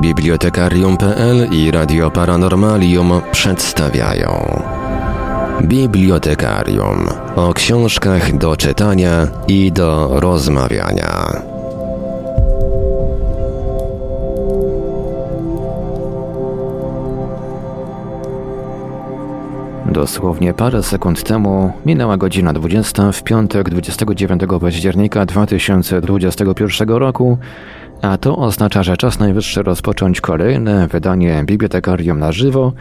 Bibliotekarium.pl i Radio Paranormalium przedstawiają. Bibliotekarium. O książkach do czytania i do rozmawiania. Dosłownie parę sekund temu minęła godzina 20 w piątek 29 października 2021 roku, a to oznacza, że czas najwyższy rozpocząć kolejne wydanie Bibliotekarium na żywo,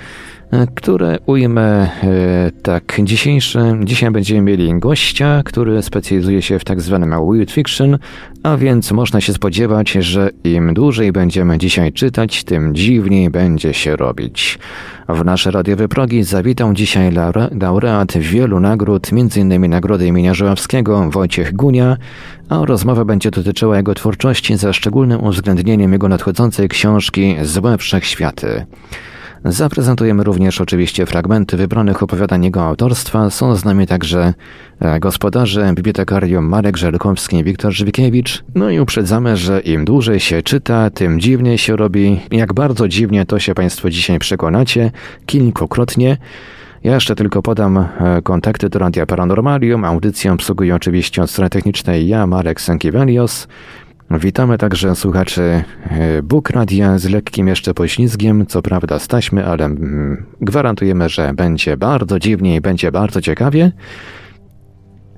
które ujmę e, tak dzisiejszy. Dzisiaj będziemy mieli gościa, który specjalizuje się w tak zwanym weird fiction, a więc można się spodziewać, że im dłużej będziemy dzisiaj czytać, tym dziwniej będzie się robić. W nasze radiowe progi zawitał dzisiaj laureat wielu nagród, m.in. Nagrody imienia Żuławskiego Wojciech Gunia, a rozmowa będzie dotyczyła jego twórczości ze szczególnym uwzględnieniem jego nadchodzącej książki Złe Wszechświaty. Zaprezentujemy również oczywiście fragmenty wybranych opowiadań jego autorstwa. Są z nami także e, gospodarze bibliotekarium Marek Żelkowski i Wiktor Żwikiewicz. No i uprzedzamy, że im dłużej się czyta, tym dziwniej się robi. Jak bardzo dziwnie to się Państwo dzisiaj przekonacie kilkukrotnie. Ja jeszcze tylko podam e, kontakty do Radia Paranormalium. Audycję obsługuję oczywiście od strony technicznej ja, Marek Sękiewelios. Witamy także słuchaczy e, Bóg Radia z lekkim jeszcze poślizgiem, co prawda staśmy, ale mm, gwarantujemy, że będzie bardzo dziwnie i będzie bardzo ciekawie.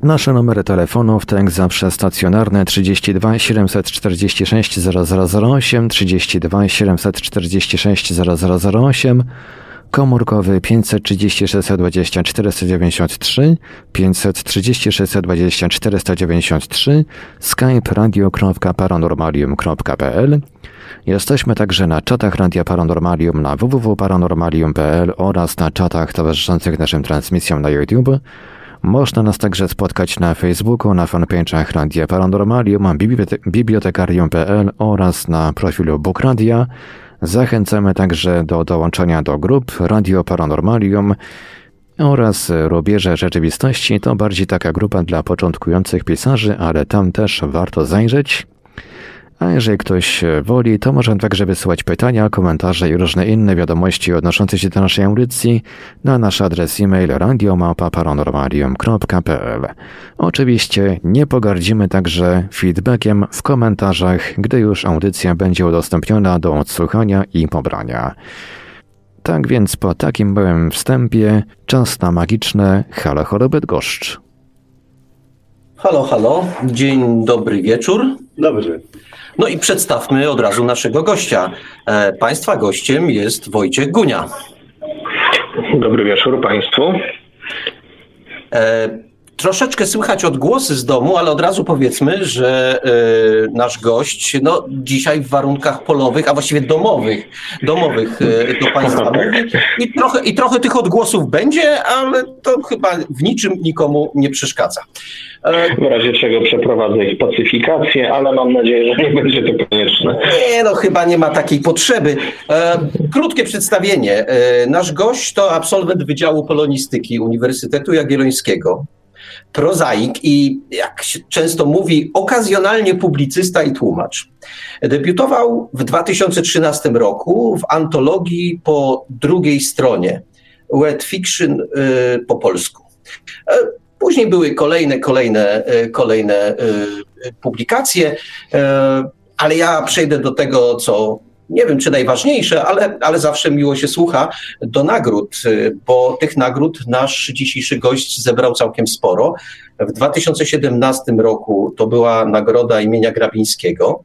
Nasze numery telefonów to jak zawsze stacjonarne 32 746 0008, 32 746 0008, komórkowy 536 20 493, 536 20 493, skype radio.paranormalium.pl. Jesteśmy także na czatach Radia Paranormalium na www.paranormalium.pl oraz na czatach towarzyszących naszym transmisjom na YouTube. Można nas także spotkać na Facebooku, na fanpage'ach Radia Paranormalium, bibliotekarium.pl oraz na profilu Book Radia. Zachęcamy także do dołączenia do grup Radio Paranormalium oraz Rubieże Rzeczywistości. To bardziej taka grupa dla początkujących pisarzy, ale tam też warto zajrzeć. A jeżeli ktoś woli, to może także wysyłać pytania, komentarze i różne inne wiadomości odnoszące się do naszej audycji na nasz adres e-mail radiomapa.paranormalium.pl. Oczywiście nie pogardzimy także feedbackiem w komentarzach, gdy już audycja będzie udostępniona do odsłuchania i pobrania. Tak więc po takim małym wstępie czas na magiczne Halo Halo Bydgoszcz. Halo, halo, dzień dobry wieczór. Dobry. No i przedstawmy od razu naszego gościa. E, państwa gościem jest Wojciech Gunia. Dobry wieczór Państwu. E, troszeczkę słychać odgłosy z domu, ale od razu powiedzmy, że y, nasz gość no, dzisiaj w warunkach polowych, a właściwie domowych, domowych y, do Państwa mówi. I trochę, I trochę tych odgłosów będzie, ale to chyba w niczym nikomu nie przeszkadza. W razie czego przeprowadzę ich pacyfikację, ale mam nadzieję, że nie będzie to konieczne. Nie, no chyba nie ma takiej potrzeby. E, krótkie przedstawienie. E, nasz gość to absolwent Wydziału Polonistyki Uniwersytetu Jagiellońskiego prozaik i, jak się często mówi, okazjonalnie publicysta i tłumacz. Debiutował w 2013 roku w antologii po drugiej stronie, Wet Fiction y, po polsku. E, później były kolejne, kolejne, y, kolejne y, publikacje, ale ja przejdę do tego, co nie wiem czy najważniejsze, ale, ale zawsze miło się słucha, do nagród, y, bo tych nagród nasz dzisiejszy gość zebrał całkiem sporo. W 2017 roku to była nagroda imienia Grabińskiego,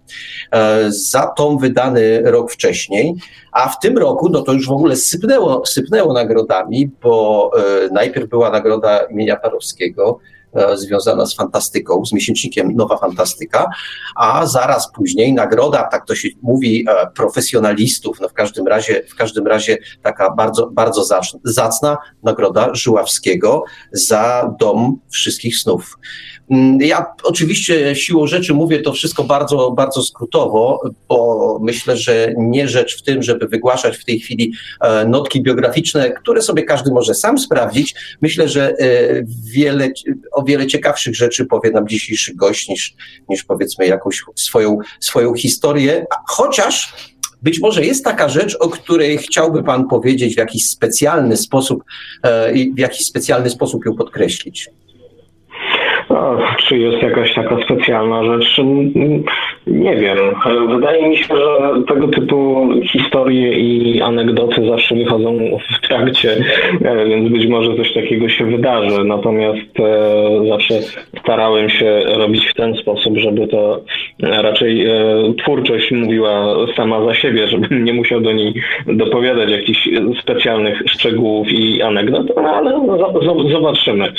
e, za tą wydany rok wcześniej, a w tym roku no to już w ogóle sypnęło, sypnęło nagrodami, bo e, najpierw była nagroda imienia Parowskiego, związana z fantastyką, z miesięcznikiem Nowa Fantastyka, a zaraz później nagroda, tak to się mówi, e, profesjonalistów, no w każdym razie, w każdym razie taka bardzo, bardzo zacna nagroda Żuławskiego za Dom Wszystkich Snów. Mm, ja oczywiście siłą rzeczy mówię to wszystko bardzo, bardzo skrótowo, bo myślę, że nie rzecz w tym, żeby wygłaszać w tej chwili e, notki biograficzne, które sobie każdy może sam sprawdzić. Myślę, że e, wiele, o wiele ciekawszych rzeczy powie nam dzisiejszy gość niż, niż powiedzmy jakąś swoją, swoją historię, chociaż Być może jest taka rzecz, o której chciałby Pan powiedzieć w jakiś specjalny sposób, w jakiś specjalny sposób ją podkreślić. No, czy jest jakaś taka specjalna rzecz? Nie wiem. Wydaje mi się, że tego typu historie i anegdoty zawsze wychodzą w trakcie, e, więc być może coś takiego się wydarzy. Natomiast e, zawsze starałem się robić w ten sposób, żeby to raczej e, twórczość mówiła sama za siebie, żebym nie musiał do niej dopowiadać jakichś specjalnych szczegółów i anegdot, no, ale zobaczymy,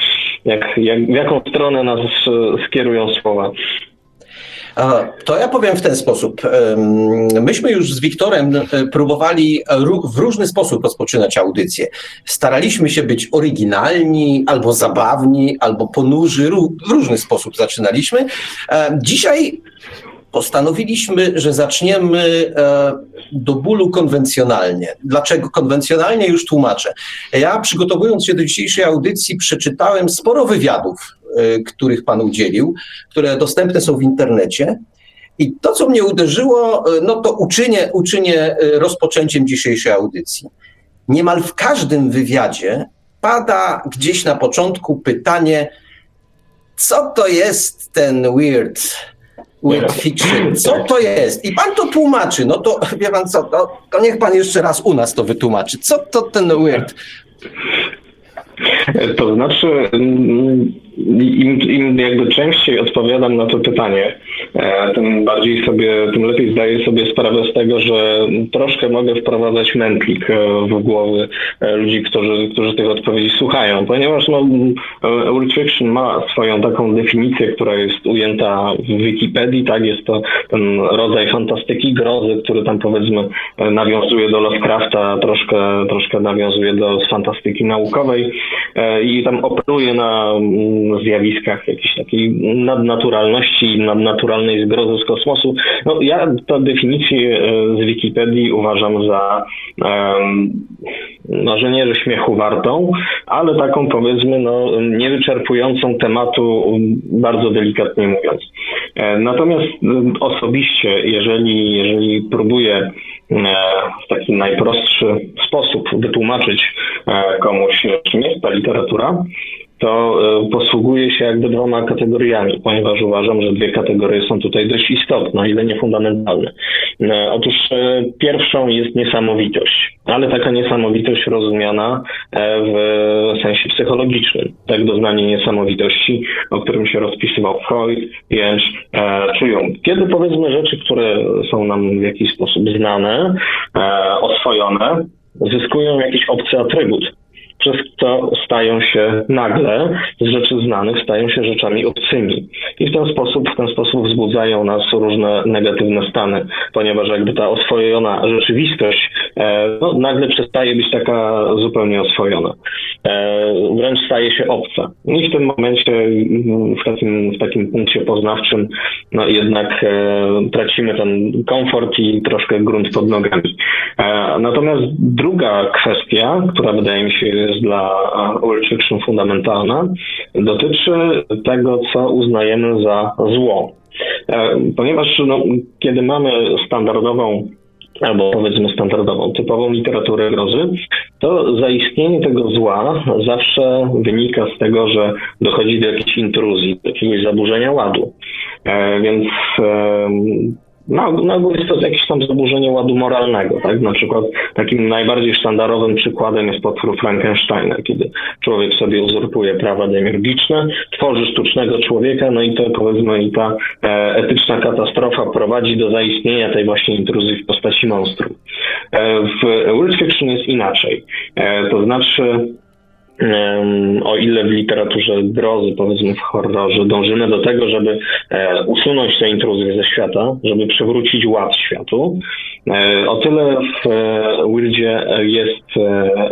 jak, jak, w jaką stronę nas skierują słowa. To ja powiem w ten sposób. Myśmy już z Wiktorem e, próbowali w różny sposób rozpoczynać audycję. Staraliśmy się być oryginalni, albo zabawni, albo ponurzy. W różny sposób zaczynaliśmy. Dzisiaj postanowiliśmy, że zaczniemy e, do bólu konwencjonalnie. Dlaczego konwencjonalnie? Już tłumaczę. Ja przygotowując się do dzisiejszej audycji przeczytałem sporo wywiadów Y, których Pan udzielił, które dostępne są w internecie. I to, co mnie uderzyło, y, no to uczynię, uczynię rozpoczęciem dzisiejszej audycji. Niemal w każdym wywiadzie pada gdzieś na początku pytanie, co to jest ten weird, weird fiction? Co to jest? I pan to tłumaczy. No to wie pan co, to, to niech pan jeszcze raz u nas to wytłumaczy. Co to ten weird? To znaczy, mm, im, im jakby częściej odpowiadam na to pytanie, e, tym bardziej sobie, tym lepiej zdaję sobie sprawę z tego, że troszkę mogę wprowadzać mętlik e, w głowy e, ludzi, którzy, którzy tych odpowiedzi słuchają, ponieważ no, World Fiction ma swoją taką definicję, która jest ujęta w Wikipedii, tak, jest to ten rodzaj fantastyki, grozy, który tam powiedzmy nawiązuje do Lovecrafta, troszkę, troszkę nawiązuje do fantastyki naukowej i tam operuje na mm, zjawiskach jakiejś takiej nadnaturalności, nadnaturalnej zgrozy z kosmosu. No, ja tę definicję e, z Wikipedii uważam za, no, że nie, że śmiechu wartą, ale taką powiedzmy no, niewyczerpującą tematu, bardzo delikatnie mówiąc. E, natomiast osobiście, jeżeli, jeżeli próbuję e, w taki najprostszy sposób wytłumaczyć komuś, czym jest ta literatura, to e, posługuje się jakby dwoma kategoriami, ponieważ uważam, że dwie kategorie są tutaj dość istotne, o ile nie fundamentalne. E, otóż e, pierwszą jest niesamowitość, ale taka niesamowitość rozumiana w sensie psychologicznym. Tak doznanie niesamowitości, o którym się rozpisywał Freud, Jęcz czy Jung. Kiedy powiedzmy rzeczy, które są nam w jakiś sposób znane, oswojone, zyskują jakiś obcy atrybut przez co stają się nagle z rzeczy znanych, stają się rzeczami obcymi. I w ten sposób, w ten sposób wzbudzają nas różne negatywne stany, ponieważ jakby ta oswojona rzeczywistość e, no, nagle przestaje być taka zupełnie oswojona. E, wręcz staje się obca. I w tym momencie, w takim, w takim punkcie poznawczym, no jednak e, tracimy ten komfort i troszkę grunt pod nogami. Natomiast druga kwestia, która wydaje mi się jest dla Fiction fundamentalna, dotyczy tego, co uznajemy za zło. E, ponieważ no, kiedy mamy standardową albo powiedzmy standardową, typową literaturę grozy, to zaistnienie tego zła zawsze wynika z tego, że dochodzi do jakiejś intruzji, do jakiegoś zaburzenia ładu. E, więc na, na ogół jest to jakieś tam zaburzenie ładu moralnego, tak? Na przykład takim najbardziej sztandarowym przykładem jest potwór Frankensteina, kiedy człowiek sobie uzurpuje prawa demiurgiczne, tworzy sztucznego człowieka, no i to powiedzmy i ta e, etyczna katastrofa prowadzi do zaistnienia tej właśnie intruzji w postaci monstrum. E, w World Fiction jest inaczej. E, to znaczy o ile w literaturze grozy, powiedzmy w horrorze, dążymy do tego, żeby e, usunąć te intruzy ze świata, żeby przywrócić ład światu, e, o tyle w e, Weirdzie jest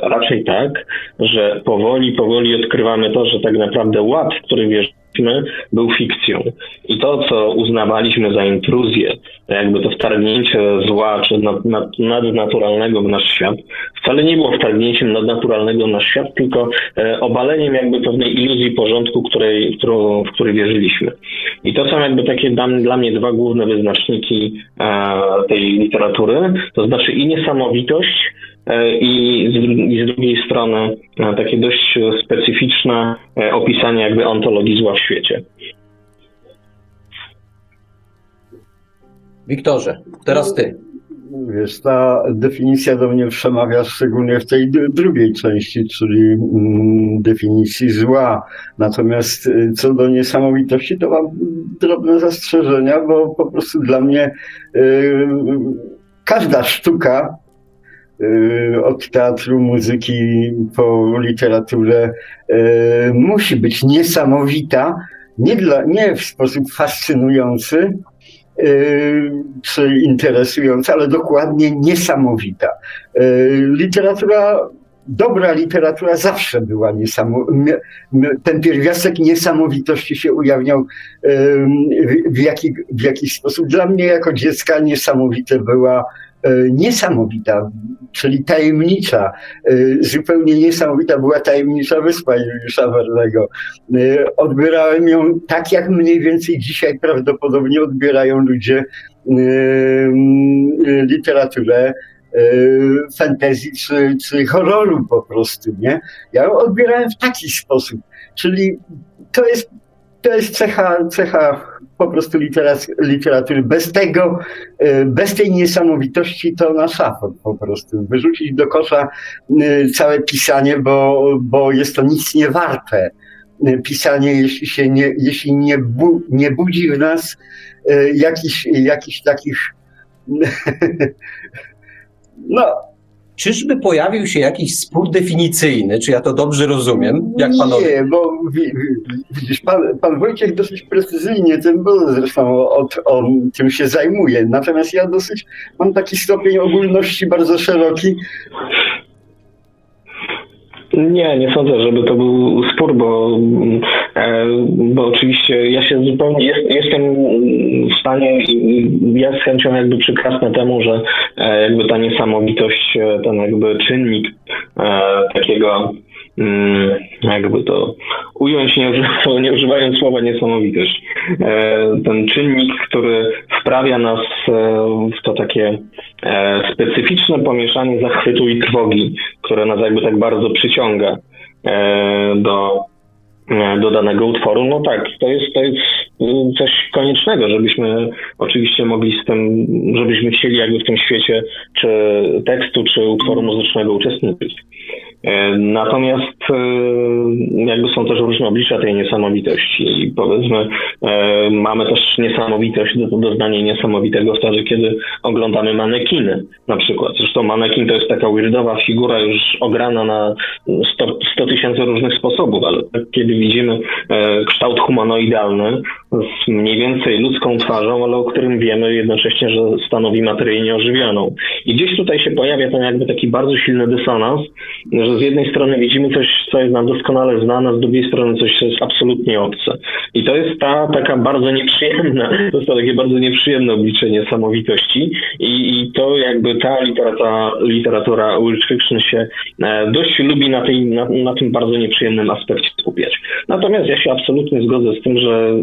raczej tak, że powoli, powoli odkrywamy to, że tak naprawdę ład, w który wierzymy, był fikcją. I to, co uznawaliśmy za intruzję, jakby to wtargnięcie zła czy nad, nad, nadnaturalnego w nasz świat, wcale nie było wtargnięciem nadnaturalnego w nasz świat, tylko e, obaleniem jakby pewnej iluzji porządku, której, którą, w której wierzyliśmy. I to są jakby takie dla mnie dwa główne wyznaczniki tej literatury, to znaczy i niesamowitość, i z, i z drugiej strony takie dość specyficzne opisanie jakby ontologii zła w świecie. Wiktorze, teraz ty. Wiesz, ta definicja do mnie przemawia szczególnie w tej drugiej części, czyli mm, definicji zła. Natomiast co do niesamowitości, to mam drobne zastrzeżenia, bo po prostu dla mnie y, każda sztuka od teatru, muzyki po literaturę musi być niesamowita, nie, dla, nie w sposób fascynujący, Y, czy interesująca, ale dokładnie niesamowita. Y, literatura, dobra literatura zawsze była niesamowita. Ten pierwiastek niesamowitości się ujawniał y, w, jaki, w jakiś sposób. Dla mnie jako dziecka niesamowite była niesamowita, czyli tajemnicza, e, zupełnie niesamowita była tajemnicza wyspa Juliusza Wernego. E, odbierałem ją tak, jak mniej więcej dzisiaj prawdopodobnie odbierają ludzie literaturę fantasy czy, czy horroru po prostu, nie? Ja ją odbierałem w taki sposób, czyli to jest, to jest cecha, cecha po prostu literatury. Bez tego, e, bez tej niesamowitości to na szafot po prostu. Wyrzucić do kosza e, całe pisanie, bo, bo jest to nic nie warte. E, pisanie, jeśli się nie, jeśli nie, bu, nie budzi w nas jakichś, jakichś takich no, Czyżby pojawił się jakiś spór definicyjny? Czy ja to dobrze rozumiem? Jak panowie? Nie, bo widzisz, pan, pan Wojciech dosyć precyzyjnie tym, bo zresztą od, on tym się zajmuje. Natomiast ja dosyć mam taki stopień ogólności bardzo szeroki. Nie, nie sądzę, żeby to był spór, bo, e, bo oczywiście ja się zupełnie jest, jestem w stanie, ja z chęcią jakby przyklasnę temu, że e, jakby ta niesamowitość, e, ten jakby czynnik takiego mm, jakby to ująć, nie, nie używając słowa niesamowitość. Ten czynnik, który wprawia nas w to takie specyficzne pomieszanie zachwytu i trwogi, które nas jakby tak bardzo przyciąga e, do, e, do danego utworu, no tak, to jest, to jest coś koniecznego, żebyśmy oczywiście mogli z tym, żebyśmy chcieli jakby w tym świecie czy tekstu, czy utworu muzycznego uczestniczyć. E, natomiast e, jakby są też różne oblicza tej niesamowitości i powiedzmy e, mamy też niesamowitość do doznania niesamowitego w czasie, kiedy oglądamy manekiny na przykład. Zresztą manekin to jest taka weirdowa figura już ograna na 100 tysięcy różnych sposobów, ale kiedy widzimy kształt humanoidalny z mniej więcej ludzką twarzą, ale o którym wiemy jednocześnie, że stanowi materię nieożywioną. I gdzieś tutaj się pojawia ten jakby taki bardzo silny dysonans, że z jednej strony widzimy coś, co jest nam doskonale znane, z drugiej strony coś, co jest absolutnie obce. I to jest ta taka bardzo nieprzyjemna, to jest to takie bardzo nieprzyjemne obliczenie niesamowitości i, i to jakby ta literatura, literatura World Fiction się e, dość lubi na, tej, na, na tym bardzo nieprzyjemnym aspekcie skupiać. Natomiast ja się absolutnie zgodzę z tym, że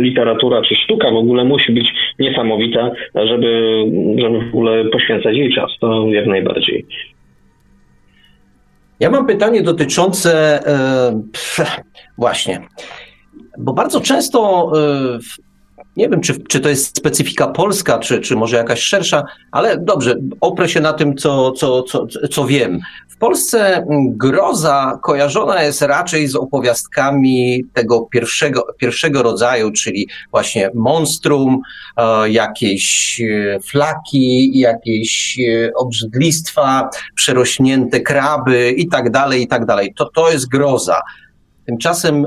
literatura czy sztuka w ogóle musi być niesamowita, żeby, żeby w ogóle poświęcać jej czas. To jak najbardziej. Ja mam pytanie dotyczące e, właśnie, bo bardzo często e, nie wiem, czy, czy to jest specyfika polska, czy, czy może jakaś szersza, ale dobrze, oprę się na tym, co, co, co, co wiem. W Polsce groza kojarzona jest raczej z opowiastkami tego pierwszego, pierwszego rodzaju, czyli właśnie monstrum, e, jakieś e, flaki, jakieś e, obrzydlistwa, przerośnięte kraby i tak dalej, i tak dalej. To, to jest groza. Tymczasem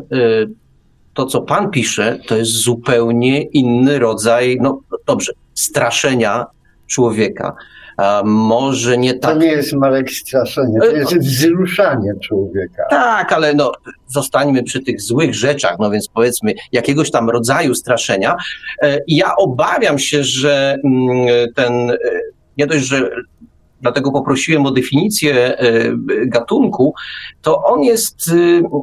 to, co pan pisze, to jest zupełnie inny rodzaj, no dobrze, straszenia człowieka. A może nie tak. To nie jest Marek straszenie, to jest wzruszanie człowieka. Tak, ale no, zostańmy przy tych złych rzeczach, no więc powiedzmy jakiegoś tam rodzaju straszenia. E, ja obawiam się, że mm, ten, e, nie dość, że dlatego poprosiłem o definicję gatunku, to on jest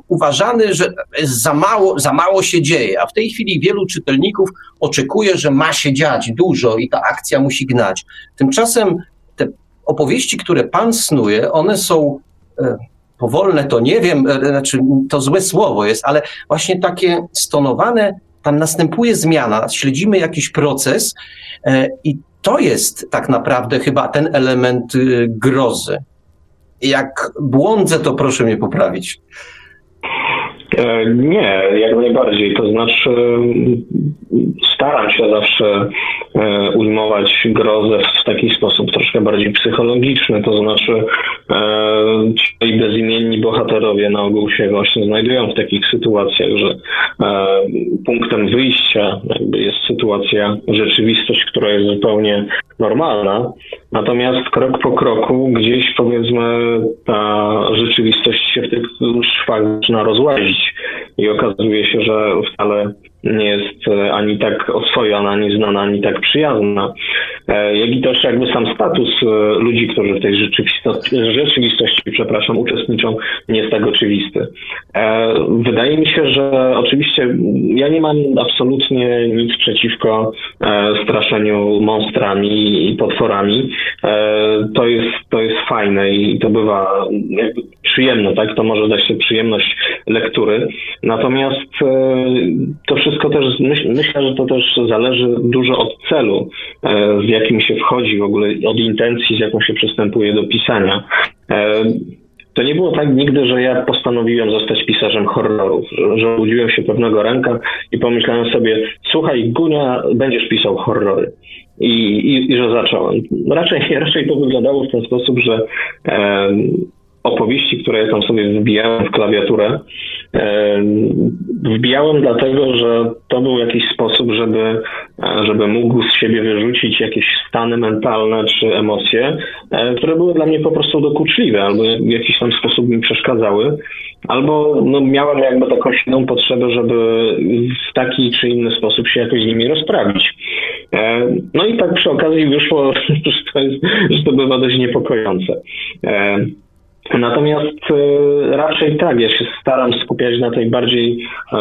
uważany, że za mało, za mało się dzieje, a w tej chwili wielu czytelników oczekuje, że ma się dziać dużo i ta akcja musi gnać. Tymczasem te opowieści, które pan snuje, one są powolne, to nie wiem, znaczy to złe słowo jest, ale właśnie takie stonowane tam następuje zmiana, śledzimy jakiś proces e, i to jest tak naprawdę chyba ten element y, grozy. Jak błądzę, to proszę mnie poprawić. E, nie, jak najbardziej. To znaczy, staram się zawsze ujmować grozę w taki sposób troszkę bardziej psychologiczny. To znaczy, e, bezimienni bohaterowie na ogół się właśnie znajdują w takich sytuacjach, że punktem wyjścia jest sytuacja, rzeczywistość, która jest zupełnie normalna. Natomiast krok po kroku gdzieś powiedzmy ta rzeczywistość się w tych szwach zaczyna rozłazić i okazuje się, że wcale nie jest e, ani tak oswojona, ani znana, ani tak przyjazna. E, jak i też jakby sam status e, ludzi, którzy w tej rzeczywistości, rzeczywistości przepraszam, uczestniczą, nie jest tak oczywisty. Wydaje mi się, że oczywiście ja nie mam absolutnie nic przeciwko straszeniu monstrami i potworami. To jest, to jest fajne i to bywa przyjemne, tak? To może dać się przyjemność lektury. Natomiast to wszystko wszystko też, myśl, myślę, że to też zależy dużo od celu, e, w jakim się wchodzi w ogóle, od intencji, z jaką się przystępuje do pisania. E, to nie było tak nigdy, że ja postanowiłem zostać pisarzem horrorów, że, że budziłem się pewnego ranka i pomyślałem sobie, słuchaj, Gunia, będziesz pisał horrory. I, i, i że zacząłem. Raczej, raczej to wyglądało w ten sposób, że e, opowieści, które ja tam sobie wbijałem w klawiaturę, wbijałem dlatego, że to był jakiś sposób, żeby, żeby mógł z siebie wyrzucić jakieś stany mentalne czy emocje, e, które były dla mnie po prostu dokuczliwe albo w jakiś tam sposób mi przeszkadzały, albo no, miałem jakby taką silną potrzebę, żeby w taki czy inny sposób się jakoś z nimi rozprawić. E, no i tak przy okazji wyszło, że to, jest, że to bywa dość niepokojące. Natomiast e, raczej tak, ja się staram skupiać na tej bardziej e,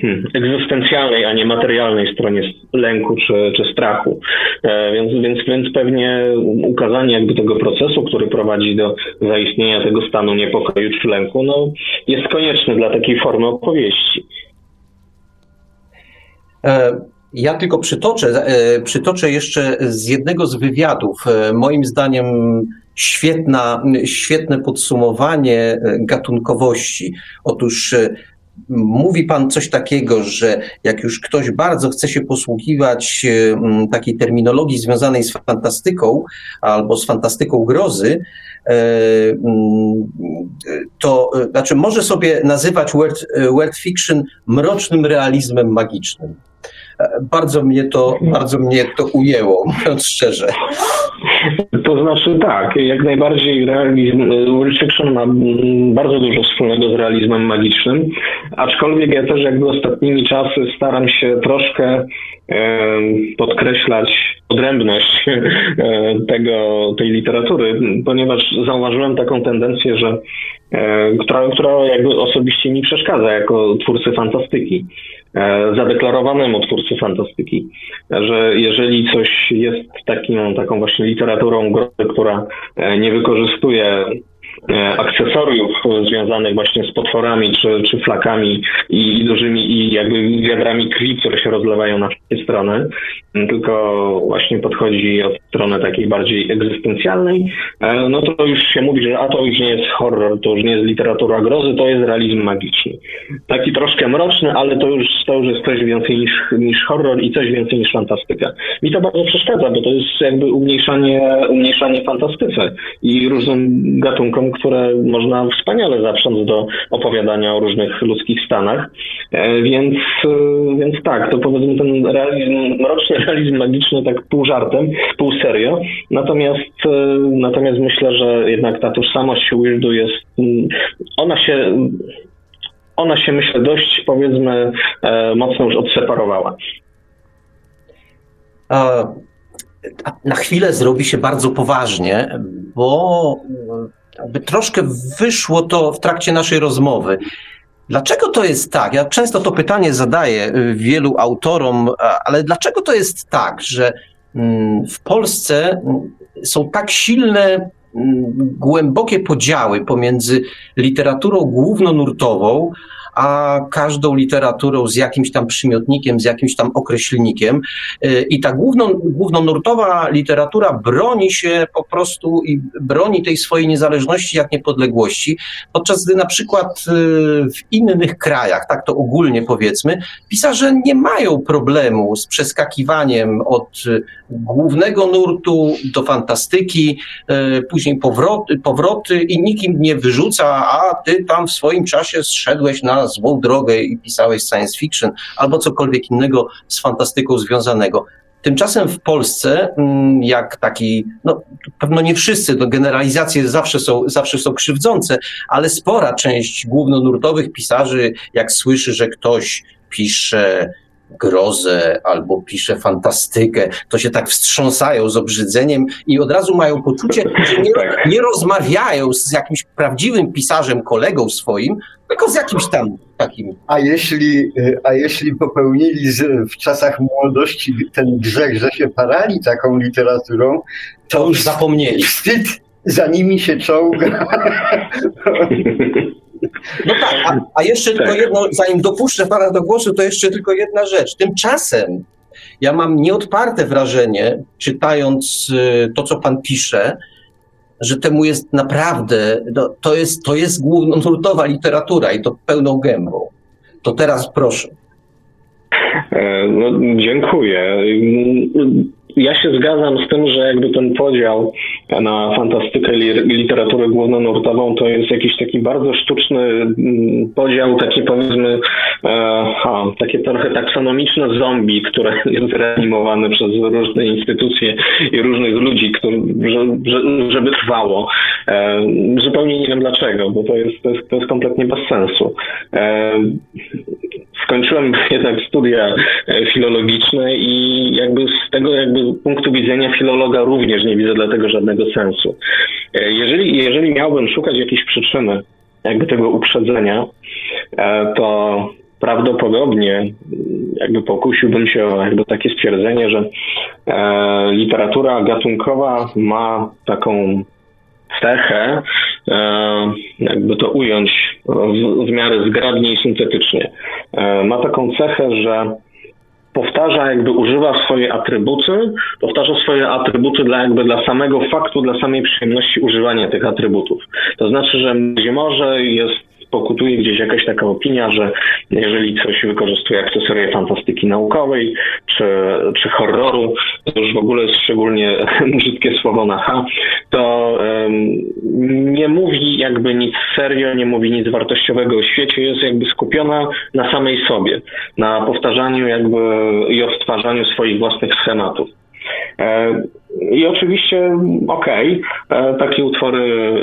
hmm, egzystencjalnej, a nie materialnej stronie lęku czy, czy strachu. E, więc, więc, więc pewnie ukazanie jakby tego procesu, który prowadzi do zaistnienia tego stanu niepokoju czy lęku, no, jest konieczny dla takiej formy opowieści. Ja tylko przytoczę, przytoczę jeszcze z jednego z wywiadów. Moim zdaniem świetna, świetne podsumowanie e, gatunkowości. Otóż e, mówi Pan coś takiego, że jak już ktoś bardzo chce się posługiwać e, takiej terminologii związanej z fantastyką albo z fantastyką grozy, to znaczy może sobie nazywać word, word fiction mrocznym realizmem magicznym. Bardzo mnie to, bardzo mnie to ujęło, mówiąc szczerze. To znaczy tak, jak najbardziej realizm, Fiction ma bardzo dużo wspólnego z realizmem magicznym, aczkolwiek ja też jakby ostatnimi czasy staram się troszkę podkreślać odrębność e, tego, tej literatury, ponieważ zauważyłem taką tendencję, że e, która, która jakby osobiście mi przeszkadza jako twórcy fantastyki, e, zadeklarowanemu twórcy fantastyki, że jeżeli coś jest takim, taką właśnie literaturą która nie wykorzystuje E, akcesoriów związanych właśnie z potworami, czy, czy flakami i, i dużymi i jakby wiadrami krwi, które się rozlewają na wszystkie strony, tylko właśnie podchodzi od strony takiej bardziej egzystencjalnej, e, no to już się mówi, że a to już nie jest horror, to już nie jest literatura grozy, to jest realizm magiczny. Taki troszkę mroczny, ale to już, to już jest coś więcej niż, niż horror i coś więcej niż fantastyka. Mi to bardzo przeszkadza, bo to jest jakby umniejszanie, umniejszanie fantastyce i różnym gatunkom które można wspaniale zaprząc do opowiadania o różnych ludzkich stanach. E, więc, e, więc tak, to powiedzmy ten realizm, mroczny realizm magiczny tak pół żartem, pół serio. Natomiast, e, natomiast myślę, że jednak ta tożsamość Weirdu jest, ona się ona się myślę dość powiedzmy mocno już odseparowała. A na chwilę zrobi się bardzo poważnie, bo jakby troszkę wyszło to w trakcie naszej rozmowy. Dlaczego to jest tak? Ja często to pytanie zadaję y, wielu autorom, ale dlaczego to jest tak, że mm, w Polsce mm, są tak silne, mm, głębokie podziały pomiędzy literaturą głównonurtową, a każdą literaturą z jakimś tam przymiotnikiem, z jakimś tam określnikiem. Y, I ta główno, głównonurtowa literatura broni się po prostu i broni tej swojej niezależności jak niepodległości, podczas gdy na przykład y, w innych krajach, tak to ogólnie powiedzmy, pisarze nie mają problemu z przeskakiwaniem od y, głównego nurtu do fantastyki, później powroty, powroty i nikim nie wyrzuca, a ty tam w swoim czasie zszedłeś na złą drogę i pisałeś science fiction albo cokolwiek innego z fantastyką związanego. Tymczasem w Polsce, mm, jak taki, no pewno nie wszyscy, to generalizacje zawsze są, zawsze są krzywdzące, ale spora część głównonurtowych pisarzy, jak słyszy, że ktoś pisze grozę albo pisze fantastykę, to się tak wstrząsają z obrzydzeniem i od razu mają poczucie, że nie, nie rozmawiają z jakimś prawdziwym pisarzem, kolegą swoim, tylko z jakimś tam takim. A jeśli, a jeśli popełnili w czasach młodości ten grzech, że się parali taką literaturą, to, to już zapomnieli. Wstyd za nimi się czołga. No tak, a, a jeszcze tak. tylko jedno, zanim dopuszczę pana do głosu, to jeszcze tylko jedna rzecz. Tymczasem ja mam nieodparte wrażenie, czytając y, to, co pan pisze, że temu jest naprawdę, no, to, jest, to jest głównonurtowa literatura i to pełną gębą. To teraz proszę. E, no, dziękuję ja się zgadzam z tym, że jakby ten podział na fantastykę i literaturę głównonurtową to jest jakiś taki bardzo sztuczny mm, podział, taki powiedzmy, e, ha, takie trochę taksonomiczne zombie, które jest reanimowane przez różne instytucje i różnych ludzi, żeby trwało. E, zupełnie nie wiem dlaczego, bo to jest, to jest, to jest kompletnie bez sensu. E, skończyłem jednak studia e, filologiczne i jakby z tego jakby punktu widzenia filologa również nie widzę dlatego żadnego sensu. E, jeżeli, jeżeli miałbym szukać jakiejś przyczyny jakby tego uprzedzenia, e, to prawdopodobnie jakby pokusiłbym się o jakby takie stwierdzenie, że literatura gatunkowa ma taką cechę, jakby to ująć w, w miarę zgrabnie i syntetycznie. E, ma taką cechę, że powtarza, jakby używa swoje atrybuty, powtarza swoje atrybuty dla jakby dla samego faktu, dla samej przyjemności używania tych atrybutów. To znaczy, że może jest pokutuje gdzieś jakaś taka opinia, że jeżeli coś wykorzystuje akcesorie fantastyki naukowej czy, czy horroru, to już w ogóle jest szczególnie brzydkie słowo na H, to um, nie mówi jakby nic serio, nie mówi nic wartościowego o świecie, jest jakby skupiona na samej sobie, na powtarzaniu jakby i odtwarzaniu swoich własnych schematów. E, I oczywiście, okej, okay, e, takie utwory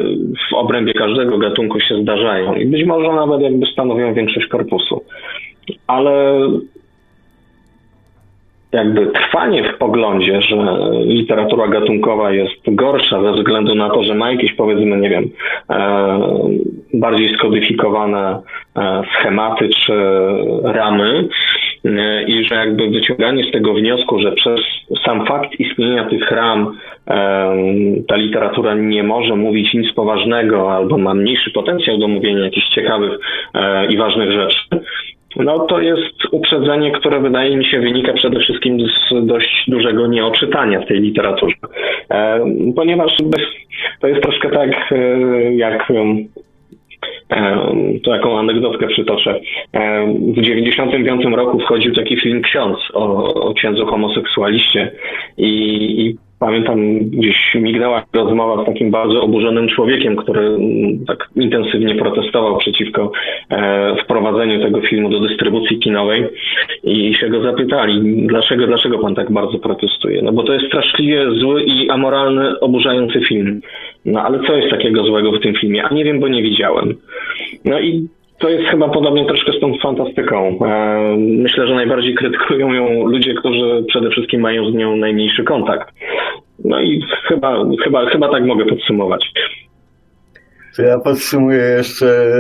w obrębie każdego gatunku się zdarzają i być może nawet jakby stanowią większość korpusu. Ale jakby trwanie w poglądzie, że literatura gatunkowa jest gorsza ze względu na to, że ma jakieś powiedzmy, nie wiem, e, bardziej skodyfikowane schematy czy ramy, i że jakby wyciąganie z tego wniosku, że przez sam fakt istnienia tych ram ta literatura nie może mówić nic poważnego albo ma mniejszy potencjał do mówienia jakichś ciekawych e, i ważnych rzeczy, no to jest uprzedzenie, które wydaje mi się wynika przede wszystkim z dość dużego nieoczytania w tej literaturze. E, ponieważ to jest troszkę tak, e, jak to jaką anegdotkę przytoczę. W 95 roku wchodził taki film Ksiądz o, o księdzu homoseksualiście i, i Pamiętam, gdzieś mignęła rozmowa z takim bardzo oburzonym człowiekiem, który mm, tak intensywnie protestował przeciwko e, wprowadzeniu tego filmu do dystrybucji kinowej i się go zapytali, dlaczego, dlaczego pan tak bardzo protestuje? No bo to jest straszliwie zły i amoralny, oburzający film. No ale co jest takiego złego w tym filmie? A nie wiem, bo nie widziałem. No i to jest chyba podobnie troszkę z tą fantastyką. E, myślę, że najbardziej krytykują ją ludzie, którzy przede wszystkim mają z nią najmniejszy kontakt. No i chyba, chyba, chyba tak mogę podsumować. To ja podsumuję jeszcze,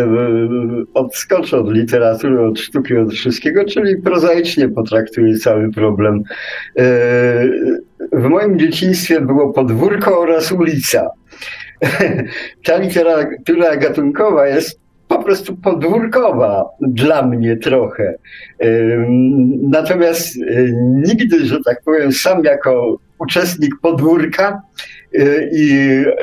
odskoczę od literatury, od sztuki, od wszystkiego, czyli prozaicznie potraktuję cały problem. E, w moim dzieciństwie było podwórko oraz ulica. Ta literatura gatunkowa jest po prostu podwórkowa dla mnie trochę. E, natomiast e, nigdy, że tak powiem, sam jako uczestnik podwórka y, i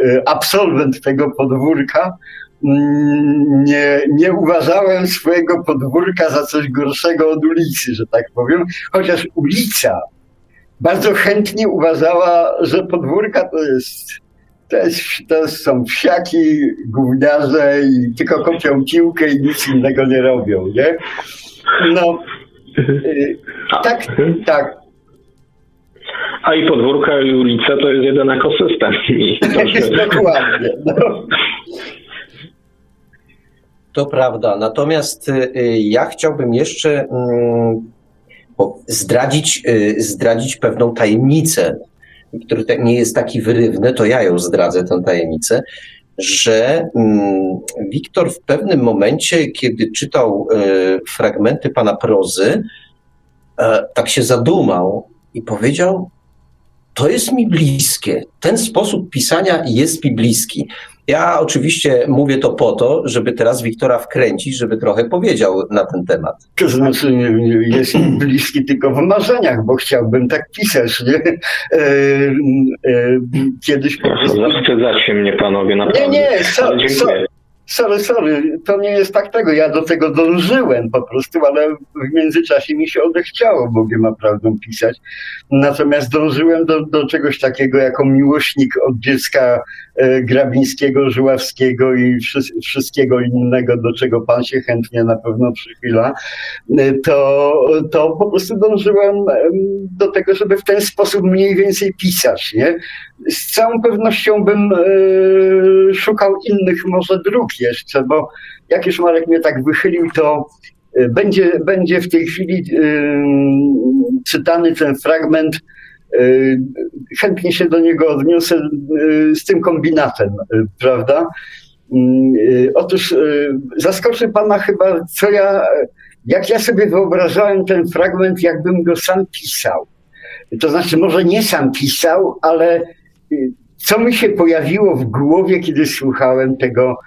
y, absolwent tego podwórka, mm, nie, nie uważałem swojego podwórka za coś gorszego od ulicy, że tak powiem, chociaż ulica bardzo chętnie uważała, że podwórka to jest, to, jest, to są wsiaki, gówniarze i tylko kopią piłkę i nic innego nie robią, nie? No, y, tak, tak, a i podwórka i ulice to jest jeden ekosystem. I to, że... Dokładnie. No. To prawda. Natomiast y, ja chciałbym jeszcze mm, zdradzić, y, zdradzić pewną tajemnicę, który nie jest taki wyrywny, to ja ją zdradzę, tę tajemnicę, że mm, Wiktor w pewnym momencie, kiedy czytał y, fragmenty pana prozy, e, tak się zadumał i powiedział, to jest mi bliskie. Ten sposób pisania jest mi bliski. Ja oczywiście mówię to po to, żeby teraz Wiktora wkręcić, żeby trochę powiedział na ten temat. To znaczy jest mi bliski tylko w marzeniach, bo chciałbym tak pisać, nie? E, e, kiedyś po prostu... Zaszczędzacie mnie panowie, naprawdę. Nie, nie, so, so, Sorry, sorry, to nie jest tak tego. Ja do tego dążyłem po prostu, ale w międzyczasie mi się odechciało, Bogiem ma prawdą pisać. Natomiast dążyłem do, do czegoś takiego jako miłośnik od dziecka e, Grabińskiego, Żuławskiego i wszy, wszystkiego innego, do czego pan się chętnie na pewno przychyla. E, to, to po prostu dążyłem do tego, żeby w ten sposób mniej więcej pisać, nie? Z całą pewnością bym e, szukał innych może dróg jeszcze, bo jak już Marek mnie tak wychylił, to e, będzie, będzie w tej chwili e, czytany ten fragment. Chętnie się do niego odniosę z tym kombinatem, prawda? Otóż zaskoczy Pana chyba, co ja, jak ja sobie wyobrażałem ten fragment, jakbym go sam pisał. To znaczy, może nie sam pisał, ale co mi się pojawiło w głowie, kiedy słuchałem tego,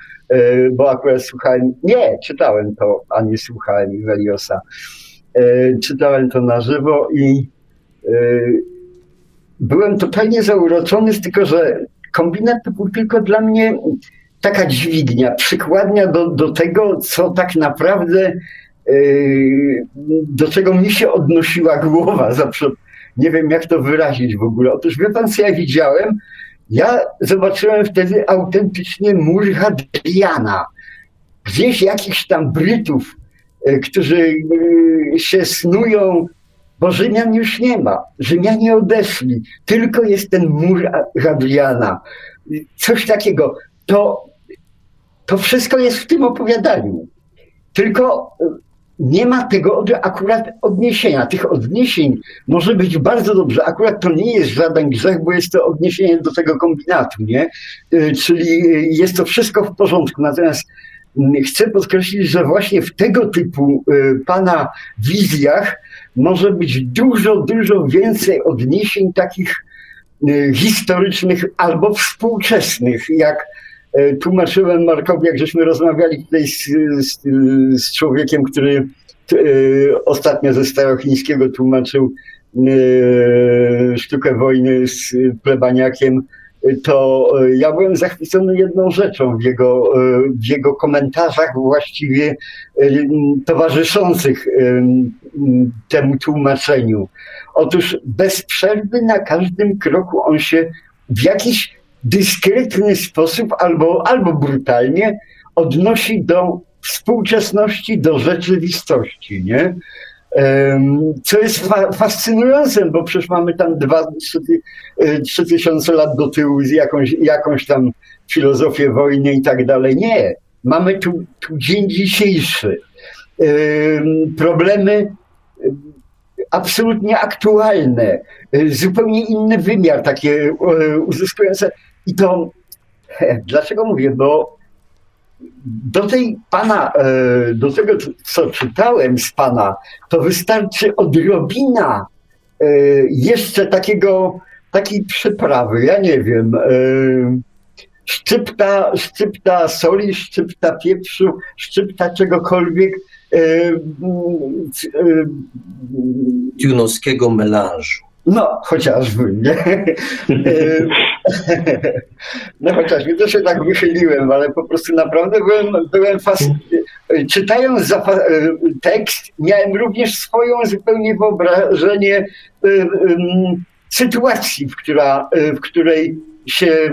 bo akurat słuchałem, nie, czytałem to, a nie słuchałem Iweliosa. E, czytałem to na żywo i e, byłem totalnie zauroczony tylko, że kombinat to był tylko dla mnie taka dźwignia, przykładnia do, do tego, co tak naprawdę, do czego mi się odnosiła głowa. Zawsze nie wiem, jak to wyrazić w ogóle. Otóż wie pan, co ja widziałem? Ja zobaczyłem wtedy autentycznie mur Hadriana. Gdzieś jakichś tam Brytów, e, którzy e, się snują, bo Rzymian już nie ma. Rzymianie odeszli. Tylko jest ten mur Hadriana. Coś takiego. To, to wszystko jest w tym opowiadaniu. Tylko nie ma tego akurat odniesienia. Tych odniesień może być bardzo dobrze. Akurat to nie jest żaden grzech, bo jest to odniesienie do tego kombinatu, nie? Y, czyli jest to wszystko w porządku. Natomiast mm, chcę podkreślić, że właśnie w tego typu y, pana wizjach może być dużo, dużo więcej odniesień takich y, historycznych albo współczesnych, jak tłumaczyłem Markowi, jak żeśmy rozmawiali tutaj z, z, z człowiekiem, który e, ostatnio ze starochińskiego tłumaczył e, sztukę wojny z plebaniakiem, to ja byłem zachwycony jedną rzeczą w jego, w jego komentarzach właściwie towarzyszących temu tłumaczeniu. Otóż bez przerwy na każdym kroku on się w jakiś dyskretny sposób albo, albo brutalnie odnosi do współczesności, do rzeczywistości, nie? Co jest fa fascynujące, bo przecież mamy tam dwa, trzy, e, trzy tysiące lat do tyłu z jakąś, jakąś tam filozofię wojny i tak dalej. Nie. Mamy tu, tu dzień dzisiejszy. Problemy absolutnie aktualne, zupełnie inny wymiar, takie uzyskujące. I to dlaczego mówię? Bo do tej pana, do tego, co czytałem z pana, to wystarczy odrobina jeszcze takiego, takiej przyprawy, ja nie wiem, szczypta, szczypta soli, szczypta pieprzu, szczypta czegokolwiek. Tunowskiego melanżu. No, chociażby, nie? no chociażby, to się tak wychyliłem, ale po prostu naprawdę byłem, byłem fascynowany. Czytając tekst, miałem również swoją zupełnie wyobrażenie sytuacji, w, która, w której się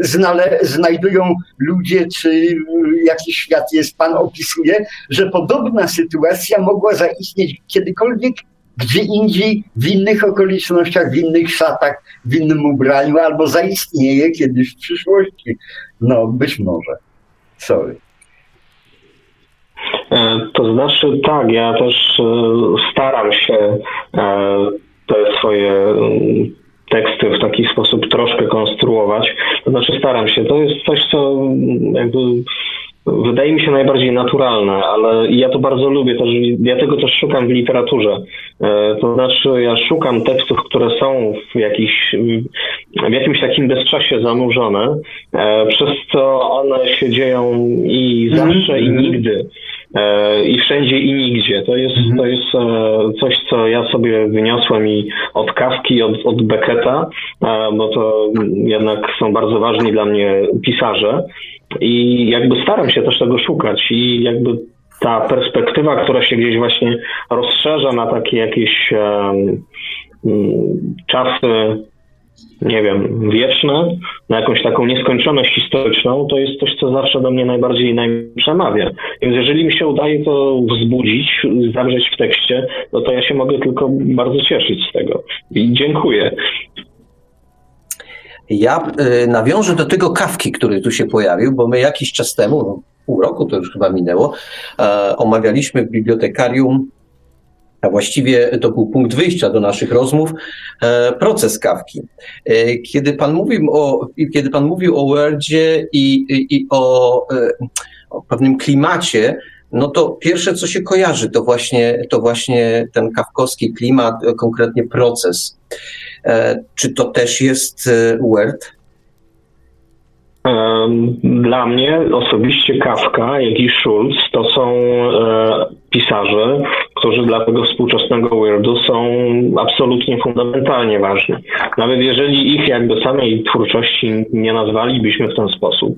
znale, znajdują ludzie, czy jaki świat jest, Pan opisuje, że podobna sytuacja mogła zaistnieć kiedykolwiek gdzie indziej, w innych okolicznościach, w innych szatach, w innym ubraniu, albo zaistnieje kiedyś w przyszłości. No, być może. Sorry. E, to znaczy, tak, ja też e, staram się e, te swoje mm, teksty w taki sposób troszkę konstruować. To znaczy, staram się. To jest coś, co mm, jakby wydaje mi się najbardziej naturalne, ale ja to bardzo lubię, też, ja tego też szukam w literaturze. E, to znaczy, ja szukam tekstów, które są w, jakiś, w jakimś takim bezczasie zanurzone, e, przez co one się dzieją i zawsze, i nigdy. E, I wszędzie i nigdzie. To jest, to jest coś, co ja sobie wyniosłem i od Kawki, od, od Becketa, bo to jednak są bardzo ważni dla mnie pisarze. I jakby staram się też tego szukać i jakby ta perspektywa, która się gdzieś właśnie rozszerza na takie jakieś um, czasy, nie wiem, wieczne, na jakąś taką nieskończoność historyczną, to jest coś, co zawsze do mnie najbardziej przemawia. Więc jeżeli mi się udaje to wzbudzić, zawrzeć w tekście, no to ja się mogę tylko bardzo cieszyć z tego. I dziękuję. Ja y, nawiążę do tego kawki, który tu się pojawił, bo my jakiś czas temu, no, pół roku to już chyba minęło, e, omawialiśmy w bibliotekarium, a właściwie to był punkt wyjścia do naszych rozmów, e, proces kawki. E, kiedy pan mówił o, kiedy pan mówił o Wordzie i, i, i o, o pewnym klimacie, no to pierwsze, co się kojarzy, to właśnie, to właśnie ten kawkowski klimat, konkretnie proces. E, czy to też jest e, Word? Dla mnie osobiście Kafka, jak i Schulz to są e, pisarze, którzy dla tego współczesnego weirdu są absolutnie fundamentalnie ważni. Nawet jeżeli ich jakby samej twórczości nie nazwalibyśmy w ten sposób.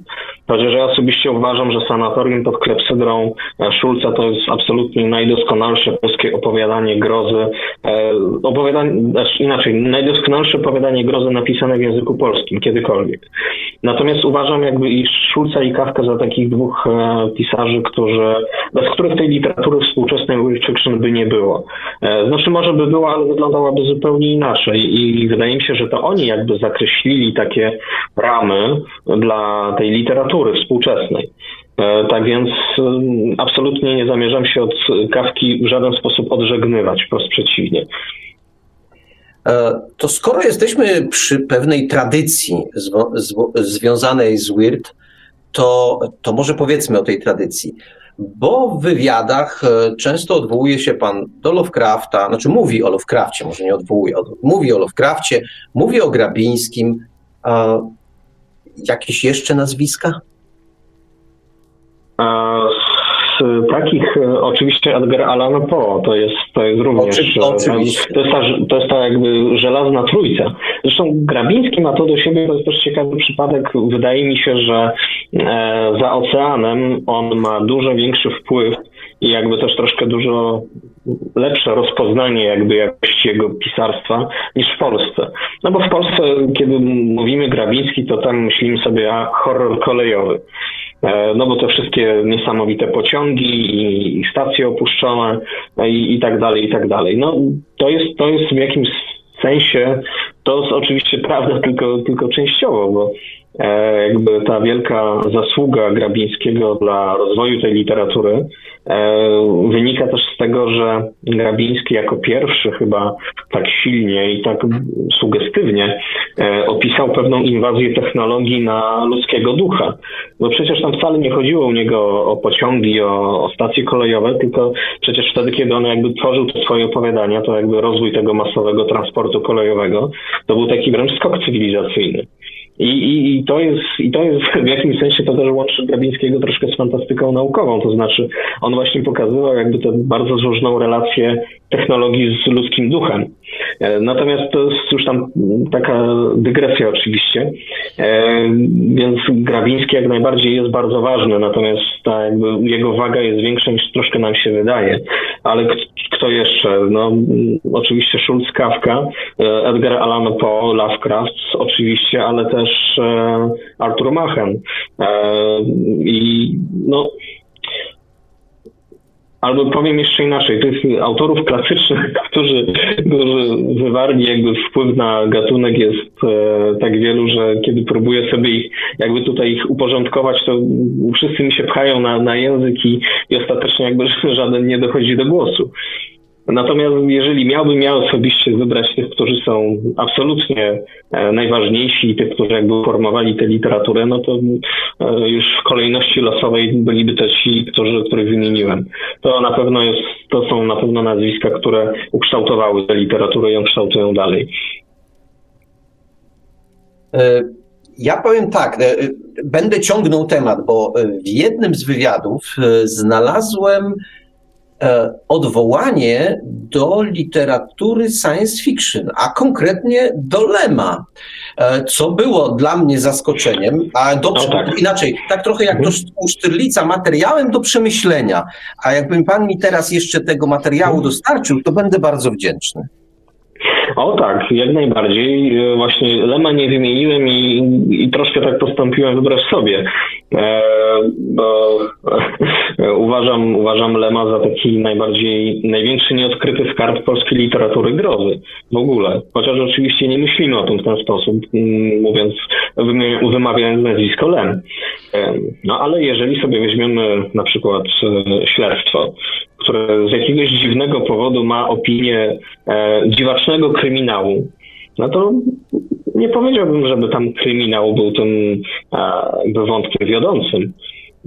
Chociaż ja osobiście uważam, że Sanatorium pod klepsydrą e, Szulca to jest absolutnie najdoskonalsze polskie opowiadanie grozy, e, opowiadanie, znaczy inaczej, najdoskonalsze opowiadanie grozy napisane w języku polskim kiedykolwiek. Natomiast uważam jakby i Szulca i Kawka za takich dwóch e, pisarzy, którzy, bez których tej literatury współczesnej weird fiction by nie było. E, znaczy może by było, ale wyglądałaby zupełnie inaczej i wydaje mi się, że to oni jakby zakreślili takie ramy dla tej literatury współczesnej. E, tak więc e, absolutnie nie zamierzam się od kawki w żaden sposób odżegnywać, wprost przeciwnie. To skoro jesteśmy przy pewnej tradycji związanej z Weird, to, to może powiedzmy o tej tradycji bo w wywiadach e, często odwołuje się pan do Lovecrafta, znaczy mówi o Lovecrafcie, może nie odwołuje, mówi o Lovecrafcie, mówi o Grabińskim. Jakieś jeszcze nazwiska? Z takich e, oczywiście Edgar Allan Poe to jest, to jest również Oczy, oczywiście. To, jest ta, to jest ta jakby żelazna trójca. Zresztą Grabiński ma to do siebie, to jest też ciekawy przypadek. Wydaje mi się, że e, za oceanem on ma dużo większy wpływ i jakby też troszkę dużo lepsze rozpoznanie jakby jakości jego pisarstwa niż w Polsce. No bo w Polsce, kiedy mówimy Grabiński, to tam myślimy sobie a horror kolejowy. E, no bo te wszystkie niesamowite pociągi i stacje opuszczone e, i, i tak dalej, i tak dalej. No to jest, to jest w jakimś sensie, to jest oczywiście prawda tylko, tylko częściowo, bo jakby ta wielka zasługa Grabińskiego dla rozwoju tej literatury e, wynika też z tego, że Grabiński jako pierwszy chyba tak silnie i tak sugestywnie e, opisał pewną inwazję technologii na ludzkiego ducha. Bo przecież tam wcale nie chodziło u niego o pociągi, o, o stacje kolejowe, tylko przecież wtedy, kiedy on jakby tworzył te swoje opowiadania, to jakby rozwój tego masowego transportu kolejowego, to był taki wręcz skok cywilizacyjny. I, i, I, to jest, I to jest w jakimś sensie to też łączy Grabińskiego troszkę z fantastyką naukową, to znaczy on właśnie pokazywał jakby tę bardzo złożoną relację technologii z ludzkim duchem. E, natomiast to jest już tam taka dygresja oczywiście, e, więc Grabiński jak najbardziej jest bardzo ważny, natomiast ta jego waga jest większa niż troszkę nam się wydaje. Ale kto jeszcze? No, oczywiście Schulz, Kafka, e, Edgar Allan Poe, Lovecraft oczywiście, ale też Arthur Machen. I no Albo powiem jeszcze inaczej, tych autorów klasycznych, którzy, którzy wywarli jakby wpływ na gatunek jest e, tak wielu, że kiedy próbuję sobie ich, jakby tutaj ich uporządkować, to wszyscy mi się pchają na, na język i, i ostatecznie jakby żaden nie dochodzi do głosu. Natomiast jeżeli miałbym ja osobiście wybrać tych, którzy są absolutnie e, najważniejsi i tych, którzy jakby formowali tę literaturę, no to e, już w kolejności losowej byliby to ci, którzy, których wymieniłem. To na pewno jest, to są na pewno nazwiska, które ukształtowały tę literaturę i ją kształtują dalej. E, ja powiem tak, będę ciągnął temat, bo w jednym z wywiadów znalazłem odwołanie do literatury science fiction, a konkretnie do Lema, e, co było dla mnie zaskoczeniem, a do, no tak. inaczej, tak trochę jak do mhm. Sztyrlica, materiałem do przemyślenia. A jakbym pan mi teraz jeszcze tego materiału mhm. dostarczył, to będę bardzo wdzięczny. O tak, jak najbardziej. E, właśnie Lema nie wymieniłem i, i troszkę tak postąpiłem wbrew sobie, e, bo e, uważam, uważam Lema za taki najbardziej, największy nieodkryty skarb polskiej literatury grozy w ogóle. Chociaż oczywiście nie myślimy o tym w ten sposób, mówiąc, wymawiając nazwisko Lem. E, no ale jeżeli sobie weźmiemy na przykład e, śledztwo, które z jakiegoś dziwnego powodu ma opinię e, dziwacznego kryminału, no to nie powiedziałbym, żeby tam kryminał był tym e, wątkiem wiodącym.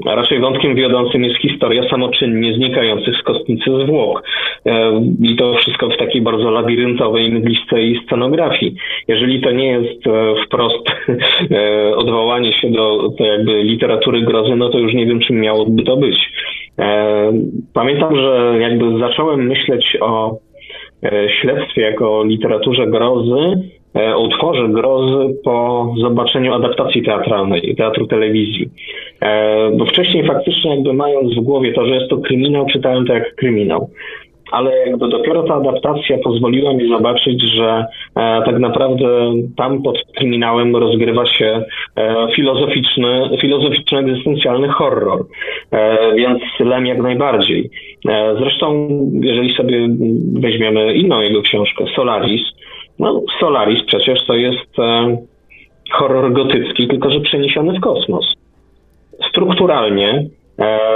A raczej wątkiem wiodącym jest historia samoczynnie znikających z kostnicy zwłok. E, I to wszystko w takiej bardzo labiryntowej, mglistej scenografii. Jeżeli to nie jest e, wprost e, odwołanie się do, do jakby literatury grozy, no to już nie wiem, czym miałoby to być. Pamiętam, że jakby zacząłem myśleć o śledztwie jako literaturze grozy, o utworze grozy po zobaczeniu adaptacji teatralnej, teatru telewizji. Bo wcześniej faktycznie jakby mając w głowie to, że jest to kryminał, czytałem to jak kryminał ale jakby dopiero ta adaptacja pozwoliła mi zobaczyć, że e, tak naprawdę tam pod kryminałem rozgrywa się e, filozoficzny, filozoficzno-egzystencjalny horror. E, więc Lem jak najbardziej. E, zresztą, jeżeli sobie weźmiemy inną jego książkę, Solaris, no Solaris przecież to jest e, horror gotycki, tylko że przeniesiony w kosmos. Strukturalnie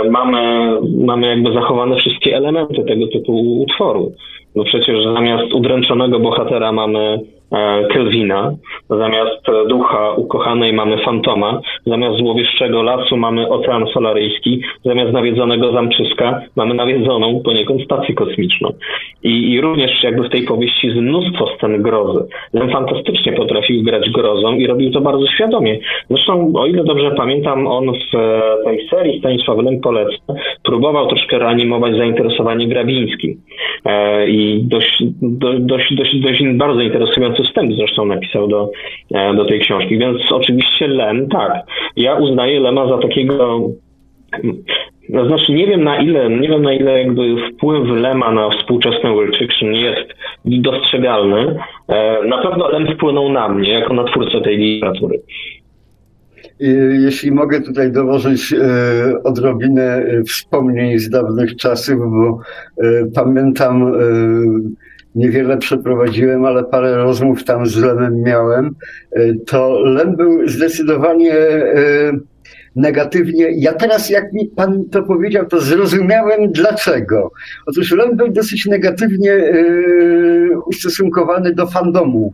mamy, mamy jakby zachowane wszystkie elementy tego typu utworu. No przecież zamiast udręczonego bohatera mamy E, Kelvina, zamiast ducha ukochanej mamy fantoma, zamiast złowieszczego lasu mamy ocean solaryjski, zamiast nawiedzonego zamczyska mamy nawiedzoną poniekąd stację kosmiczną. I, I również jakby w tej powieści jest mnóstwo scen grozy. Len fantastycznie potrafił grać grozą i robił to bardzo świadomie. Zresztą, o ile dobrze pamiętam, on w e, tej serii Stanisław Lem poleca próbował troszkę reanimować zainteresowanie Grabińskim. E, I dość, dość, dość, dość, dość bardzo interesujący wstęp zresztą napisał do, e, do tej książki, więc oczywiście Lem, tak. Ja uznaję Lema za takiego no, znaczy nie wiem na ile, nie wiem na ile jakby wpływ Lema na współczesny world fiction jest dostrzegalny. E, na pewno Lem wpłynął na mnie jako na twórcę tej literatury. Jeśli mogę tutaj dołożyć e, odrobinę wspomnień z dawnych czasów, bo pamiętam niewiele przeprowadziłem, ale parę rozmów tam z Lemem miałem, to Lem był zdecydowanie negatywnie. Ja teraz, jak mi pan to powiedział, to zrozumiałem dlaczego. Otóż Lem był dosyć negatywnie ustosunkowany do fandomu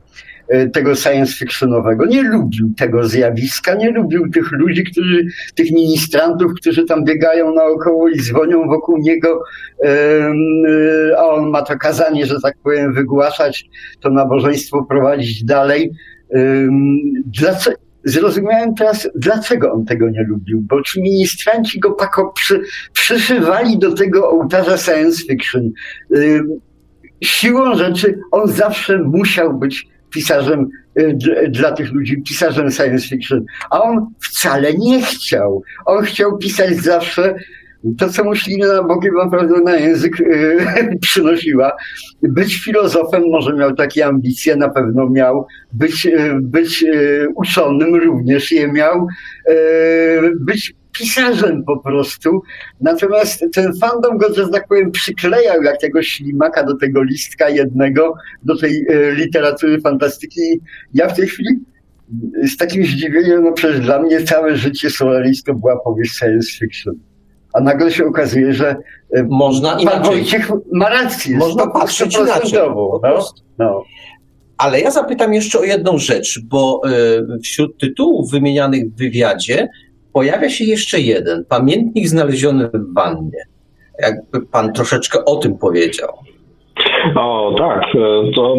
tego science fictionowego. Nie lubił tego zjawiska, nie lubił tych ludzi, którzy, tych ministrantów, którzy tam biegają naokoło i dzwonią wokół niego, yy, a on ma to kazanie, że tak powiem, wygłaszać, to nabożeństwo prowadzić dalej. Dlaczego? zrozumiałem teraz, dlaczego on tego nie lubił, bo ci ministranci go pako przy, przyszywali do tego ołtarza science fiction. Yy, siłą rzeczy on zawsze musiał być pisarzem yy, dla, tych ludzi, pisarzem science fiction, a on wcale nie chciał. On chciał pisać zawsze to, co mu ślina Bogiem naprawdę na język yy, przynosiła. Być filozofem może miał takie ambicje, na pewno miał. Być, yy, być uczonym również je miał. Być pisarzem po prostu. Natomiast ten fandom go, że tak powiem, przyklejał jak tego ślimaka do tego listka jednego, do tej literatury fantastyki. Ja w tej chwili z takim zdziwieniem, no przecież dla mnie całe życie Solaris to była powieść science fiction a nagle się okazuje, że e, można pan inaczej. Wojciech ma rację. Można patrzeć inaczej. No, no. Ale ja zapytam jeszcze o jedną rzecz, bo y, wśród tytułów wymienianych w wywiadzie pojawia się jeszcze jeden. Pamiętnik znaleziony w wannie. Jakby pan troszeczkę o tym powiedział. O tak, e, to,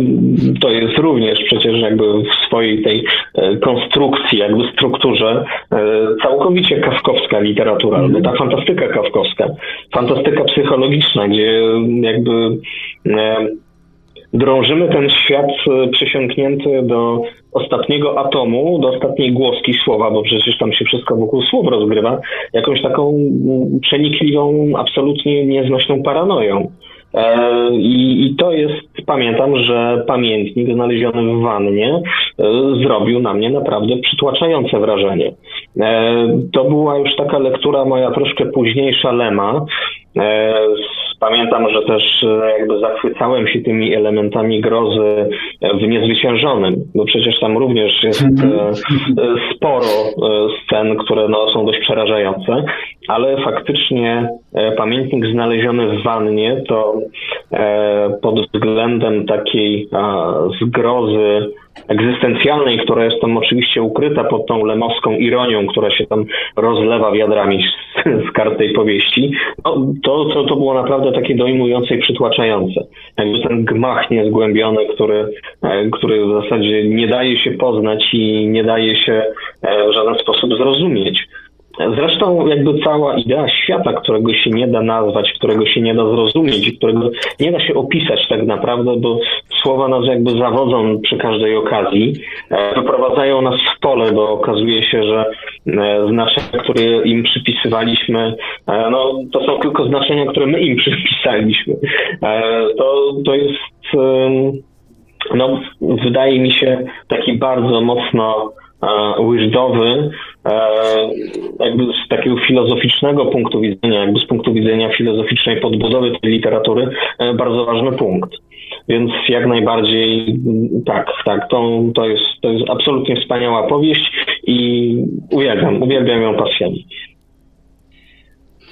to jest również przecież jakby w swojej tej e, konstrukcji, jakby strukturze e, całkowicie kawkowska literatura, albo ta fantastyka kawkowska, fantastyka psychologiczna, gdzie jakby drążymy ten świat przysiągnięty do ostatniego atomu, do ostatniej głoski słowa, bo przecież tam się wszystko wokół słów rozgrywa, jakąś taką przenikliwą, absolutnie nieznośną paranoją. E, I, I, to jest, pamiętam, że pamiętnik znaleziony w wannie e, zrobił na mnie naprawdę przytłaczające wrażenie. E, to była już taka lektura moja troszkę późniejsza Lema. Pamiętam, że też jakby zachwycałem się tymi elementami grozy w Niezwyciężonym, bo przecież tam również jest sporo scen, które no, są dość przerażające, ale faktycznie pamiętnik znaleziony w wannie to E, pod względem takiej zgrozy egzystencjalnej, która jest tam oczywiście ukryta pod tą lemowską ironią, która się tam rozlewa wiadrami z, z kart tej powieści, no, to, to, to było naprawdę takie dojmujące i przytłaczające. Jakby ten gmach niezgłębiony, który, e, który w zasadzie nie daje się poznać i nie daje się e, w żaden sposób zrozumieć. Zresztą jakby cała idea świata, którego się nie da nazwać, którego się nie da zrozumieć, którego nie da się opisać tak naprawdę, bo słowa nas jakby zawodzą przy każdej okazji, e, wyprowadzają nas w pole, bo okazuje się, że e, znaczenia, które im przypisywaliśmy, e, no to są tylko znaczenia, które my im przypisaliśmy. To, to jest no, wydaje mi się taki bardzo mocno łyżdowy, jakby z takiego filozoficznego punktu widzenia, jakby z punktu widzenia filozoficznej podbudowy tej literatury, e, bardzo ważny punkt. Więc jak najbardziej tak, tak, to, to, jest, to jest absolutnie wspaniała powieść i uwielbiam, uwielbiam ją pasjami.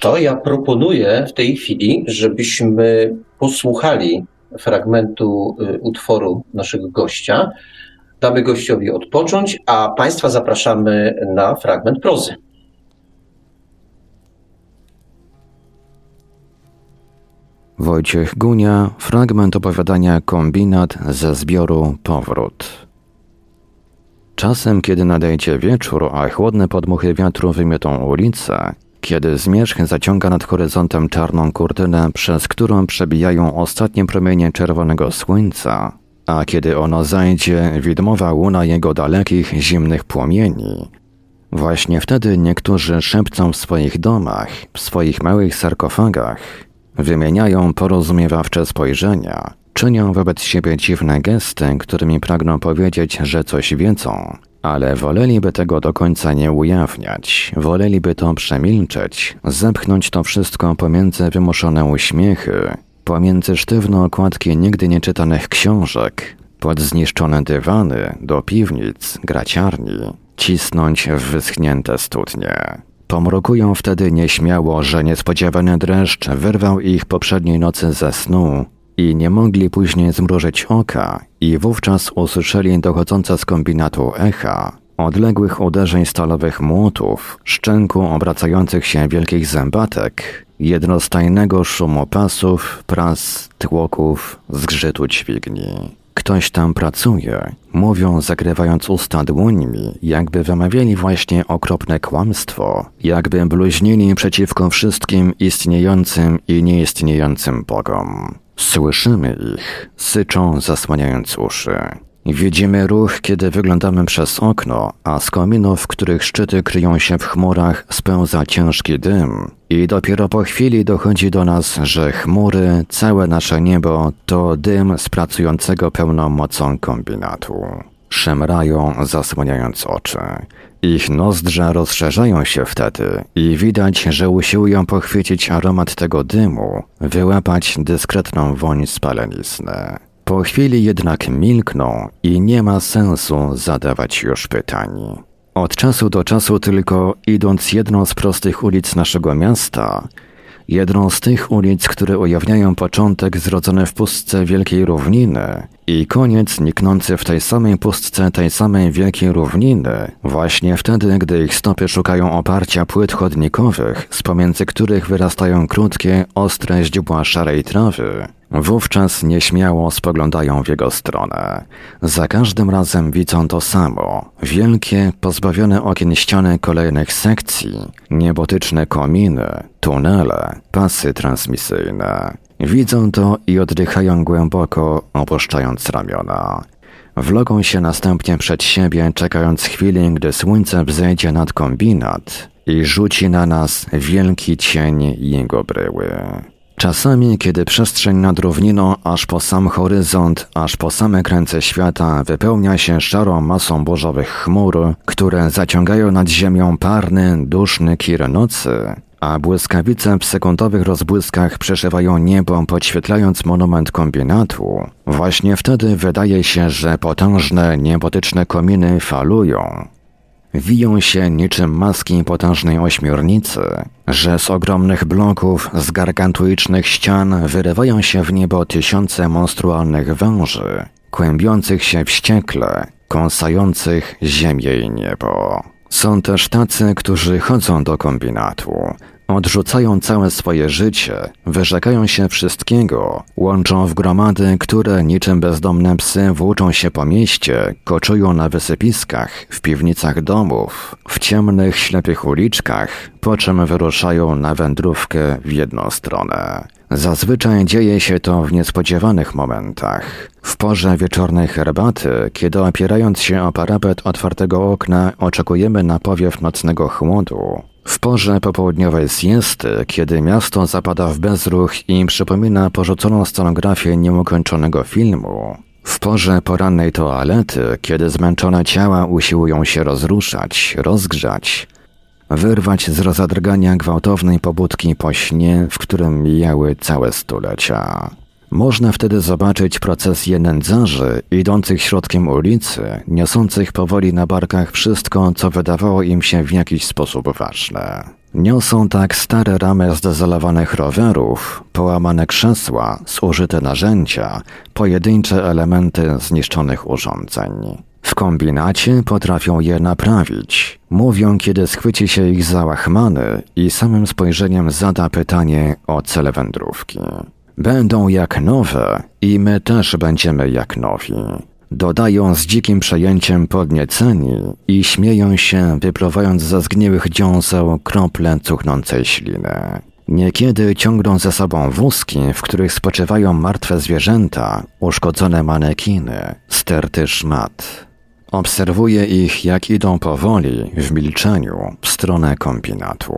To ja proponuję w tej chwili, żebyśmy posłuchali fragmentu y, utworu naszego gościa, Damy gościowi odpocząć, a Państwa zapraszamy na fragment prozy. Wojciech Gunia, fragment opowiadania Kombinat ze zbioru Powrót. Czasem, kiedy nadejdzie wieczór, a chłodne podmuchy wiatru wymiotą ulicę, kiedy zmierzch zaciąga nad horyzontem czarną kurtynę, przez którą przebijają ostatnie promienie czerwonego słońca, a kiedy ono zajdzie, widmowa łuna jego dalekich, zimnych płomieni. Właśnie wtedy niektórzy szepcą w swoich domach, w swoich małych sarkofagach, wymieniają porozumiewawcze spojrzenia, czynią wobec siebie dziwne gesty, którymi pragną powiedzieć, że coś wiedzą, ale woleliby tego do końca nie ujawniać, woleliby to przemilczeć, zepchnąć to wszystko pomiędzy wymuszone uśmiechy, pomiędzy sztywne okładki nigdy nieczytanych książek, pod zniszczone dywany do piwnic, graciarni, cisnąć w wyschnięte studnie. Pomrukują wtedy nieśmiało, że niespodziewany dreszcz wyrwał ich poprzedniej nocy ze snu i nie mogli później zmrużyć oka i wówczas usłyszeli dochodzące z kombinatu echa, odległych uderzeń stalowych młotów, szczęku obracających się wielkich zębatek, jednostajnego szumu pasów, pras, tłoków, zgrzytu dźwigni. Ktoś tam pracuje, mówią zagrywając usta dłońmi, jakby wymawiali właśnie okropne kłamstwo, jakby bluźnili przeciwko wszystkim istniejącym i nieistniejącym bogom. Słyszymy ich, syczą zasłaniając uszy. Widzimy ruch, kiedy wyglądamy przez okno, a z kominów, których szczyty kryją się w chmurach, spełza ciężki dym. I dopiero po chwili dochodzi do nas, że chmury, całe nasze niebo to dym z pracującego pełną mocą kombinatu. Szemrają, zasłaniając oczy. Ich nozdrza rozszerzają się wtedy i widać, że usiłują pochwycić aromat tego dymu, wyłapać dyskretną woń spalenizny. Po chwili jednak milkną i nie ma sensu zadawać już pytań. Od czasu do czasu tylko idąc jedną z prostych ulic naszego miasta, jedną z tych ulic, które ujawniają początek zrodzony w pustce wielkiej równiny i koniec niknący w tej samej pustce tej samej wielkiej równiny, właśnie wtedy, gdy ich stopy szukają oparcia płyt chodnikowych, z pomiędzy których wyrastają krótkie, ostre źdźbła szarej trawy, Wówczas nieśmiało spoglądają w jego stronę. Za każdym razem widzą to samo. Wielkie, pozbawione okien ściany kolejnych sekcji, niebotyczne kominy, tunele, pasy transmisyjne. Widzą to i oddychają głęboko, opuszczając ramiona. Wlogą się następnie przed siebie, czekając chwili, gdy słońce wzejdzie nad kombinat i rzuci na nas wielki cień jego bryły. Czasami, kiedy przestrzeń nad równiną, aż po sam horyzont, aż po same krańce świata wypełnia się szarą masą burzowych chmur, które zaciągają nad ziemią parny, duszny kir nocy, a błyskawice w sekundowych rozbłyskach przeszywają niebo, podświetlając monument kombinatu, właśnie wtedy wydaje się, że potężne, niebotyczne kominy falują, wiją się niczym maski potężnej ośmiornicy, że z ogromnych bloków, z gargantuicznych ścian wyrywają się w niebo tysiące monstrualnych węży, kłębiących się wściekle, kąsających ziemię i niebo. Są też tacy, którzy chodzą do kombinatu, Odrzucają całe swoje życie, wyrzekają się wszystkiego, łączą w gromady, które niczym bezdomne psy włóczą się po mieście, koczują na wysypiskach, w piwnicach domów, w ciemnych, ślepych uliczkach, po czym wyruszają na wędrówkę w jedną stronę. Zazwyczaj dzieje się to w niespodziewanych momentach. W porze wieczornej herbaty, kiedy opierając się o parapet otwartego okna oczekujemy na powiew nocnego chłodu, w porze popołudniowej siesty, kiedy miasto zapada w bezruch i przypomina porzuconą scenografię nieukończonego filmu, w porze porannej toalety, kiedy zmęczone ciała usiłują się rozruszać, rozgrzać, wyrwać z rozadrgania gwałtownej pobudki po śnie, w którym mijały całe stulecia. Można wtedy zobaczyć procesję nędzarzy idących środkiem ulicy, niosących powoli na barkach wszystko, co wydawało im się w jakiś sposób ważne. Niosą tak stare ramy zdezolowanych rowerów, połamane krzesła, zużyte narzędzia, pojedyncze elementy zniszczonych urządzeń. W kombinacie potrafią je naprawić. Mówią, kiedy schwyci się ich załachmany i samym spojrzeniem zada pytanie o cele wędrówki. Będą jak nowe i my też będziemy jak nowi. Dodają z dzikim przejęciem podnieceni i śmieją się, wypluwając ze zgniłych dziąseł krople cuchnącej śliny. Niekiedy ciągną ze sobą wózki, w których spoczywają martwe zwierzęta, uszkodzone manekiny, sterty szmat. Obserwuję ich, jak idą powoli, w milczeniu, w stronę kombinatu.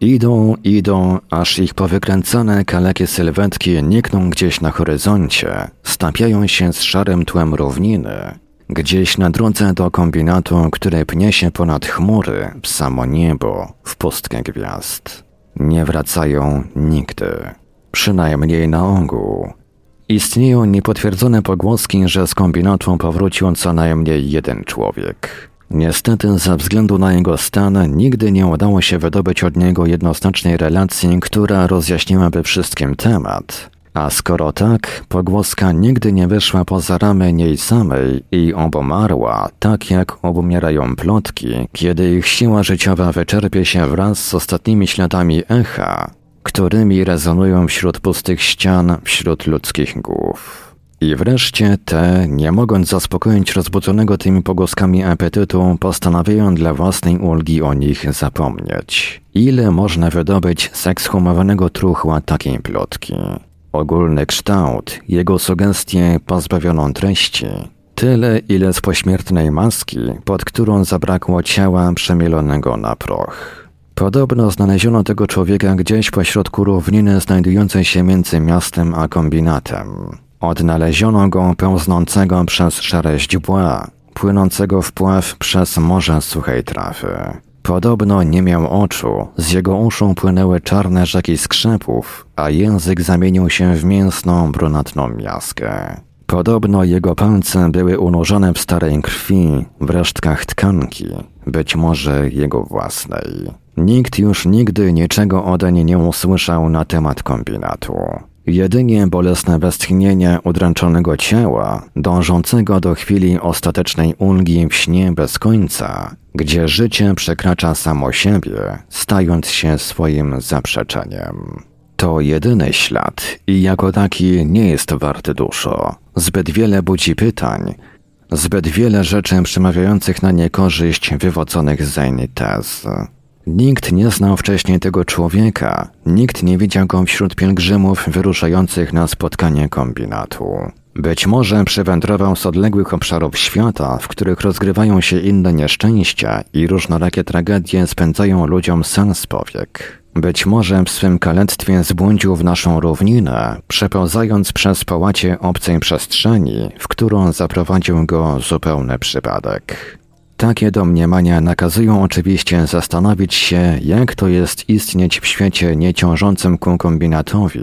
Idą, idą, aż ich powykręcane kalekie sylwetki nikną gdzieś na horyzoncie, stapiają się z szarym tłem równiny, gdzieś na drodze do kombinatu, który pnie się ponad chmury, w samo niebo, w pustkę gwiazd. Nie wracają nigdy. przynajmniej na ogół. Istnieją niepotwierdzone pogłoski, że z kombinatu powrócił co najmniej jeden człowiek. Niestety, ze względu na jego stan, nigdy nie udało się wydobyć od niego jednoznacznej relacji, która rozjaśniłaby wszystkim temat. A skoro tak, pogłoska nigdy nie wyszła poza ramy niej samej i obumarła, tak jak obumierają plotki, kiedy ich siła życiowa wyczerpie się wraz z ostatnimi śladami echa, którymi rezonują wśród pustych ścian, wśród ludzkich głów. I wreszcie te, nie mogąc zaspokoić rozbudzonego tymi pogłoskami apetytu, postanawiają dla własnej ulgi o nich zapomnieć. Ile można wydobyć z ekshumowanego truchła takiej plotki? Ogólny kształt, jego sugestie pozbawioną treści. Tyle, ile z pośmiertnej maski, pod którą zabrakło ciała przemielonego na proch. Podobno znaleziono tego człowieka gdzieś pośrodku równiny znajdującej się między miastem a kombinatem. Odnaleziono go pełznącego przez szare źdźbła, płynącego w pław przez morze suchej trawy. Podobno nie miał oczu, z jego uszu płynęły czarne rzeki skrzepów, a język zamienił się w mięsną, brunatną miaskę. Podobno jego palce były unurzone w starej krwi, w resztkach tkanki, być może jego własnej. Nikt już nigdy niczego odeń nie usłyszał na temat kombinatu. Jedynie bolesne westchnienie udręczonego ciała, dążącego do chwili ostatecznej ulgi w śnie bez końca, gdzie życie przekracza samo siebie, stając się swoim zaprzeczeniem. To jedyny ślad i jako taki nie jest warty duszo. Zbyt wiele budzi pytań, zbyt wiele rzeczy przemawiających na niekorzyść wywodzonych z tez. Nikt nie znał wcześniej tego człowieka, nikt nie widział go wśród pielgrzymów wyruszających na spotkanie kombinatu. Być może przywędrował z odległych obszarów świata, w których rozgrywają się inne nieszczęścia i różnorakie tragedie spędzają ludziom sens powiek. Być może w swym kalectwie zbłądził w naszą równinę, przepełzając przez połacie obcej przestrzeni, w którą zaprowadził go zupełny przypadek. Takie domniemania nakazują oczywiście zastanowić się, jak to jest istnieć w świecie nieciążącym ku kombinatowi.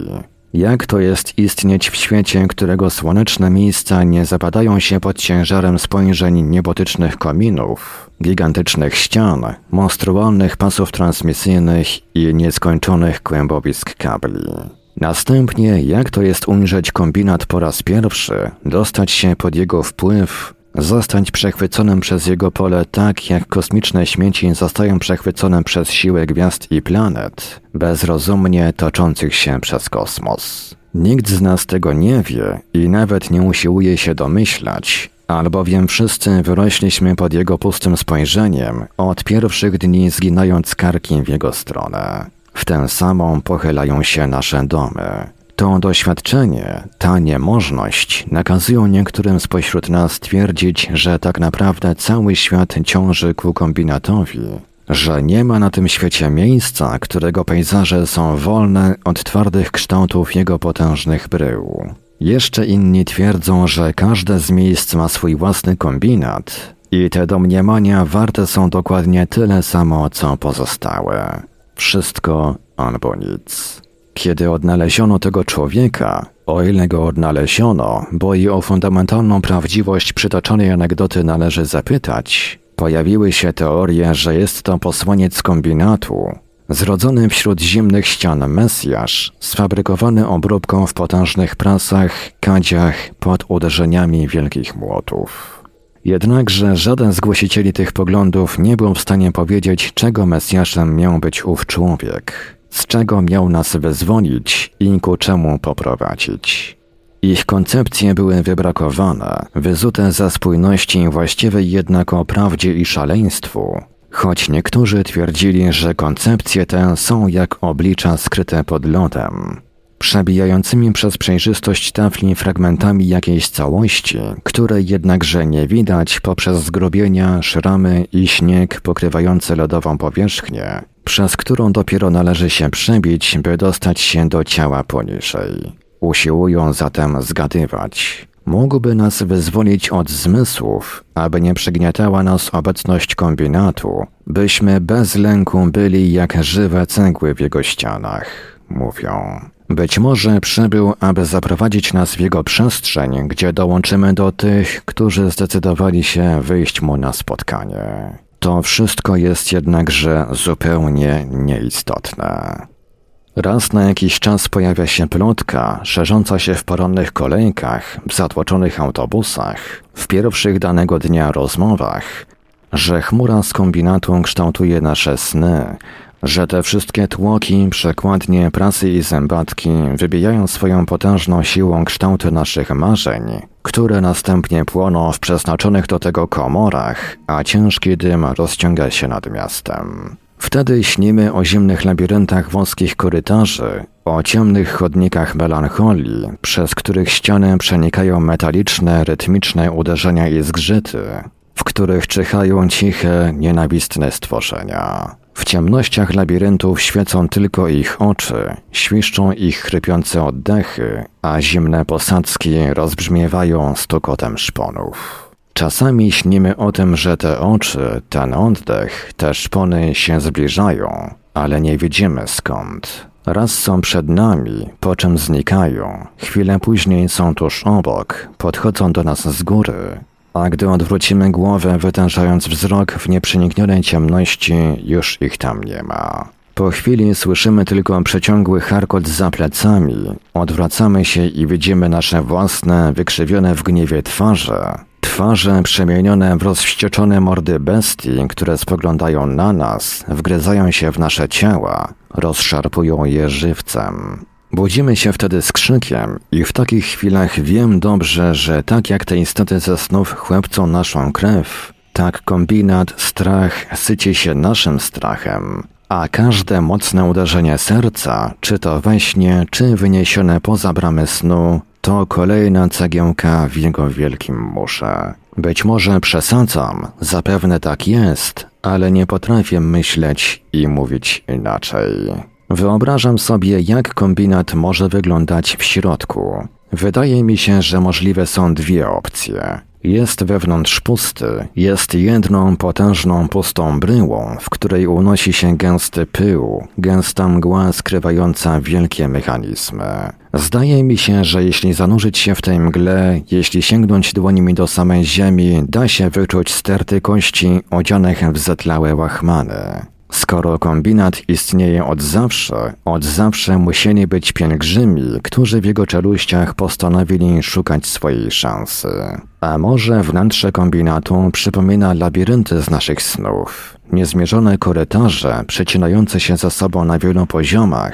Jak to jest istnieć w świecie, którego słoneczne miejsca nie zapadają się pod ciężarem spojrzeń niebotycznych kominów, gigantycznych ścian, monstrualnych pasów transmisyjnych i nieskończonych kłębowisk kabli. Następnie, jak to jest ujrzeć kombinat po raz pierwszy, dostać się pod jego wpływ, Zostać przechwyconym przez jego pole tak, jak kosmiczne śmieci zostają przechwycone przez siłę gwiazd i planet, bezrozumnie toczących się przez kosmos. Nikt z nas tego nie wie i nawet nie usiłuje się domyślać, albowiem wszyscy wyrośliśmy pod jego pustym spojrzeniem, od pierwszych dni zginając karki w jego stronę. W tę samą pochylają się nasze domy. To doświadczenie, ta niemożność nakazują niektórym spośród nas twierdzić, że tak naprawdę cały świat ciąży ku kombinatowi, że nie ma na tym świecie miejsca, którego pejzaże są wolne od twardych kształtów jego potężnych brył. Jeszcze inni twierdzą, że każde z miejsc ma swój własny kombinat i te domniemania warte są dokładnie tyle samo, co pozostałe. Wszystko albo nic. Kiedy odnaleziono tego człowieka, o ile go odnaleziono, bo i o fundamentalną prawdziwość przytoczonej anegdoty należy zapytać, pojawiły się teorie, że jest to posłaniec kombinatu, zrodzony wśród zimnych ścian Mesjasz, sfabrykowany obróbką w potężnych prasach, kadziach pod uderzeniami wielkich młotów. Jednakże żaden z głosicieli tych poglądów nie był w stanie powiedzieć, czego Mesjaszem miał być ów człowiek z czego miał nas wyzwolić i ku czemu poprowadzić. Ich koncepcje były wybrakowane, wyzute za spójności właściwej jednak o prawdzie i szaleństwu, choć niektórzy twierdzili, że koncepcje te są jak oblicza skryte pod lodem, przebijającymi przez przejrzystość tafli fragmentami jakiejś całości, której jednakże nie widać poprzez zgrubienia, szramy i śnieg pokrywający lodową powierzchnię, przez którą dopiero należy się przebić, by dostać się do ciała poniżej. Usiłują zatem zgadywać. Mógłby nas wyzwolić od zmysłów, aby nie przygniatała nas obecność kombinatu, byśmy bez lęku byli jak żywe cegły w jego ścianach, mówią. Być może przybył, aby zaprowadzić nas w jego przestrzeń, gdzie dołączymy do tych, którzy zdecydowali się wyjść mu na spotkanie. To wszystko jest jednakże zupełnie nieistotne. Raz na jakiś czas pojawia się plotka, szerząca się w porannych kolejkach, w zatłoczonych autobusach, w pierwszych danego dnia rozmowach, że chmura z kombinatu kształtuje nasze sny, że te wszystkie tłoki, przekładnie, prasy i zębatki wybijają swoją potężną siłą kształty naszych marzeń, które następnie płoną w przeznaczonych do tego komorach, a ciężki dym rozciąga się nad miastem. Wtedy śnimy o zimnych labiryntach wąskich korytarzy, o ciemnych chodnikach melancholii, przez których ściany przenikają metaliczne, rytmiczne uderzenia i zgrzyty, w których czyhają ciche, nienawistne stworzenia. W ciemnościach labiryntów świecą tylko ich oczy, świszczą ich chrypiące oddechy, a zimne posadzki rozbrzmiewają stukotem szponów. Czasami śnimy o tym, że te oczy, ten oddech, te szpony się zbliżają, ale nie widzimy skąd. Raz są przed nami, po czym znikają, chwilę później są tuż obok, podchodzą do nas z góry, a gdy odwrócimy głowę, wytężając wzrok w nieprzeniknionej ciemności, już ich tam nie ma. Po chwili słyszymy tylko przeciągły charkot za plecami, odwracamy się i widzimy nasze własne, wykrzywione w gniewie twarze. Twarze przemienione w rozwścieczone mordy bestii, które spoglądają na nas, wgryzają się w nasze ciała, rozszarpują je żywcem. Budzimy się wtedy z krzykiem i w takich chwilach wiem dobrze, że tak jak te istoty ze snów chłepcą naszą krew, tak kombinat, strach syci się naszym strachem, a każde mocne uderzenie serca, czy to we śnie, czy wyniesione poza bramy snu, to kolejna cegiełka w jego wielkim musze. Być może przesadzam, zapewne tak jest, ale nie potrafię myśleć i mówić inaczej. Wyobrażam sobie, jak kombinat może wyglądać w środku. Wydaje mi się, że możliwe są dwie opcje. Jest wewnątrz pusty, jest jedną potężną pustą bryłą, w której unosi się gęsty pył, gęsta mgła skrywająca wielkie mechanizmy. Zdaje mi się, że jeśli zanurzyć się w tej mgle, jeśli sięgnąć dłońmi do samej ziemi, da się wyczuć sterty kości odzianych w zetlałe łachmany. Skoro kombinat istnieje od zawsze, od zawsze musieli być pielgrzymi, którzy w jego czeluściach postanowili szukać swojej szansy. A może wnętrze kombinatu przypomina labirynty z naszych snów, niezmierzone korytarze przecinające się ze sobą na wielu poziomach,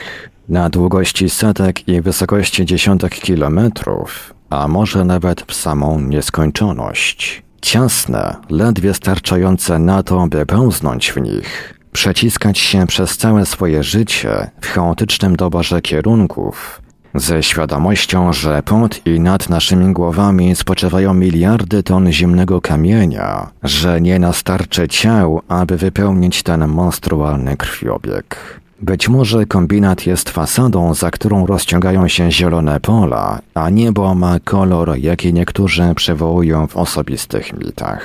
na długości setek i wysokości dziesiątek kilometrów, a może nawet w samą nieskończoność. Ciasne, ledwie starczające na to, by pełznąć w nich, przeciskać się przez całe swoje życie w chaotycznym doborze kierunków, ze świadomością, że pod i nad naszymi głowami spoczywają miliardy ton zimnego kamienia, że nie nastarczy ciał, aby wypełnić ten monstrualny krwiobieg. Być może kombinat jest fasadą, za którą rozciągają się zielone pola, a niebo ma kolor, jaki niektórzy przywołują w osobistych mitach.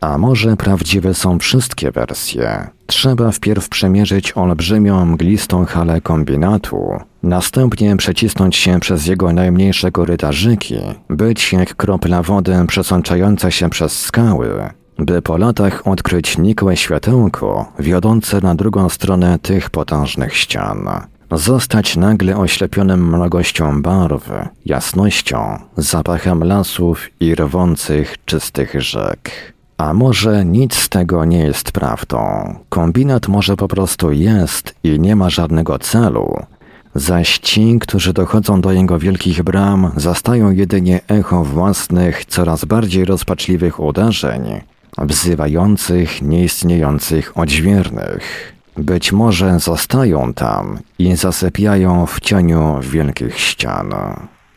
A może prawdziwe są wszystkie wersje? Trzeba wpierw przemierzyć olbrzymią, mglistą halę kombinatu, następnie przecisnąć się przez jego najmniejsze korytarzyki, być jak kropla wody przesączająca się przez skały, by po latach odkryć nikłe światełko wiodące na drugą stronę tych potężnych ścian. Zostać nagle oślepionym mnogością barw, jasnością, zapachem lasów i rwących, czystych rzek. A może nic z tego nie jest prawdą? Kombinat może po prostu jest i nie ma żadnego celu, zaś ci, którzy dochodzą do jego wielkich bram, zastają jedynie echo własnych, coraz bardziej rozpaczliwych uderzeń, wzywających nieistniejących odźwiernych. Być może zostają tam i zasypiają w cieniu wielkich ścian.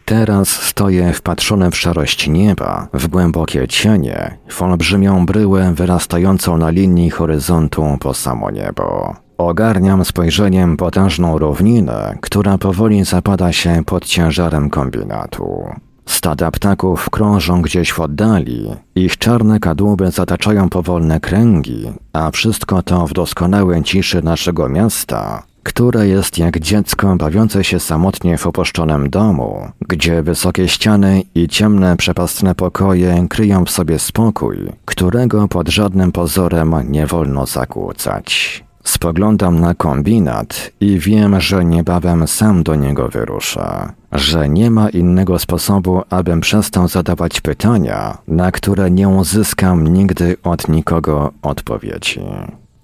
Teraz stoję wpatrzony w szarość nieba, w głębokie cienie, w olbrzymią bryłę wyrastającą na linii horyzontu po samo niebo. Ogarniam spojrzeniem potężną równinę, która powoli zapada się pod ciężarem kombinatu. Stada ptaków krążą gdzieś w oddali, ich czarne kadłuby zataczają powolne kręgi, a wszystko to w doskonałej ciszy naszego miasta które jest jak dziecko bawiące się samotnie w opuszczonym domu, gdzie wysokie ściany i ciemne, przepastne pokoje kryją w sobie spokój, którego pod żadnym pozorem nie wolno zakłócać. Spoglądam na kombinat i wiem, że niebawem sam do niego wyruszę, że nie ma innego sposobu, abym przestał zadawać pytania, na które nie uzyskam nigdy od nikogo odpowiedzi.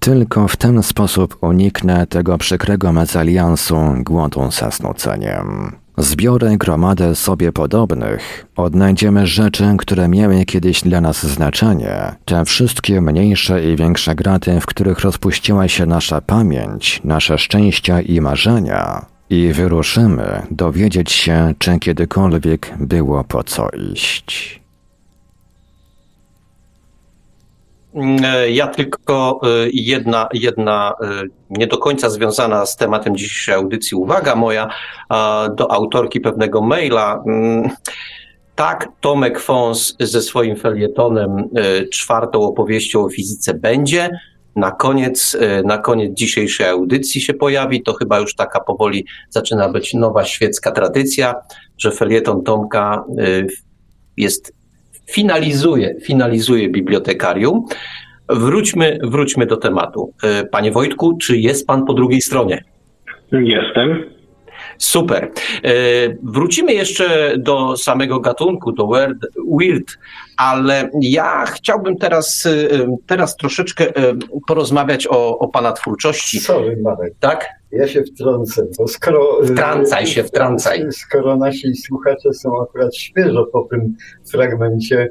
Tylko w ten sposób uniknę tego przykrego mezaliansu głodu zasnuceniem. Zbiorę gromadę sobie podobnych, odnajdziemy rzeczy, które miały kiedyś dla nas znaczenie, te wszystkie mniejsze i większe graty, w których rozpuściła się nasza pamięć, nasze szczęścia i marzenia, i wyruszymy dowiedzieć się, czy kiedykolwiek było po co iść. Ja tylko e, jedna, jedna e, nie do końca związana z tematem dzisiejszej audycji uwaga moja do autorki pewnego maila. Mm, tak, Tomek Fons ze swoim felietonem czwartą opowieścią o fizyce będzie. Na koniec, na koniec dzisiejszej audycji się pojawi. To chyba już taka powoli zaczyna być nowa świecka tradycja, że felieton Tomka jest finalizuje, finalizuje bibliotekarium. Wróćmy, wróćmy do tematu. E, panie Wojtku, czy jest pan po drugiej stronie? Jestem. Super. E, wrócimy jeszcze do samego gatunku, do weird, weird, ale ja chciałbym teraz, e, teraz troszeczkę porozmawiać o, o pana twórczości. Sorry, Marek. Tak? Ja się wtrącę, bo skoro... Wtrącaj się, wtrącaj. Skoro nasi słuchacze są akurat świeżo po tym fragmencie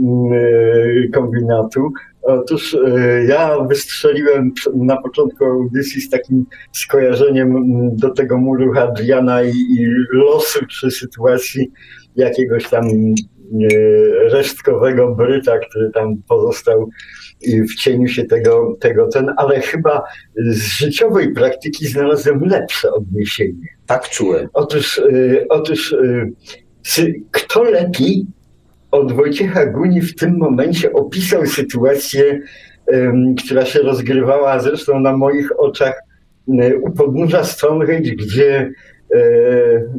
mm, kombinatu, Otóż ja wystrzeliłem na początku audycji z takim skojarzeniem mm, do tego muru Hadriana i, i losu czy sytuacji jakiegoś tam resztkowego Bryta, który tam pozostał w cieniu się tego, tego ten, ale chyba z życiowej praktyki znalazłem lepsze odniesienie. Tak czułem. Otóż, e, otóż kto lepiej od Wojciecha Guni w tym momencie opisał sytuację, która się rozgrywała zresztą na moich oczach u podnóża Stonehenge, gdzie e,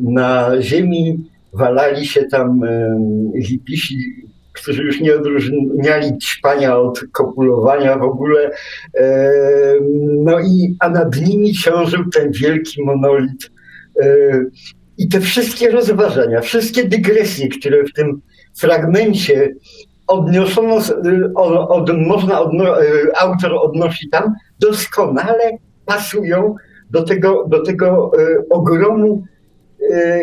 na ziemi walali się tam hipisi, którzy już nie odróżniali ćpania od kopulowania w ogóle. No i, a nad nimi ciążył ten wielki monolit. E, I te wszystkie rozważania, wszystkie dygresje, które w tym fragmencie odniesiono, od, od, można odno, e, autor odnosi tam, doskonale pasują do tego, do tego e, ogromu e,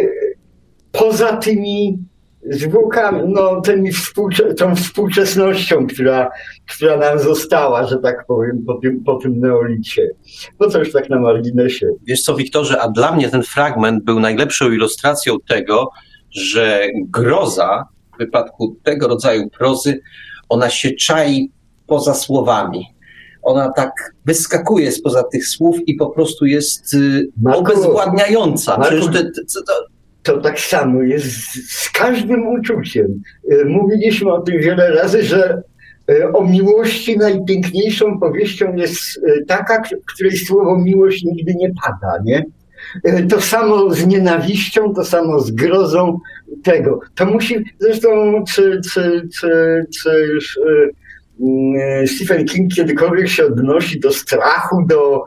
poza tymi zwłokami, no, tymi współcze, tą współczesnością, która, która nam została, że tak powiem, po tym, po tym neolicie. No to już tak na marginesie. Wiesz co, Wiktorze, a dla mnie ten fragment był najlepszą ilustracją tego, że groza w wypadku tego rodzaju prozy, ona się czai poza słowami. Ona tak wyskakuje spoza tych słów i po prostu jest y, Marku, obezwładniająca. Marku, to, to, to tak samo jest z każdym uczuciem. Y, mówiliśmy o tym wiele razy, że y, o miłości najpiękniejszą powieścią jest taka, której słowo miłość nigdy nie pada, nie? To samo z nienawiścią, to samo z grozą tego. To musi, zresztą czy, czy, czy, czy już Stephen King kiedykolwiek się odnosi do strachu, do...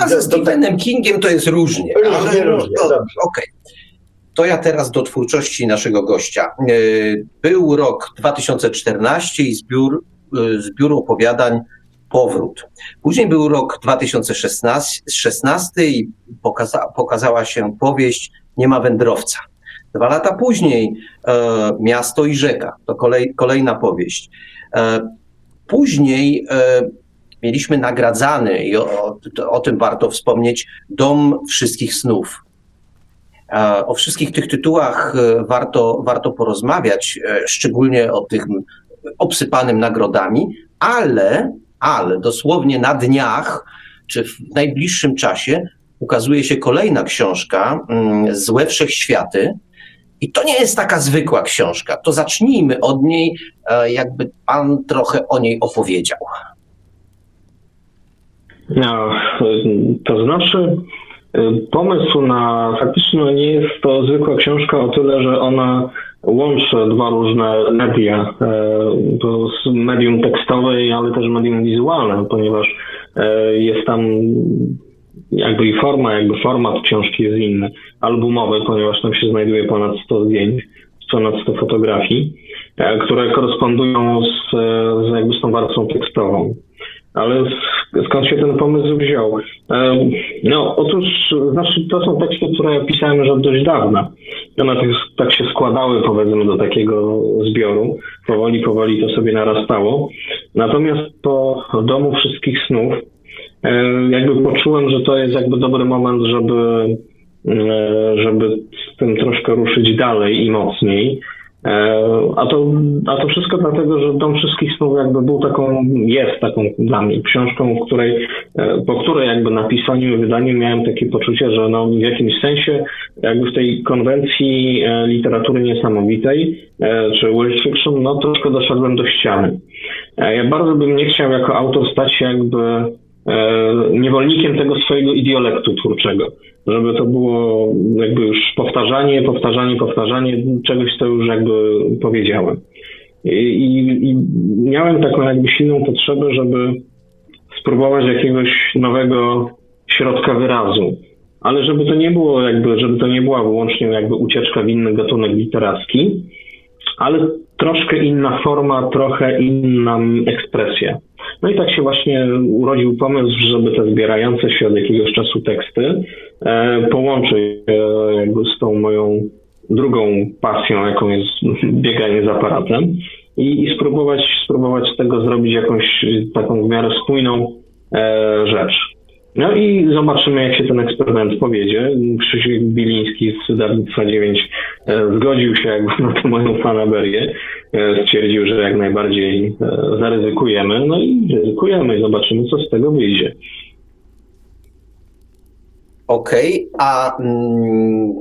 E, A ze Stephenem Kingiem to jest różnie. Różnie, ale, różnie, Okej. Okay. To ja teraz do twórczości naszego gościa. Był rok 2014 i zbiór, zbiór opowiadań powrót. Później był rok 2016 i pokaza, pokazała się powieść Nie ma wędrowca. Dwa lata później e, Miasto i rzeka, to kolej, kolejna powieść. E, później e, mieliśmy nagradzany, i o, o, tym warto wspomnieć, Dom Wszystkich Snów. E, o wszystkich tych tytułach e, warto, warto porozmawiać, e, szczególnie o tym obsypanym nagrodami, ale ale dosłownie na dniach, czy w najbliższym czasie ukazuje się kolejna książka, mm, Złe Wszechświaty. I to nie jest taka zwykła książka. To zacznijmy od niej, jakby pan trochę o niej opowiedział. No, to znaczy, pomysł na faktycznie nie jest to zwykła książka o tyle, że ona łączy dwa różne media, to medium tekstowe, ale też medium wizualne, ponieważ jest tam jakby i forma, jakby format książki jest inny, albumowy, ponieważ tam się znajduje ponad 100 zdjęć, ponad 100 fotografii, e, które korespondują z, z jakby z tą warstwą tekstową. Ale skąd się ten pomysł wziął? No, otóż, znaczy, to są teksty, które pisałem już od dość dawna. One tak, tak się składały, powiedzmy, do takiego zbioru. Powoli, powoli to sobie narastało. Natomiast po Domu Wszystkich Snów, jakby poczułem, że to jest jakby dobry moment, żeby, żeby z tym troszkę ruszyć dalej i mocniej. E, a to, a to wszystko dlatego, że Dom Wszystkich Snów jakby był taką, jest taką dla mnie książką, której, po której jakby napisaniu i wydaniu miałem takie poczucie, że no w jakimś sensie jakby w tej konwencji literatury niesamowitej, czy world fiction, no troszkę doszedłem do ściany. Ja bardzo bym nie chciał jako autor stać się jakby E, niewolnikiem tego swojego idiolektu twórczego. Żeby to było jakby już powtarzanie, powtarzanie, powtarzanie czegoś, co już jakby powiedziałem. I, i, i miałem taką jakby silną potrzebę, żeby spróbować jakiegoś nowego środka wyrazu. Ale żeby to nie było jakby, żeby to nie była wyłącznie jakby ucieczka w inny gatunek literacki, ale troszkę inna forma, trochę inna ekspresja. No i tak się właśnie urodził pomysł, żeby te zbierające się od jakiegoś czasu teksty e, połączyć e, jakby z tą moją drugą pasją, jaką jest bieganie z aparatem i, i spróbować, spróbować z tego zrobić jakąś taką w miarę spójną e, rzecz. No i zobaczymy, jak się ten eksperyment powiedzie. Krzysiek Biliński z wydawnictwa 9 e, zgodził się jakby na tę moją fanaberię. E, stwierdził, że jak najbardziej e, zaryzykujemy. No i ryzykujemy zobaczymy, co z tego wyjdzie. Okej, okay, a mm,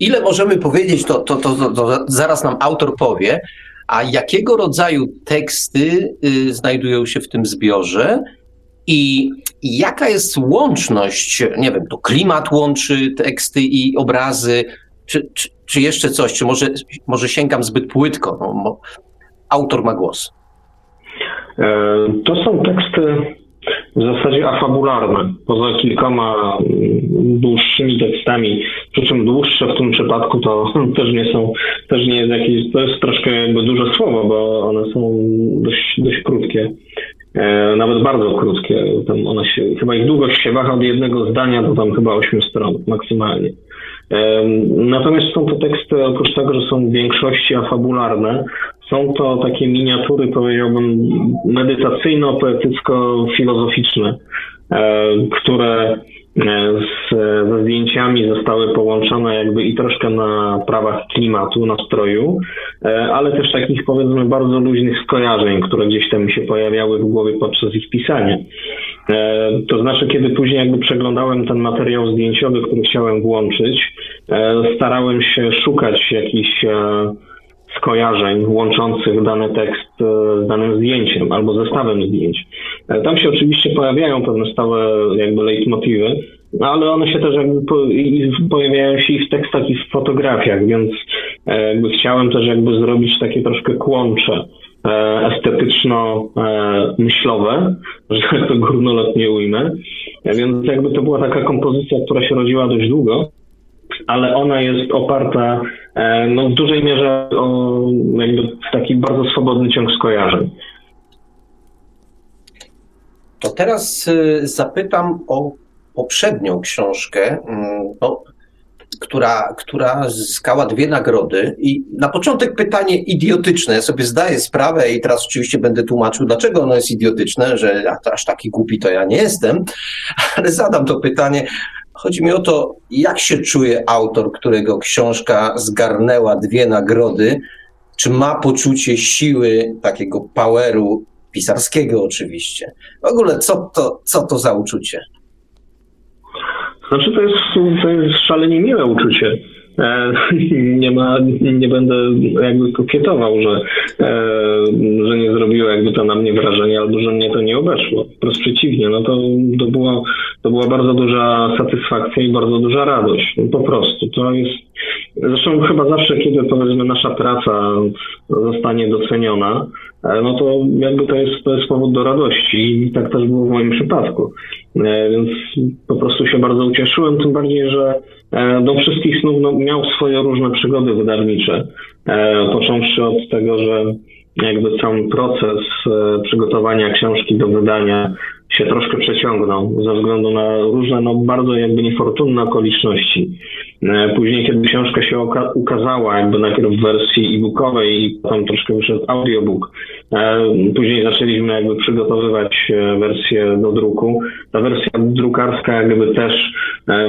ile możemy powiedzieć, to, to, to, to, zaraz nam autor powie, a jakiego rodzaju teksty y, znajdują się w tym zbiorze i jaka jest łączność, nie wiem, to klimat łączy teksty i obrazy, czy, czy, czy jeszcze coś, czy może, może sięgam zbyt płytko? No, autor ma głos. E, to są teksty w zasadzie afabularne, poza kilkoma dłuższymi tekstami, przy czym dłuższe w tym przypadku to też nie są, też nie jest jakieś, to jest troszkę jakby duże słowo, bo one są dość, dość krótkie. E, nawet bardzo krótkie. Tam one się, chyba ich długość się waha od jednego zdania do tam chyba 8 stron maksymalnie. E, natomiast są to teksty, oprócz tego, że są w większości afabularne, są to takie miniatury, powiedziałbym, medytacyjno-poetycko-filozoficzne, e, które z, ze zdjęciami zostały połączone jakby i troszkę na prawach klimatu, nastroju, e, ale też takich powiedzmy bardzo luźnych skojarzeń, które gdzieś tam się pojawiały w głowie podczas ich pisania. E, to znaczy, kiedy później jakby przeglądałem ten materiał zdjęciowy, który chciałem włączyć, starałem się szukać jakichś skojarzeń łączących dany tekst z danym zdjęciem albo zestawem zdjęć. E, tam się oczywiście pojawiają pewne stałe jakby leitmotywy, no ale one się też jakby po, pojawiają się i w tekstach, i w fotografiach, więc e, jakby chciałem też jakby zrobić takie troszkę kłącze e, estetyczno-myślowe, że tak to górnolotnie ujmę. Więc jakby to była taka kompozycja, która się rodziła dość długo, ale ona jest oparta no, w dużej mierze o jakby taki bardzo swobodny ciąg skojarzeń. To teraz y, zapytam o poprzednią książkę, mm, która, która zyskała dwie nagrody. I na początek pytanie idiotyczne. Ja sobie zdaję sprawę i teraz oczywiście będę tłumaczył, dlaczego ono jest idiotyczne, że aż taki głupi to ja nie jestem, ale zadam to pytanie. Chodzi mi o to, jak się czuje autor, którego książka zgarnęła dwie nagrody, czy ma poczucie siły, takiego poweru pisarskiego oczywiście. W ogóle co to, co to za uczucie? Znaczy to jest, to jest szalenie miłe uczucie. E, nie ma, nie będę jakby kokietował, że, e, że nie zrobiło jakby to na mnie wrażenie, albo że mnie to nie obeszło. Wprost przeciwnie, no to, to, było, to była bardzo duża satysfakcja i bardzo duża radość. No po prostu. To jest, zresztą chyba zawsze, kiedy powiedzmy nasza praca zostanie doceniona, e, no to jakby to jest, to jest powód do radości i tak też było w moim przypadku. E, więc po prostu się bardzo ucieszyłem, tym bardziej, że e, do wszystkich snów no, miał swoje różne przygody wydawnicze. Począwszy od tego, że jakby cały proces przygotowania książki do wydania się troszkę przeciągnął ze względu na różne, no bardzo jakby niefortunne okoliczności. E, później, kiedy książka się ukazała, jakby najpierw w wersji e-bookowej i potem troszkę wyszedł audiobook, e, później zaczęliśmy jakby przygotowywać e, wersję do druku. Ta wersja drukarska jakby też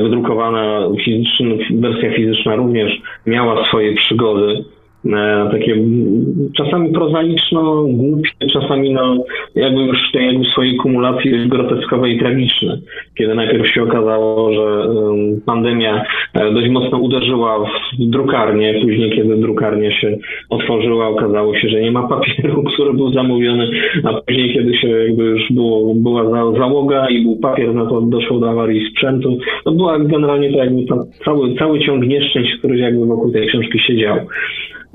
wydrukowana, fizyczna, wersja fizyczna również miała swoje przygody. E, takie czasami prozaiczno, głupie, czasami no, jakby już w tej jakby swojej kumulacji groteskowej i tragiczne. Kiedy najpierw się okazało, że pandemia e, dość mocno uderzyła w drukarnię, później kiedy drukarnia się otworzyła, okazało się, że nie ma papieru, który był zamówiony, a później kiedy się jakby już było, była załoga i był papier, no to doszło do awarii sprzętu. No była generalnie to jakby cały, cały ciąg nieszczęść, który jakby wokół tej książki siedział.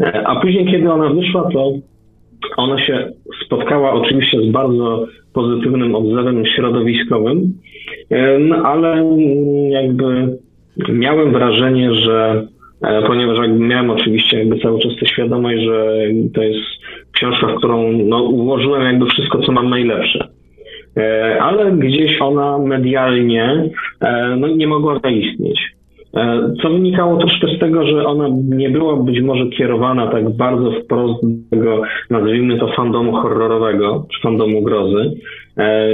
E, a później, kiedy ona wyszła, to ona się spotkała oczywiście z bardzo pozytywnym odzewem środowiskowym, e, no, ale jakby miałem wrażenie, że e, ponieważ jakby miałem oczywiście jakby cały czas tę świadomość, że to jest książka, w którą no, ułożyłem jakby wszystko, co mam najlepsze. Ale gdzieś ona medialnie no, nie mogła zaistnieć. E, co wynikało troszkę z tego, że ona nie była być może kierowana tak bardzo wprost do tego, nazwijmy to fandomu horrorowego, czy fandomu grozy. E,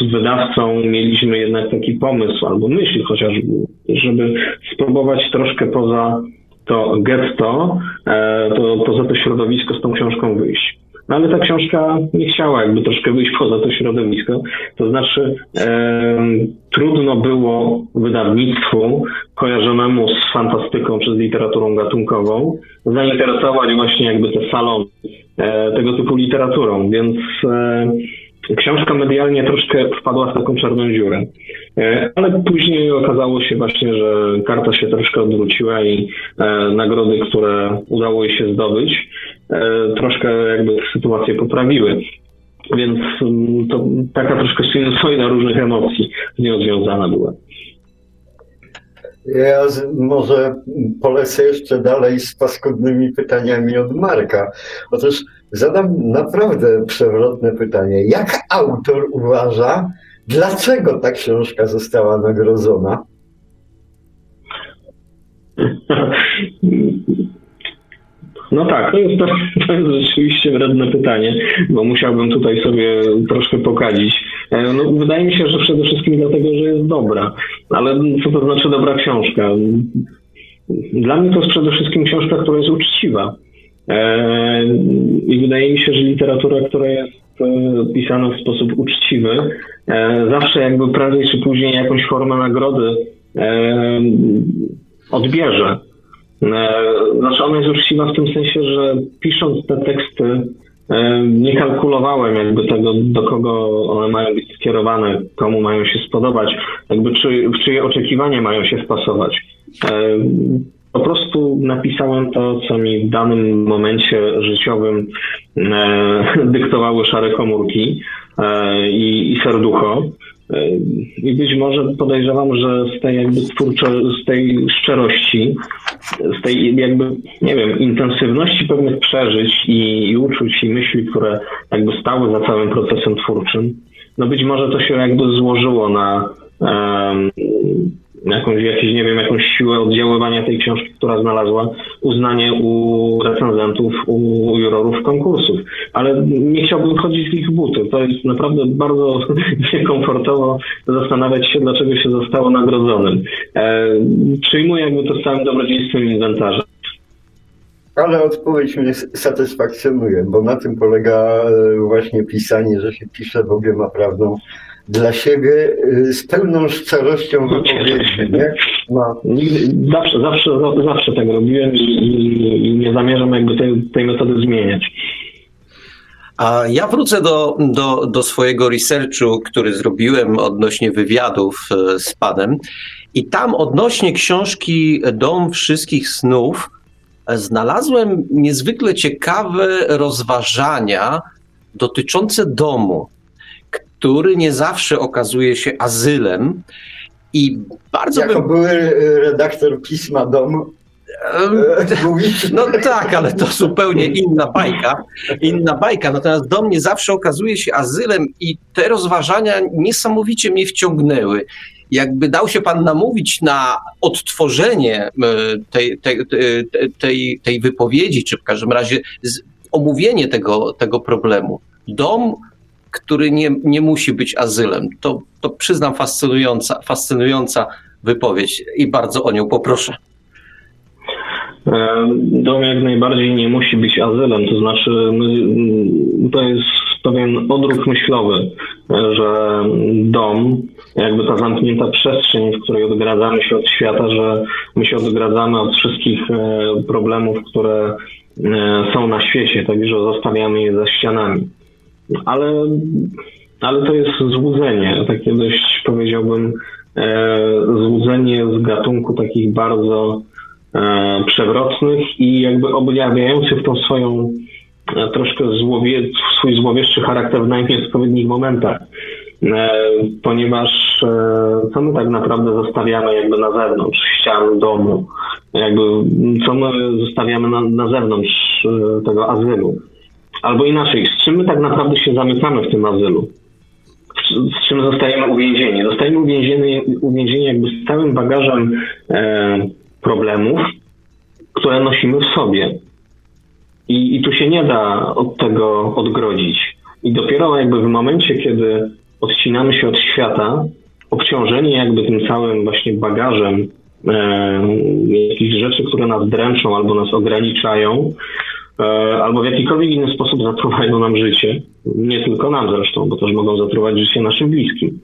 z wydawcą mieliśmy jednak taki pomysł, albo myśl chociażby, żeby spróbować troszkę poza to getto, e, to poza to środowisko z tą książką wyjść. No ale ta książka nie chciała jakby troszkę wyjść poza to środowisko. To znaczy e, trudno było wydawnictwu kojarzonemu z fantastyką czy z literaturą gatunkową zainteresować właśnie jakby te salon e, tego typu literaturą, więc e, książka medialnie troszkę wpadła w taką czarną dziurę. E, ale później okazało się właśnie, że karta się troszkę odwróciła i e, nagrody, które udało jej się zdobyć, troszkę jakby sytuację poprawiły. Więc mm, to taka troszkę sinusoida różnych emocji z nią związana była. Ja może polecę jeszcze dalej z paskudnymi pytaniami od Marka. Otóż zadam naprawdę przewrotne pytanie. Jak autor uważa, dlaczego ta książka została nagrodzona? No tak, to jest, to jest rzeczywiście wredne pytanie, bo musiałbym tutaj sobie troszkę pokadzić. E, no, wydaje mi się, że przede wszystkim dlatego, że jest dobra. Ale co to znaczy dobra książka? Dla mnie to jest przede wszystkim książka, która jest uczciwa. E, I wydaje mi się, że literatura, która jest e, pisana w sposób uczciwy, zawsze jakby prędzej czy później jakąś formę nagrody odbierze. Znaczy ona jest uczciwa w tym sensie, że pisząc te teksty nie kalkulowałem jakby tego, do kogo one mają być skierowane, komu mają się spodobać, jakby czy, w czyje oczekiwania mają się wpasować. Po prostu napisałem to, co mi w danym momencie życiowym dyktowały szare komórki e, i, i serducho. I być może podejrzewam, że z tej jakby twórczo, z tej szczerości, z tej jakby, nie wiem, intensywności pewnych przeżyć i, i uczuć i myśli, które jakby stały za całym procesem twórczym, no być może to się jakby złożyło na um, jakąś, jakieś, nie wiem, jakąś siłę oddziaływania tej książki, która znalazła uznanie u recenzentów, u jurorów konkursów. Ale nie chciałbym chodzić w ich buty. To jest naprawdę bardzo niekomfortowo zastanawiać się, dlaczego się zostało nagrodzonym. E, przyjmuję jakby to z całym dobrodziejstwem inwentarza. Ale odpowiedź mnie satysfakcjonuje, bo na tym polega e, właśnie pisanie, że się pisze w obiema prawdą dla siebie y, z pełną szczerością wypowiedzi. Nie? No, zawsze, zawsze, zawsze tak robiłem i, i, i nie zamierzam jakby tej, tej metody zmieniać. A ja wrócę do, do, do swojego researchu, który zrobiłem odnośnie wywiadów e, z panem. I tam odnośnie książki Dom Wszystkich Snów e, znalazłem niezwykle ciekawe rozważania dotyczące domu, który nie zawsze okazuje się azylem. I bardzo jako bym... były redaktor pisma Dom, no tak, ale to zupełnie inna bajka. Inna bajka. Natomiast dom nie zawsze okazuje się azylem i te rozważania niesamowicie mnie wciągnęły. Jakby dał się pan namówić na odtworzenie tej, tej, tej, tej wypowiedzi, czy w każdym razie omówienie tego, tego problemu. Dom, który nie, nie musi być azylem. To, to przyznam fascynująca, fascynująca wypowiedź i bardzo o nią poproszę. E, dom jak najbardziej nie musi być azylem, to znaczy my, to jest pewien odruch myślowy, że dom, jakby ta zamknięta przestrzeń, w której odgradzamy się od świata, że my się odgradzamy od wszystkich e, problemów, które e, są na świecie, także zostawiamy je za ścianami. Ale, ale to jest złudzenie, takie dość powiedziałbym złudzenie z gatunku takich bardzo E, przewrotnych i jakby objawiających tą swoją e, troszkę złowie, swój złowieszczy charakter w najnieodpowiednich momentach. E, ponieważ co my tak naprawdę zostawiamy jakby na zewnątrz ścian domu, jakby co my zostawiamy na, na zewnątrz tego azylu. Albo inaczej, z czym my tak naprawdę się zamykamy w tym azylu? Z czym zostajemy uwięzieni? Zostajemy uwięzieni, uwięzieni jakby z całym bagażem e, problemów, które nosimy w sobie. I, I tu się nie da od tego odgrodzić. I dopiero jakby w momencie, kiedy odcinamy się od świata, obciążeni jakby tym całym właśnie bagażem e, jakichś rzeczy, które nas dręczą albo nas ograniczają, albo w jakikolwiek inny sposób zatruwają nam życie, nie tylko nam zresztą, bo też mogą zatruwać życie naszym bliskim.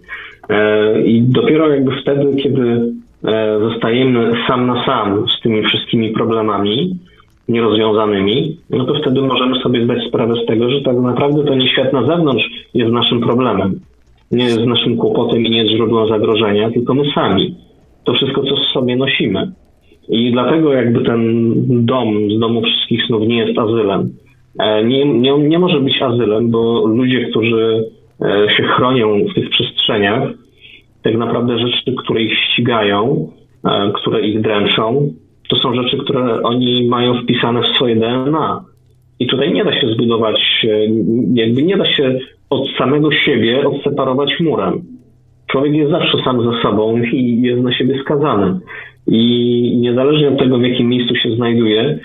E, I dopiero jakby wtedy, kiedy E, zostajemy sam na sam z tymi wszystkimi problemami nierozwiązanymi, no to wtedy możemy sobie zdać sprawę z tego, że tak naprawdę to nie świat na zewnątrz jest naszym problemem, nie jest naszym kłopotem i nie jest źródłem zagrożenia, tylko my sami. To wszystko, co w sobie nosimy. I dlatego jakby ten dom z domu wszystkich snów nie jest azylem. E, nie, nie, nie może być azylem, bo ludzie, którzy e, się chronią w tych przestrzeniach, tak naprawdę rzeczy, które ich ścigają, e, które ich dręczą, to są rzeczy, które oni mają wpisane w swoje DNA. I tutaj nie da się zbudować, jakby nie da się od samego siebie odseparować murem. Człowiek jest zawsze sam ze sobą i jest na siebie skazany. I niezależnie od tego, w jakim miejscu się znajduje,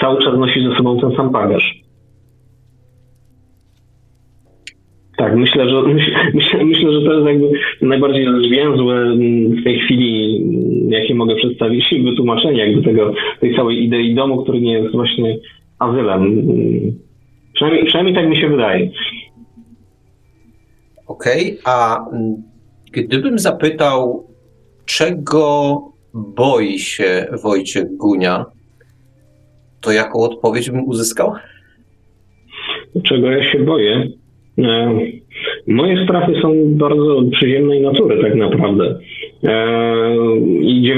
cały czas nosi ze sobą ten sam bagaż. Tak, myślę, że myślę, myślę, że to jest jakby najbardziej zwięzłe mm, w tej chwili, mm, jakie mogę przedstawić, wytłumaczenie jakby tego, tej całej idei domu, który nie jest właśnie azylem. Mm, przynajmniej, przynajmniej tak mi się wydaje. Okej, okay, a gdybym zapytał, czego boi się Wojciech Gunia, to jaką odpowiedź bym uzyskał? Czego ja się boję? E, moje strachy są bardzo przyziemnej natury tak naprawdę. E, I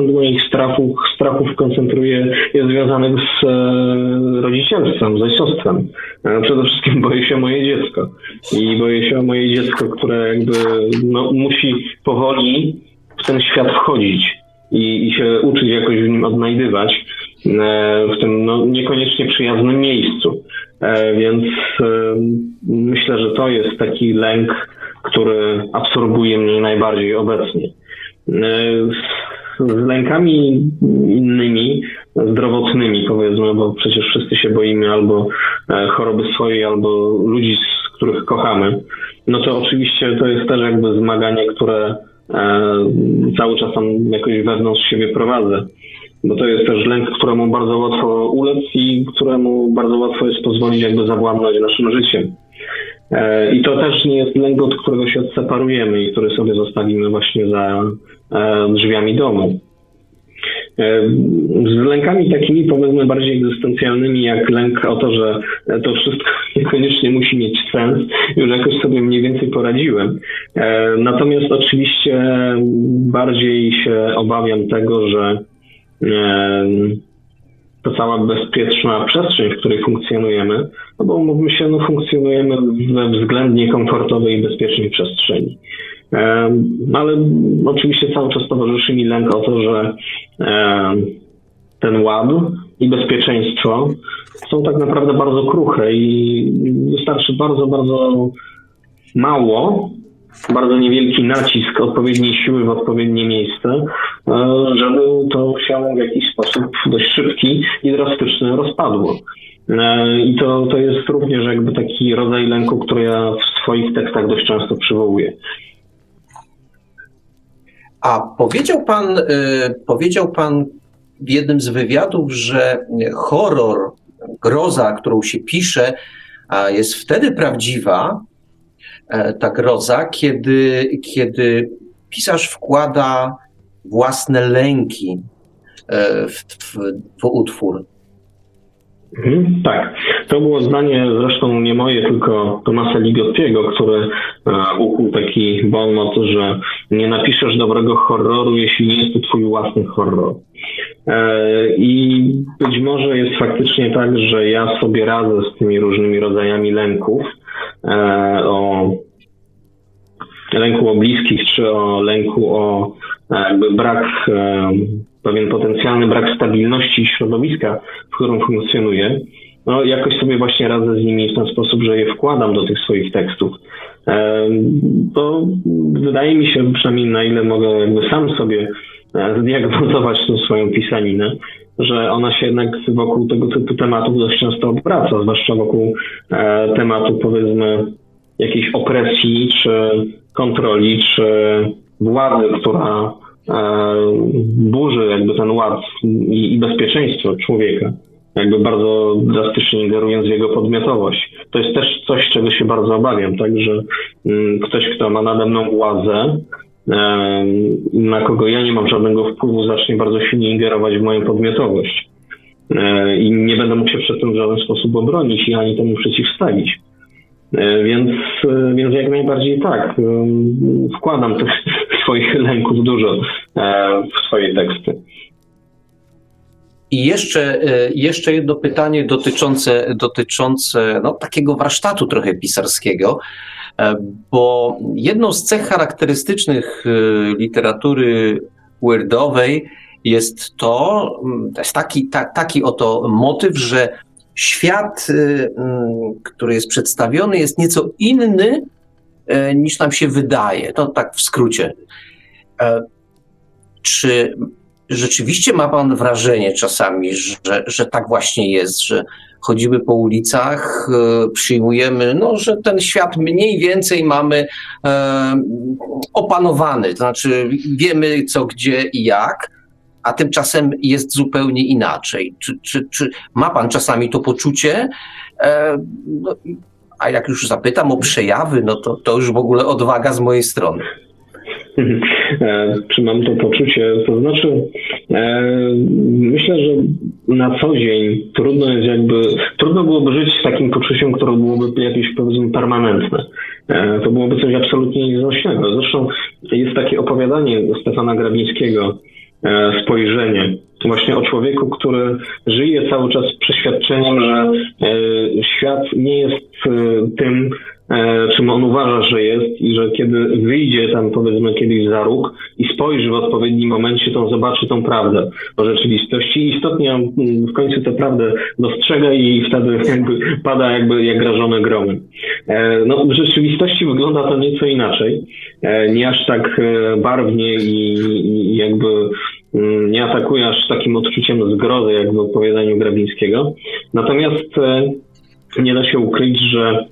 90% moich strachów, strachów koncentruje, jest związanych z e, rodzicielstwem, z ojcostwem. Przede wszystkim boję się moje dziecko. I boję się o moje dziecko, które jakby no, musi powoli w ten świat wchodzić i, i się uczyć jakoś w nim odnajdywać w tym no, niekoniecznie przyjaznym miejscu. E, więc e, myślę, że to jest taki lęk, który absorbuje mnie najbardziej obecnie. E, z lękami innymi, zdrowotnymi powiedzmy, bo przecież wszyscy się boimy albo choroby swojej, albo ludzi, z których kochamy, no to oczywiście to jest też jakby zmaganie, które cały czas tam jakoś wewnątrz siebie prowadzę bo to jest też lęk, któremu bardzo łatwo ulec i któremu bardzo łatwo jest pozwolić jakby zawładnąć naszym życiem. I to też nie jest lęk, od którego się odseparujemy i który sobie zostawimy właśnie za drzwiami domu. Z lękami takimi powiedzmy bardziej egzystencjalnymi, jak lęk o to, że to wszystko niekoniecznie musi mieć sens, już jakoś sobie mniej więcej poradziłem. Natomiast oczywiście bardziej się obawiam tego, że to cała bezpieczna przestrzeń, w której funkcjonujemy, no bo mówmy się, no funkcjonujemy we względnie komfortowej i bezpiecznej przestrzeni. Ale oczywiście cały czas towarzyszy mi lęk o to, że ten ład i bezpieczeństwo są tak naprawdę bardzo kruche i wystarczy bardzo, bardzo mało, bardzo niewielki nacisk odpowiedniej siły w odpowiednie miejsce, e, żeby to się w jakiś sposób dość szybki i drastyczny rozpadło. E, I to, to jest również jakby taki rodzaj lęku, który ja w swoich tekstach dość często przywołuję. A powiedział pan, y, powiedział pan w jednym z wywiadów, że horror, groza, którą się pisze, jest wtedy prawdziwa, e, ta groza, kiedy, kiedy pisarz wkłada własne lęki e, w, w, w utwór. Mhm, tak. To było zdanie zresztą nie moje, tylko Tomasa Ligottiego, który e, ukuł taki bon że nie napiszesz dobrego horroru, jeśli nie jest to twój własny horror. E, I być może jest faktycznie tak, że ja sobie radzę z tymi różnymi rodzajami lęków, e, o lęku o bliskich, czy o lęku o jakby brak pewien potencjalny brak stabilności środowiska, w którym funkcjonuję, no jakoś sobie właśnie radzę z nimi w ten sposób, że je wkładam do tych swoich tekstów. To wydaje mi się, przynajmniej na ile mogę jakby sam sobie e, zdiagnozować tą swoją pisaninę, że ona się jednak wokół tego typu tematów dość często obraca, zwłaszcza wokół e, tematu powiedzmy jakiejś opresji, czy kontroli, czy władzy, która burzy jakby ten ład i, i bezpieczeństwo człowieka, jakby bardzo drastycznie ingerując w jego podmiotowość. To jest też coś, czego się bardzo obawiam, tak, że mm, ktoś, kto ma nade mną władzę, e, na kogo ja nie mam żadnego wpływu, zacznie bardzo silnie ingerować w moją podmiotowość. E, I nie będę mógł się przed tym w żaden sposób obronić i ani temu przeciwstawić. Więc, więc jak najbardziej tak. Wkładam tych swoich lęków dużo e, w swoje teksty. I jeszcze, e, jeszcze jedno pytanie dotyczące, dotyczące no, takiego warsztatu trochę pisarskiego, e, bo jedną z cech charakterystycznych literatury weirdowej jest to, to jest taki, ta, taki oto motyw, że świat, który jest przedstawiony, jest nieco inny niż nam się wydaje. To tak w skrócie. E, czy rzeczywiście ma Pan wrażenie czasami, że, że tak właśnie jest, że chodzimy po ulicach, e, przyjmujemy, no, że ten świat mniej więcej mamy e, opanowany, to znaczy wiemy co, gdzie i jak, a tymczasem jest zupełnie inaczej. Czy, czy, czy ma Pan czasami to poczucie? No, a jak już zapytam o przejawy, no to, to już w ogóle odwaga z mojej strony. E, czy mam to poczucie? To znaczy, e, myślę, że na co dzień trudno jest jakby, trudno byłoby żyć z takim poczuciem, które byłoby jakieś powiedzmy permanentne. E, to byłoby coś absolutnie nieznośnego. Zresztą jest takie opowiadanie Stefana Grabińskiego, spojrzenie. Właśnie o człowieku, który żyje cały czas przeświadczeniem, że świat nie jest tym, czym on uważa, że jest i że kiedy wyjdzie tam powiedzmy kiedyś za róg i spojrzy w odpowiednim momencie, to on zobaczy tą prawdę o rzeczywistości i istotnie on mm, w końcu tę prawdę dostrzega i wtedy jakby pada jakby jak rażone gromem. E, no, w rzeczywistości wygląda to nieco inaczej. E, nie aż tak barwnie i, i jakby mm, nie atakuje aż takim odczuciem zgrozy, jak w opowiadaniu Grabińskiego. Natomiast nie da się ukryć, że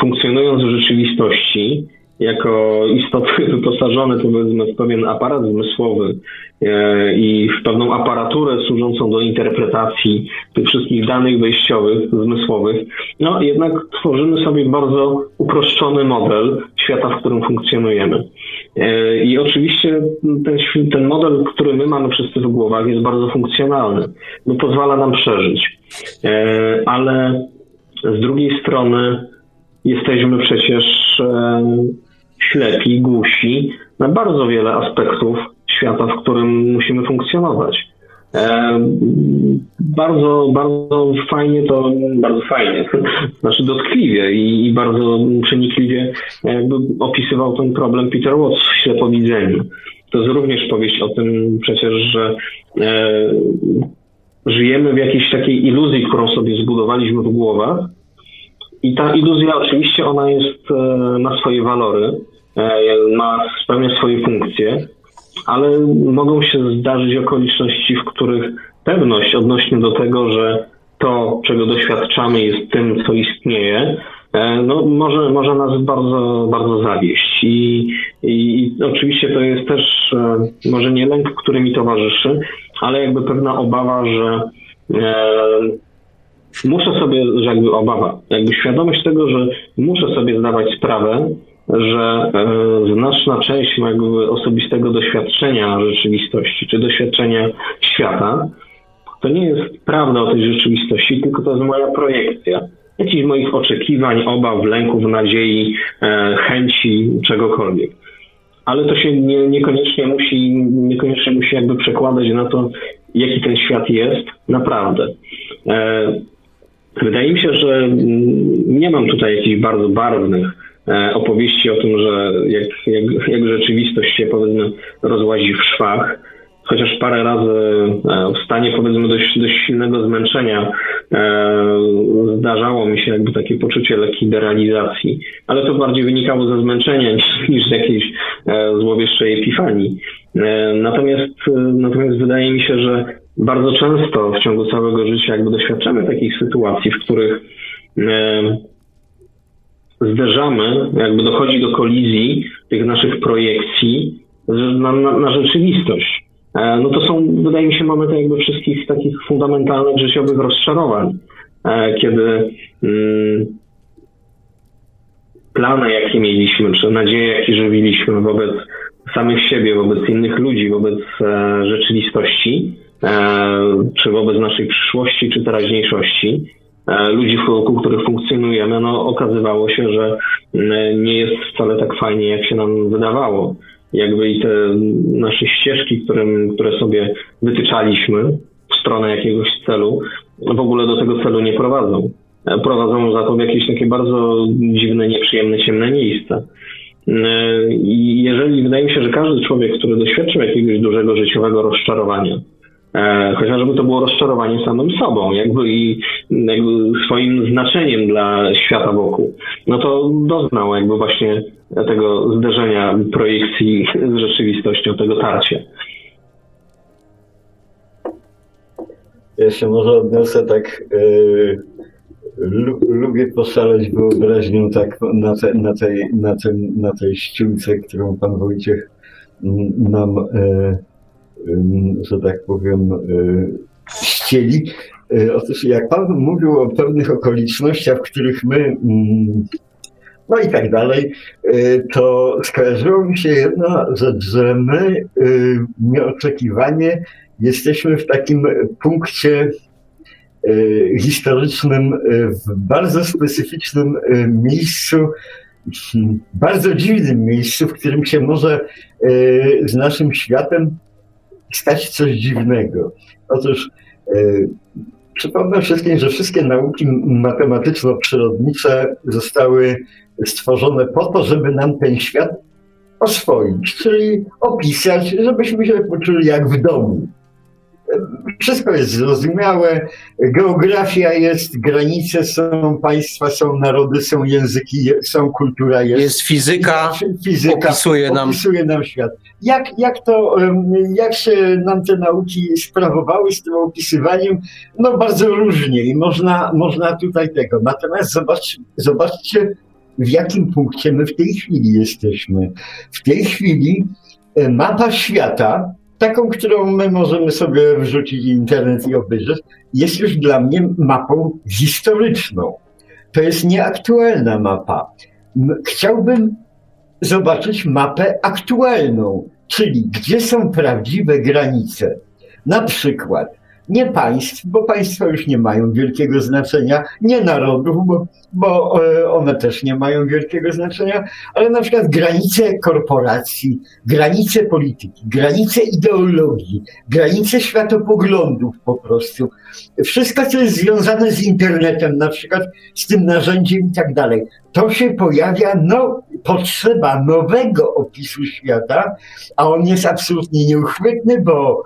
funkcjonując w rzeczywistości, jako istoty wyposażone powiedzmy w pewien aparat zmysłowy e, i w pewną aparaturę służącą do interpretacji tych wszystkich danych wejściowych, zmysłowych, no jednak tworzymy sobie bardzo uproszczony model świata, w którym funkcjonujemy. E, I oczywiście ten, ten model, który my mamy wszyscy w głowach jest bardzo funkcjonalny, bo pozwala nam przeżyć. E, ale z drugiej strony jesteśmy przecież ślepi, głusi na bardzo wiele aspektów świata, w którym musimy funkcjonować. E, bardzo, bardzo fajnie to, bardzo fajnie, znaczy dotkliwie i, bardzo przenikliwie jakby opisywał ten problem Peter Watts w ślepowidzeniu. To jest również powieść o tym przecież, że e, żyjemy w jakiejś takiej iluzji, którą sobie zbudowaliśmy w głowach i ta iluzja oczywiście ona jest, e, ma swoje walory, e, ma, spełnia swoje funkcje, ale mogą się zdarzyć okoliczności, w których pewność odnośnie do tego, że to, czego doświadczamy, jest tym, co istnieje, e, no, może, może nas bardzo, bardzo zawieść. I, i, I, oczywiście to jest też może nie lęk, który mi towarzyszy, ale jakby pewna obawa, że muszę sobie, że jakby obawa, jakby świadomość tego, że muszę sobie zdawać sprawę, że e, znaczna część mojego osobistego doświadczenia rzeczywistości, czy doświadczenia świata, to nie jest prawda o tej rzeczywistości, tylko to jest moja projekcja. Jakichś moich oczekiwań, obaw, lęków, nadziei, e, chęci, czegokolwiek. Ale to się nie, niekoniecznie musi, niekoniecznie musi jakby przekładać na to, jaki ten świat jest naprawdę. Wydaje mi się, że mm, nie mam tutaj jakichś bardzo barwnych e, opowieści o tym, że jak, jak, jak rzeczywistość się powiedzmy rozłazi w szwach, chociaż parę razy e, w stanie powiedzmy dość, dość silnego zmęczenia e, zdarzało mi się jakby takie poczucie lekkiej derealizacji, ale to bardziej wynikało ze zmęczenia niż, niż z jakiejś złowieszczej epifanii. Natomiast, natomiast wydaje mi się, że bardzo często w ciągu całego życia jakby doświadczamy takich sytuacji, w których zderzamy, jakby dochodzi do kolizji tych naszych projekcji na, na, na rzeczywistość. E, no to są, wydaje mi się, momenty jakby wszystkich takich fundamentalnych życiowych rozczarowań, e, kiedy mm, plany, jakie mieliśmy, czy nadzieje, jakie żywiliśmy wobec samych siebie, wobec innych ludzi, wobec e, rzeczywistości, czy wobec naszej przyszłości, czy teraźniejszości, e, ludzi, wokół których funkcjonujemy, no okazywało się, że nie jest wcale tak fajnie, jak się nam wydawało. Jakby i te nasze ścieżki, które, sobie wytyczaliśmy w stronę jakiegoś celu, w ogóle do tego celu nie prowadzą. E, prowadzą za to w jakieś takie bardzo dziwne, nieprzyjemne, ciemne miejsca. I jeżeli wydaje mi się, że każdy człowiek, który doświadczył jakiegoś dużego życiowego rozczarowania, E, chociażby to było rozczarowanie samym sobą, jakby i jakby swoim znaczeniem dla świata wokół. No to doznał jakby właśnie tego zderzenia projekcji z rzeczywistością, tego tarcia. Ja się może odniosę tak. Yy, lubię poszaleć wyobraźnią tak na, te, na, tej, na, tym, na tej ściółce, którą pan Wojciech nam yy, że tak powiem, y, ścieli. Y, otóż jak Pan mówił o pewnych okolicznościach, w których my, no i tak dalej, y, to skojarzyło mi się jedna rzecz, że my nieoczekiwanie jesteśmy w takim punkcie historycznym, w bardzo specyficznym miejscu, bardzo dziwnym miejscu, w którym się może z naszym światem stać coś dziwnego. Otóż e, przypomnę wszystkim, że wszystkie nauki matematyczno-przyrodnicze zostały stworzone po to, żeby nam ten świat oswoić, czyli opisać, żebyśmy się poczuli jak w domu. Wszystko jest zrozumiałe, geografia jest, granice są, państwa są, narody są, języki są, kultura jest. Jest fizyka, fizyka opisuje, nam... opisuje nam świat. Jak, jak to, jak się nam te nauki sprawowały z tym opisywaniem? No bardzo różnie i można, można tutaj tego. Natomiast zobacz, zobaczcie, w jakim punkcie my w tej chwili jesteśmy. W tej chwili e, mapa świata, taką, którą my możemy sobie wrzucić w internet i obejrzeć, jest już dla mnie mapą historyczną. To jest nieaktualna mapa. Chciałbym zobaczyć mapę aktualną, czyli gdzie są prawdziwe granice. Na przykład nie państw, bo państwa już nie mają wielkiego znaczenia, nie narodów, bo, bo e, one też nie mają wielkiego znaczenia, ale na przykład granice korporacji, granice polityki, granice ideologii, granice światopoglądów po prostu. Wszystko, co jest związane z internetem, na przykład z tym narzędziem i tak dalej, to się pojawia no, potrzeba nowego opisu świata, a on jest absolutnie nieuchwytny, bo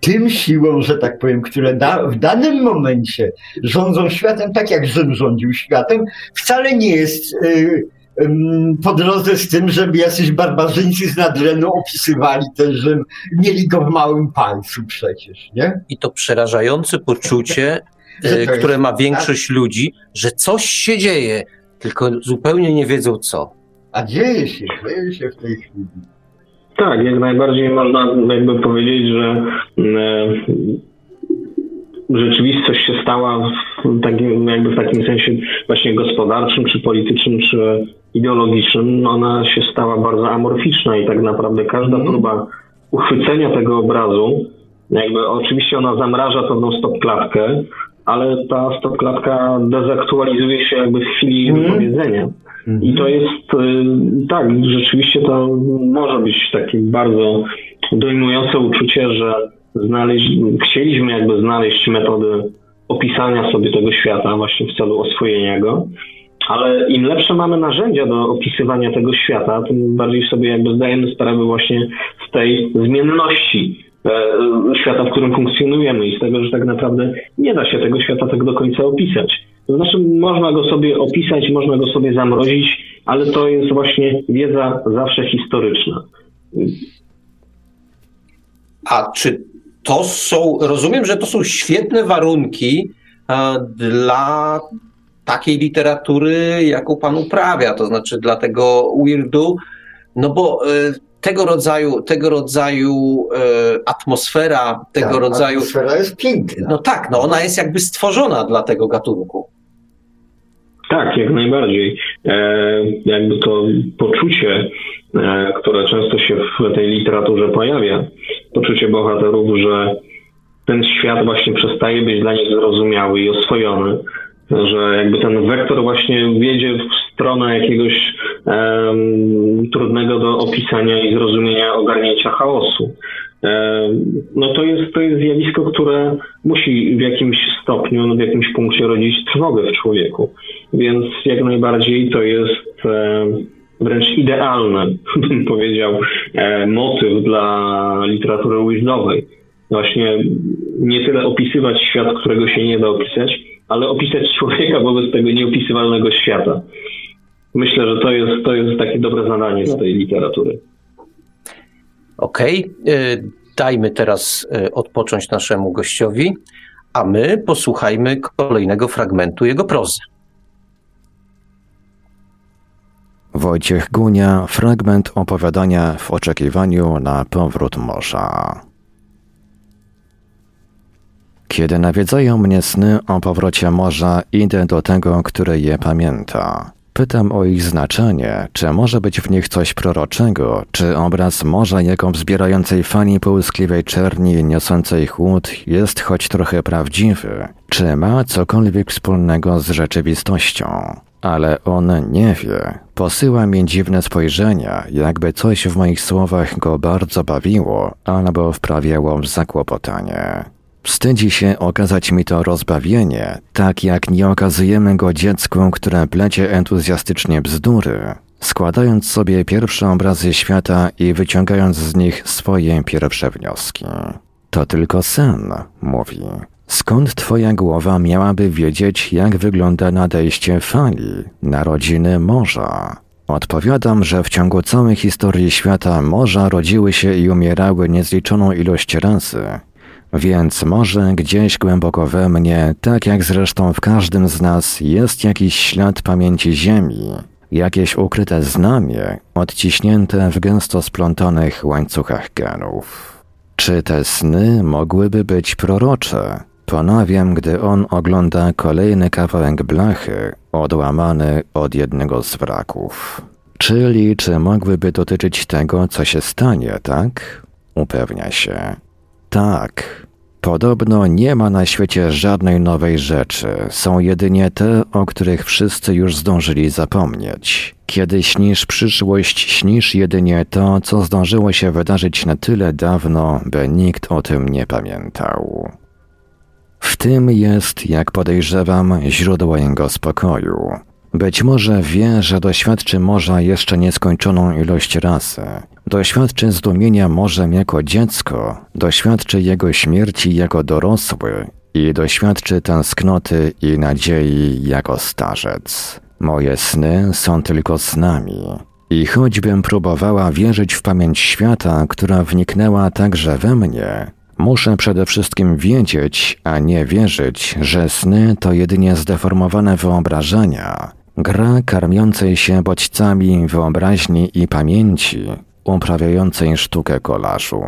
tym siłą, że tak powiem, które da, w danym momencie rządzą światem tak, jak Rzym rządził światem, wcale nie jest y, po drodze z tym, żeby jacyś barbarzyńcy z nadrenu opisywali ten Rzym, mieli go w małym palcu przecież, nie? I to przerażające poczucie, y, które ma większość tak? ludzi, że coś się dzieje, tylko zupełnie nie wiedzą co. A dzieje się, dzieje się w tej chwili. Tak, jak najbardziej można jakby powiedzieć, że e, rzeczywistość się stała w takim, jakby w takim sensie właśnie gospodarczym, czy politycznym, czy ideologicznym, ona się stała bardzo amorficzna i tak naprawdę każda mm. próba uchwycenia tego obrazu, jakby oczywiście ona zamraża pewną stopklatkę, ale ta stopklatka dezaktualizuje się jakby w chwili mm. wypowiedzenia. I to jest, y, tak, rzeczywiście to może być takie bardzo dojmujące uczucie, że znaleźć, chcieliśmy jakby znaleźć metody opisania sobie tego świata właśnie w celu oswojenia go, ale im lepsze mamy narzędzia do opisywania tego świata, tym bardziej sobie jakby zdajemy sprawę właśnie z tej zmienności świata, w którym funkcjonujemy i z tego, że tak naprawdę nie da się tego świata tak do końca opisać. To znaczy, można go sobie opisać, można go sobie zamrozić, ale to jest właśnie wiedza zawsze historyczna. A czy to są, rozumiem, że to są świetne warunki dla takiej literatury, jaką pan uprawia, to znaczy dla tego weirdu, no bo e, tego rodzaju, tego rodzaju e, atmosfera, tego tak, rodzaju. Atmosfera jest piękna. No tak, no ona jest jakby stworzona dla tego gatunku. Tak, jak najbardziej. E, jakby to poczucie, e, które często się w tej literaturze pojawia, poczucie bohaterów, że ten świat właśnie przestaje być dla nich zrozumiały i oswojony, że jakby ten wektor właśnie wiedzie w stronę jakiegoś um, trudnego do opisania i zrozumienia ogarnięcia chaosu. No to jest, to jest zjawisko, które musi w jakimś stopniu, no w jakimś punkcie rodzić trwogę w człowieku. Więc jak najbardziej to jest wręcz idealny, bym powiedział, motyw dla literatury weirdowej. Właśnie nie tyle opisywać świat, którego się nie da opisać, ale opisać człowieka wobec tego nieopisywalnego świata. Myślę, że to jest, to jest takie dobre zadanie z tej literatury. Okej, okay. dajmy teraz y, odpocząć naszemu gościowi, a my posłuchajmy kolejnego fragmentu jego prozy. Wojciech Gunia, fragment opowiadania w oczekiwaniu na powrót morza. Kiedy nawiedzają mnie sny o powrocie morza, idę do tego, który je pamięta. Pytam o ich znaczenie, czy może być w nich coś proroczego, czy obraz morza jako wzbierającej fali połyskliwej czerni niosącej chłód jest choć trochę prawdziwy, czy ma cokolwiek wspólnego z rzeczywistością. Ale on nie wie. Posyła mi dziwne spojrzenia, jakby coś w moich słowach go bardzo bawiło albo wprawiało w zakłopotanie. Wstydzi się okazać mi to rozbawienie, tak jak nie okazujemy go dziecku, które plecie entuzjastycznie bzdury, składając sobie pierwsze obrazy świata i wyciągając z nich swoje pierwsze wnioski. To tylko sen, mówi. Skąd twoja głowa miałaby wiedzieć, jak wygląda nadejście fali, narodziny morza? Odpowiadam, że w ciągu całej historii świata morza rodziły się i umierały niezliczoną ilość razy, Więc może gdzieś głęboko we mnie, tak jak zresztą w każdym z nas, jest jakiś ślad pamięci Ziemi, jakieś ukryte znamie, odciśnięte w gęsto splątanych łańcuchach genów. Czy te sny mogłyby być prorocze? Ponawiam, gdy on ogląda kolejny kawałek blachy, odłamany od jednego z wraków. Czyli czy mogłyby dotyczyć tego, co się stanie, tak? Upewnia się. Tak. Podobno nie ma na świecie żadnej nowej rzeczy, są jedynie te, o których wszyscy już zdążyli zapomnieć. Kiedy śnisz przyszłość, śnisz jedynie to, co zdążyło się wydarzyć na tyle dawno, by nikt o tym nie pamiętał. W tym jest, jak podejrzewam, źródło jego spokoju. Być może wie, że doświadczy morza jeszcze nieskończoną ilość razy. Doświadczy zdumienia morzem jako dziecko, doświadczy jego śmierci jako dorosły i doświadczy tęsknoty i nadziei jako starzec. Moje sny są tylko snami. I choćbym próbowała wierzyć w pamięć świata, która wniknęła także we mnie, Muszę przede wszystkim wiedzieć, a nie wierzyć, że sny to jedynie zdeformowane wyobrażenia, gra karmiącej się bodźcami wyobraźni i pamięci, uprawiającej sztukę kolażu.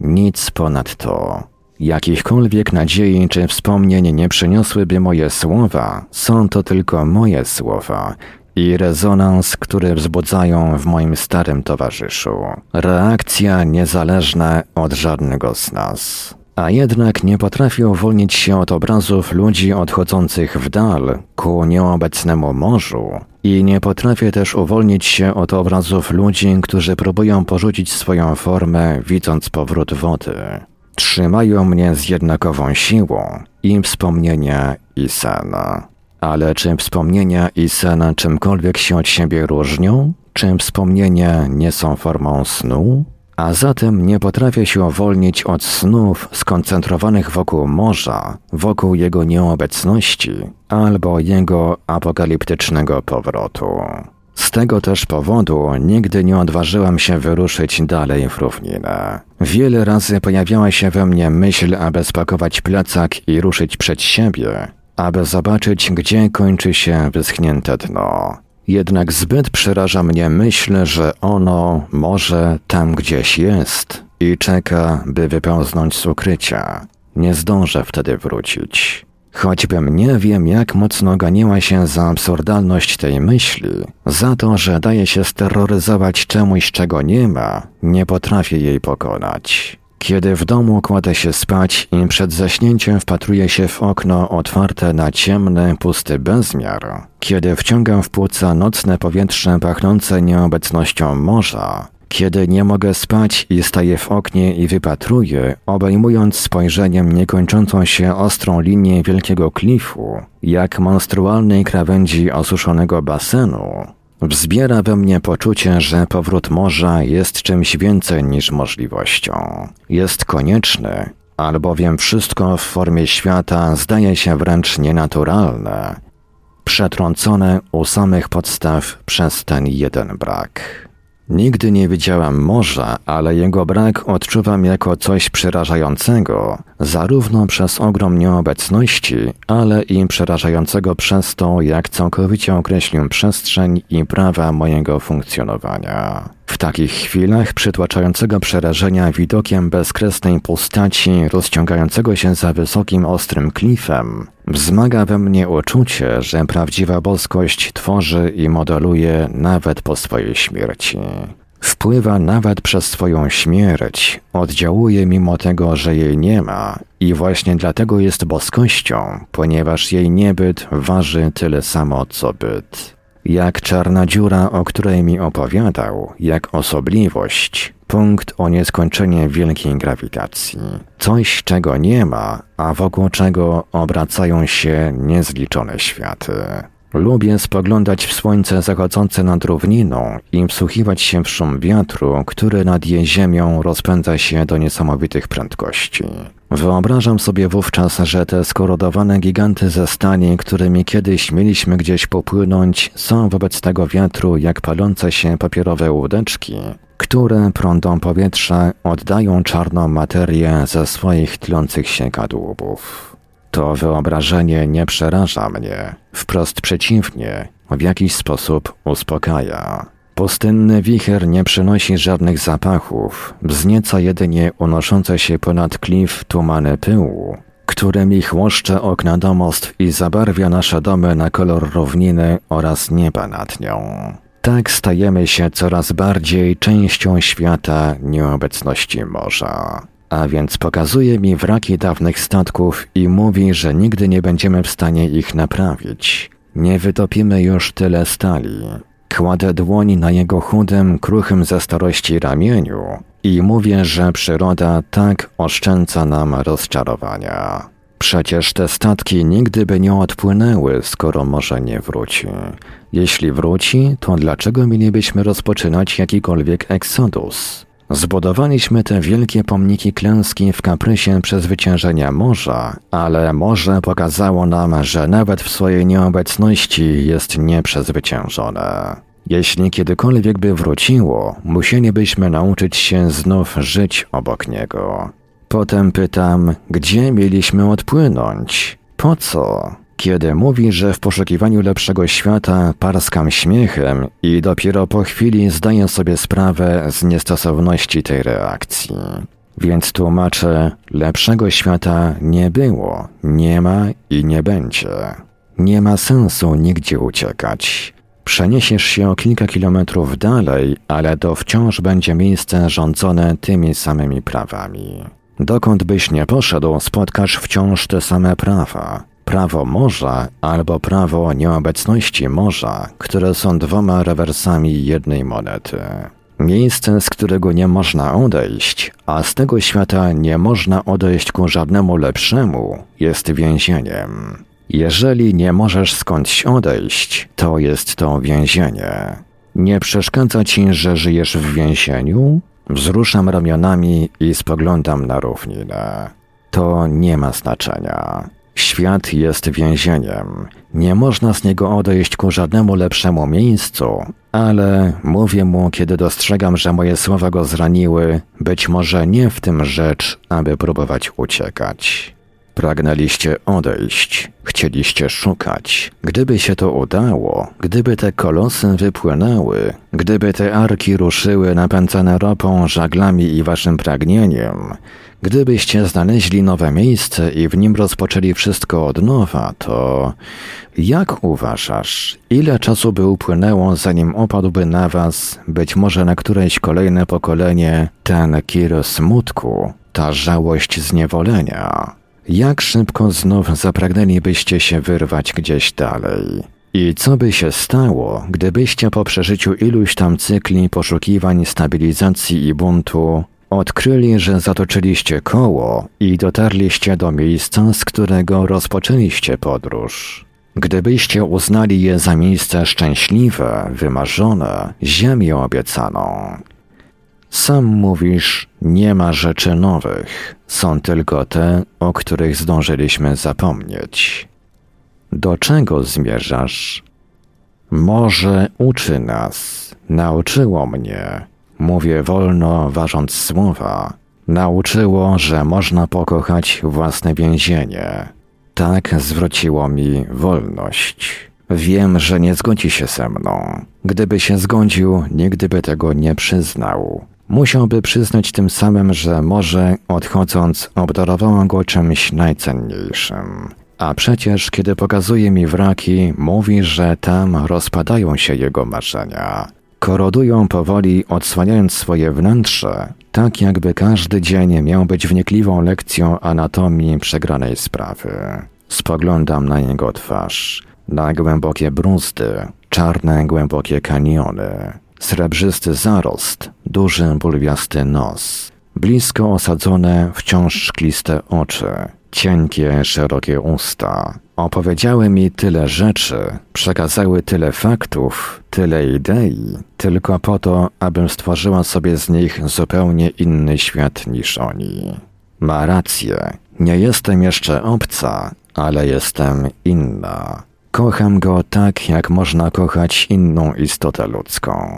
Nic ponad to. Jakichkolwiek nadziei czy wspomnień nie przyniosłyby moje słowa, są to tylko moje słowa i rezonans, który wzbudzają w moim starym towarzyszu. Reakcja niezależna od żadnego z nas. A jednak nie potrafię uwolnić się od obrazów ludzi odchodzących w dal ku nieobecnemu morzu i nie potrafię też uwolnić się od obrazów ludzi, którzy próbują porzucić swoją formę, widząc powrót wody. Trzymają mnie z jednakową siłą i wspomnienia i sena. Ale czy wspomnienia i sen czymkolwiek się od siebie różnią? Czy wspomnienia nie są formą snu? A zatem nie potrafię się uwolnić od snów skoncentrowanych wokół morza, wokół jego nieobecności albo jego apokaliptycznego powrotu. Z tego też powodu nigdy nie odważyłam się wyruszyć dalej w równinę. Wiele razy pojawiała się we mnie myśl, aby spakować plecak i ruszyć przed siebie, aby zobaczyć, gdzie kończy się wyschnięte dno. Jednak zbyt przeraża mnie myśl, że ono może tam gdzieś jest i czeka, by wypełznąć z ukrycia. Nie zdążę wtedy wrócić. Choćbym nie wiem, jak mocno ganiła się za absurdalność tej myśli, za to, że daje się steroryzować czemuś, czego nie ma, nie potrafię jej pokonać. Kiedy w domu kładę się spać i przed zaśnięciem wpatruję się w okno otwarte na ciemny, pusty bezmiar, kiedy wciągam w płuca nocne powietrze pachnące nieobecnością morza, kiedy nie mogę spać i staję w oknie i wypatruję, obejmując spojrzeniem niekończącą się ostrą linię wielkiego klifu, jak monstrualnej krawędzi osuszonego basenu, Wzbiera we mnie poczucie, że powrót morza jest czymś więcej niż możliwością. Jest konieczny, albowiem wszystko w formie świata zdaje się wręcz nienaturalne, przetrącone u samych podstaw przez ten jeden brak. Nigdy nie widziałam morza, ale jego brak odczuwam jako coś przerażającego, zarówno przez ogrom nieobecności, ale i przerażającego przez to, jak całkowicie określił przestrzeń i prawa mojego funkcjonowania. W takich chwilach przytłaczającego przerażenia widokiem bezkresnej postaci rozciągającego się za wysokim, ostrym klifem, wzmaga we mnie uczucie, że prawdziwa boskość tworzy i modeluje nawet po swojej śmierci. Wpływa nawet przez swoją śmierć, oddziałuje mimo tego, że jej nie ma i właśnie dlatego jest boskością, ponieważ jej niebyt waży tyle samo co byt. Jak czarna dziura, o której mi opowiadał, jak osobliwość, punkt o nieskończenie wielkiej grawitacji. Coś, czego nie ma, a wokół czego obracają się niezliczone światy. Lubię spoglądać w słońce zachodzące nad równiną i wsłuchiwać się w szum wiatru, który nad jej ziemią rozpędza się do niesamowitych prędkości. Wyobrażam sobie wówczas, że te skorodowane giganty ze stali, którymi kiedyś mieliśmy gdzieś popłynąć, są wobec tego wiatru jak palące się papierowe łódeczki, które prądom powietrza oddają czarną materię ze swoich tlących się kadłubów. To wyobrażenie nie przeraża mnie, wprost przeciwnie, w jakiś sposób uspokaja. Pustynny wicher nie przynosi żadnych zapachów, wznieca jedynie unoszące się ponad klif tumany pyłu, którymi chłoszcze okna domostw i zabarwia nasze domy na kolor równiny oraz nieba nad nią. Tak stajemy się coraz bardziej częścią świata nieobecności morza. A więc pokazuje mi wraki dawnych statków i mówi, że nigdy nie będziemy w stanie ich naprawić. Nie wytopimy już tyle stali. Kładę dłoń na jego chudym, kruchym ze starości ramieniu i mówię, że przyroda tak oszczędza nam rozczarowania. Przecież te statki nigdy by nie odpłynęły, skoro morze nie wróci. Jeśli wróci, to dlaczego mielibyśmy rozpoczynać jakikolwiek eksodus? Zbudowaliśmy te wielkie pomniki klęski w kaprysie przezwyciężenia morza, ale morze pokazało nam, że nawet w swojej nieobecności jest nieprzezwyciężone. Jeśli kiedykolwiek by wróciło, musielibyśmy nauczyć się znów żyć obok niego. Potem pytam, gdzie mieliśmy odpłynąć? Po co? Kiedy mówi, że w poszukiwaniu lepszego świata parskam śmiechem i dopiero po chwili zdaję sobie sprawę z niestosowności tej reakcji. Więc tłumaczę, lepszego świata nie było, nie ma i nie będzie. Nie ma sensu nigdzie uciekać. Przeniesiesz się o kilka kilometrów dalej, ale to wciąż będzie miejsce rządzone tymi samymi prawami. Dokąd byś nie poszedł, spotkasz wciąż te same prawa. Prawo morza albo prawo nieobecności morza, które są dwoma rewersami jednej monety. Miejsce, z którego nie można odejść, a z tego świata nie można odejść ku żadnemu lepszemu, jest więzieniem. Jeżeli nie możesz skądś odejść, to jest to więzienie. Nie przeszkadza ci, że żyjesz w więzieniu? Wzruszam ramionami i spoglądam na równinę. To nie ma znaczenia. Świat jest więzieniem. Nie można z niego odejść ku żadnemu lepszemu miejscu, ale mówię mu, kiedy dostrzegam, że moje słowa go zraniły, być może nie w tym rzecz, aby próbować uciekać. Pragnęliście odejść, chcieliście szukać. Gdyby się to udało, gdyby te kolosy wypłynęły, gdyby te arki ruszyły napędzane ropą, żaglami i waszym pragnieniem, gdybyście znaleźli nowe miejsce i w nim rozpoczęli wszystko od nowa, to jak uważasz, ile czasu by upłynęło, zanim opadłby na was, być może na któreś kolejne pokolenie, ten kir smutku, ta żałość zniewolenia? Jak szybko znów zapragnęlibyście się wyrwać gdzieś dalej. I co by się stało, gdybyście po przeżyciu iluś tam cykli poszukiwań stabilizacji i buntu odkryli, że zatoczyliście koło i dotarliście do miejsca, z którego rozpoczęliście podróż? Gdybyście uznali je za miejsce szczęśliwe, wymarzone, ziemię obiecaną, sam mówisz, nie ma rzeczy nowych, są tylko te, o których zdążyliśmy zapomnieć. Do czego zmierzasz? Może uczy nas, nauczyło mnie, mówię wolno, ważąc słowa, nauczyło, że można pokochać własne więzienie. Tak zwróciło mi wolność. Wiem, że nie zgodzi się ze mną. Gdyby się zgodził, nigdy by tego nie przyznał. Musiałby przyznać tym samym, że może odchodząc obdarowała go czymś najcenniejszym. A przecież, kiedy pokazuje mi wraki, mówi, że tam rozpadają się jego marzenia. Korodują powoli, odsłaniając swoje wnętrze, tak jakby każdy dzień miał być wnikliwą lekcją anatomii przegranej sprawy. Spoglądam na jego twarz, na głębokie bruzdy, czarne, głębokie kaniony, srebrzysty zarost, duży bulwiasty nos, blisko osadzone, wciąż szkliste oczy, cienkie, szerokie usta. Opowiedziały mi tyle rzeczy, przekazały tyle faktów, tyle idei, tylko po to, abym stworzyła sobie z nich zupełnie inny świat niż oni. Ma rację, nie jestem jeszcze obca, ale jestem inna. Kocham go tak, jak można kochać inną istotę ludzką.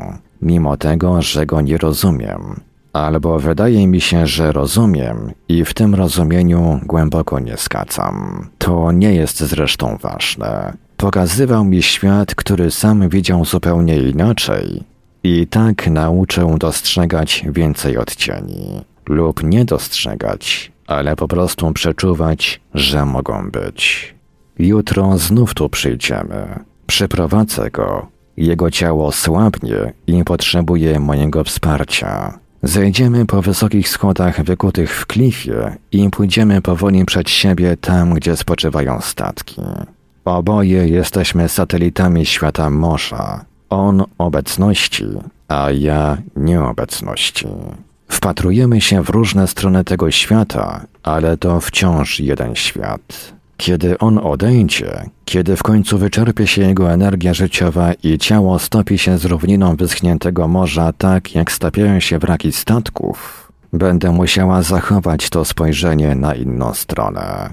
mimo tego, że go nie rozumiem. Albo wydaje mi się, że rozumiem i w tym rozumieniu głęboko nie skacam. To nie jest zresztą ważne. Pokazywał mi świat, który sam widział zupełnie inaczej i tak nauczył dostrzegać więcej odcieni. Lub nie dostrzegać, ale po prostu przeczuwać, że mogą być. Jutro znów tu przyjdziemy. Przyprowadzę go. Jego ciało słabnie i potrzebuje mojego wsparcia. Zejdziemy po wysokich schodach wykutych w klifie i pójdziemy powoli przed siebie tam, gdzie spoczywają statki. Oboje jesteśmy satelitami świata morza. On obecności, a ja nieobecności. Wpatrujemy się w różne strony tego świata, ale to wciąż jeden świat. Kiedy on odejdzie, kiedy w końcu wyczerpie się jego energia życiowa i ciało stopi się z równiną wyschniętego morza tak, jak stapiają się wraki statków, będę musiała zachować to spojrzenie na inną stronę.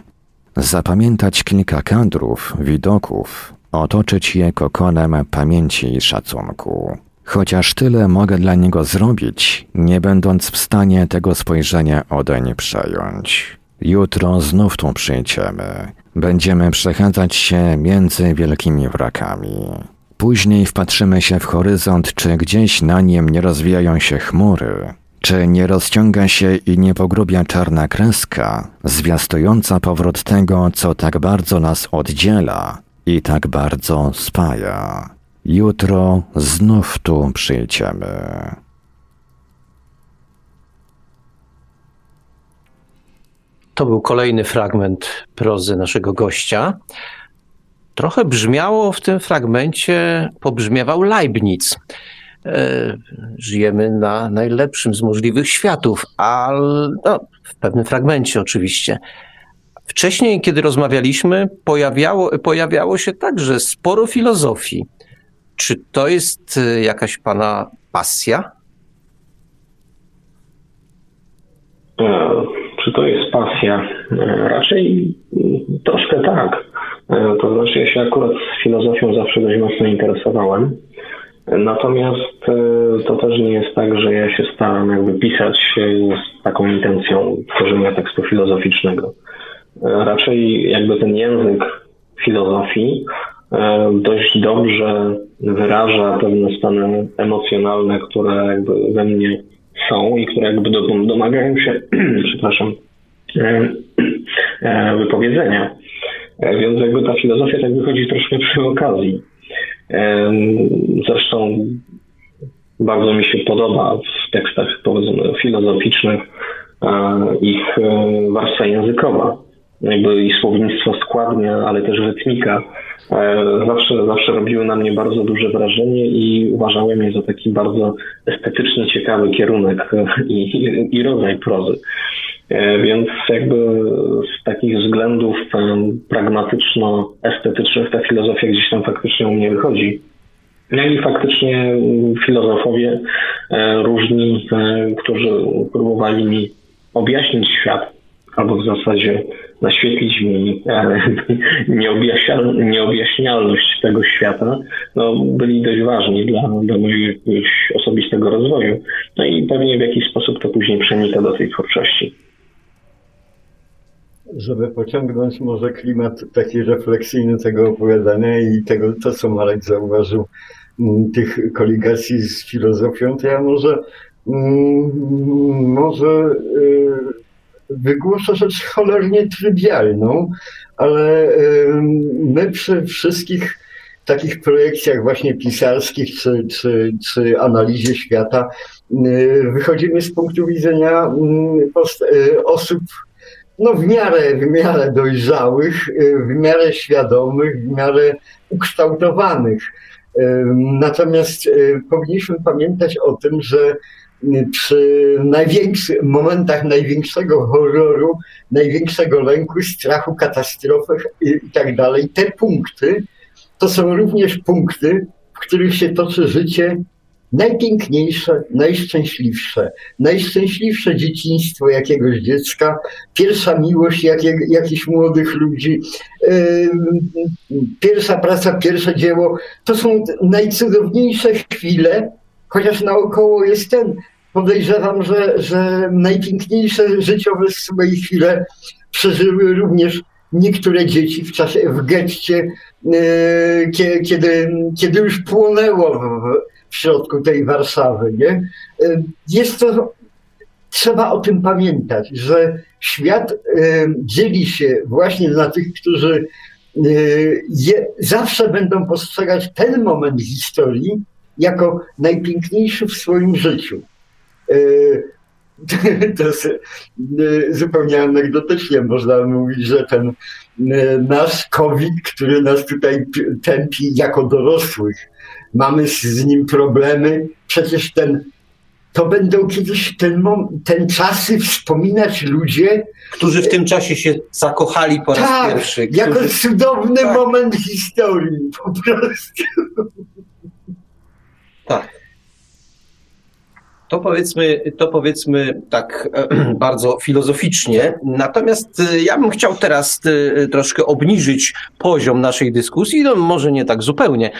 Zapamiętać kilka kadrów, widoków, otoczyć je kokonem pamięci i szacunku. Chociaż tyle mogę dla niego zrobić, nie będąc w stanie tego spojrzenia odeń przejąć. Jutro znów tu przyjdziemy. Będziemy przechadzać się między wielkimi wrakami. Później wpatrzymy się w horyzont, czy gdzieś na nim nie rozwijają się chmury, czy nie rozciąga się i nie pogrubia czarna kreska, zwiastująca powrót tego, co tak bardzo nas oddziela i tak bardzo spaja. Jutro znów tu przyjdziemy. To był kolejny fragment prozy naszego gościa. Trochę brzmiało w tym fragmencie, pobrzmiewał Leibniz. E, żyjemy na najlepszym z możliwych światów, ale no, w pewnym fragmencie oczywiście. Wcześniej, kiedy rozmawialiśmy, pojawiało, pojawiało się także sporo filozofii. Czy to jest e, jakaś pana pasja? E, czy to jest pasja? E, raczej troszkę tak. To znaczy, ja się akurat z filozofią zawsze dość mocno interesowałem. Natomiast to też nie jest tak, że ja się staram jakby pisać z taką intencją tworzenia tekstu filozoficznego. Raczej jakby ten język filozofii E, dość dobrze wyraża pewne stany emocjonalne, które jakby we mnie są i które jakby domagają się, przepraszam, e, e, wypowiedzenia. Więc jakby ta filozofia tak wychodzi troszkę przy okazji. Zresztą bardzo mi się podoba w tekstach powiedzmy filozoficznych ich warstwa językowa. Jakby i słownictwo składnie, ale też rytmika E, zawsze, zawsze robiły na mnie bardzo duże wrażenie i uważałem je za taki bardzo estetycznie ciekawy kierunek i, i rodzaj prozy. E, więc jakby z takich względów pragmatyczno-estetycznych ta filozofia gdzieś tam faktycznie u mnie wychodzi. No i faktycznie filozofowie e, różni, którzy próbowali mi objaśnić świat, albo w zasadzie naświetlić mi nieobjaśnialność tego świata, no, byli dość ważni dla, dla mojego osobistego rozwoju. No i pewnie w jakiś sposób to później przenika do tej twórczości. Żeby pociągnąć może klimat taki refleksyjny tego opowiadania i tego, to co Marek zauważył, mm, tych koligacji z filozofią, to ja może, mm, może wygłasza rzecz cholernie trywialną, ale my przy wszystkich takich projekcjach właśnie pisarskich czy, czy, czy analizie świata wychodzimy z punktu widzenia osób no w miarę, w miarę dojrzałych, w miarę świadomych, w miarę ukształtowanych. Natomiast powinniśmy pamiętać o tym, że przy największych momentach największego horroru, największego lęku, strachu, katastrofy i tak dalej, te punkty to są również punkty, w których się toczy życie najpiękniejsze, najszczęśliwsze, najszczęśliwsze dzieciństwo jakiegoś dziecka, pierwsza miłość jakiej, jakichś młodych ludzi, yy, pierwsza praca, pierwsze dzieło. To są najcudowniejsze chwile, chociaż naokoło jest ten, podejrzewam, że, że najpiękniejsze życiowe swoje chwile przeżyły również niektóre dzieci w czasie, w getcie, e, kiedy, kiedy już płonęło w, środku tej Warszawy. Nie? E, jest to, trzeba o tym pamiętać, że świat e, dzieli się właśnie na tych, którzy je, zawsze będą postrzegać ten moment historii jako najpiękniejszy w swoim życiu. To jest e, zupełnie anegdotycznie można mówić, że ten e, nasz COVID, który nas tutaj tępi jako dorosłych, mamy z nim problemy, przecież ten to będą kiedyś ten, ten czasy wspominać ludzie. Którzy w tym czasie się zakochali po raz tak, pierwszy. Którzy... Jako cudowny tak. moment historii po prostu. Tak. To powiedzmy, to powiedzmy tak bardzo filozoficznie. Natomiast y, ja bym chciał teraz y, troszkę obniżyć poziom naszej dyskusji, no może nie tak zupełnie,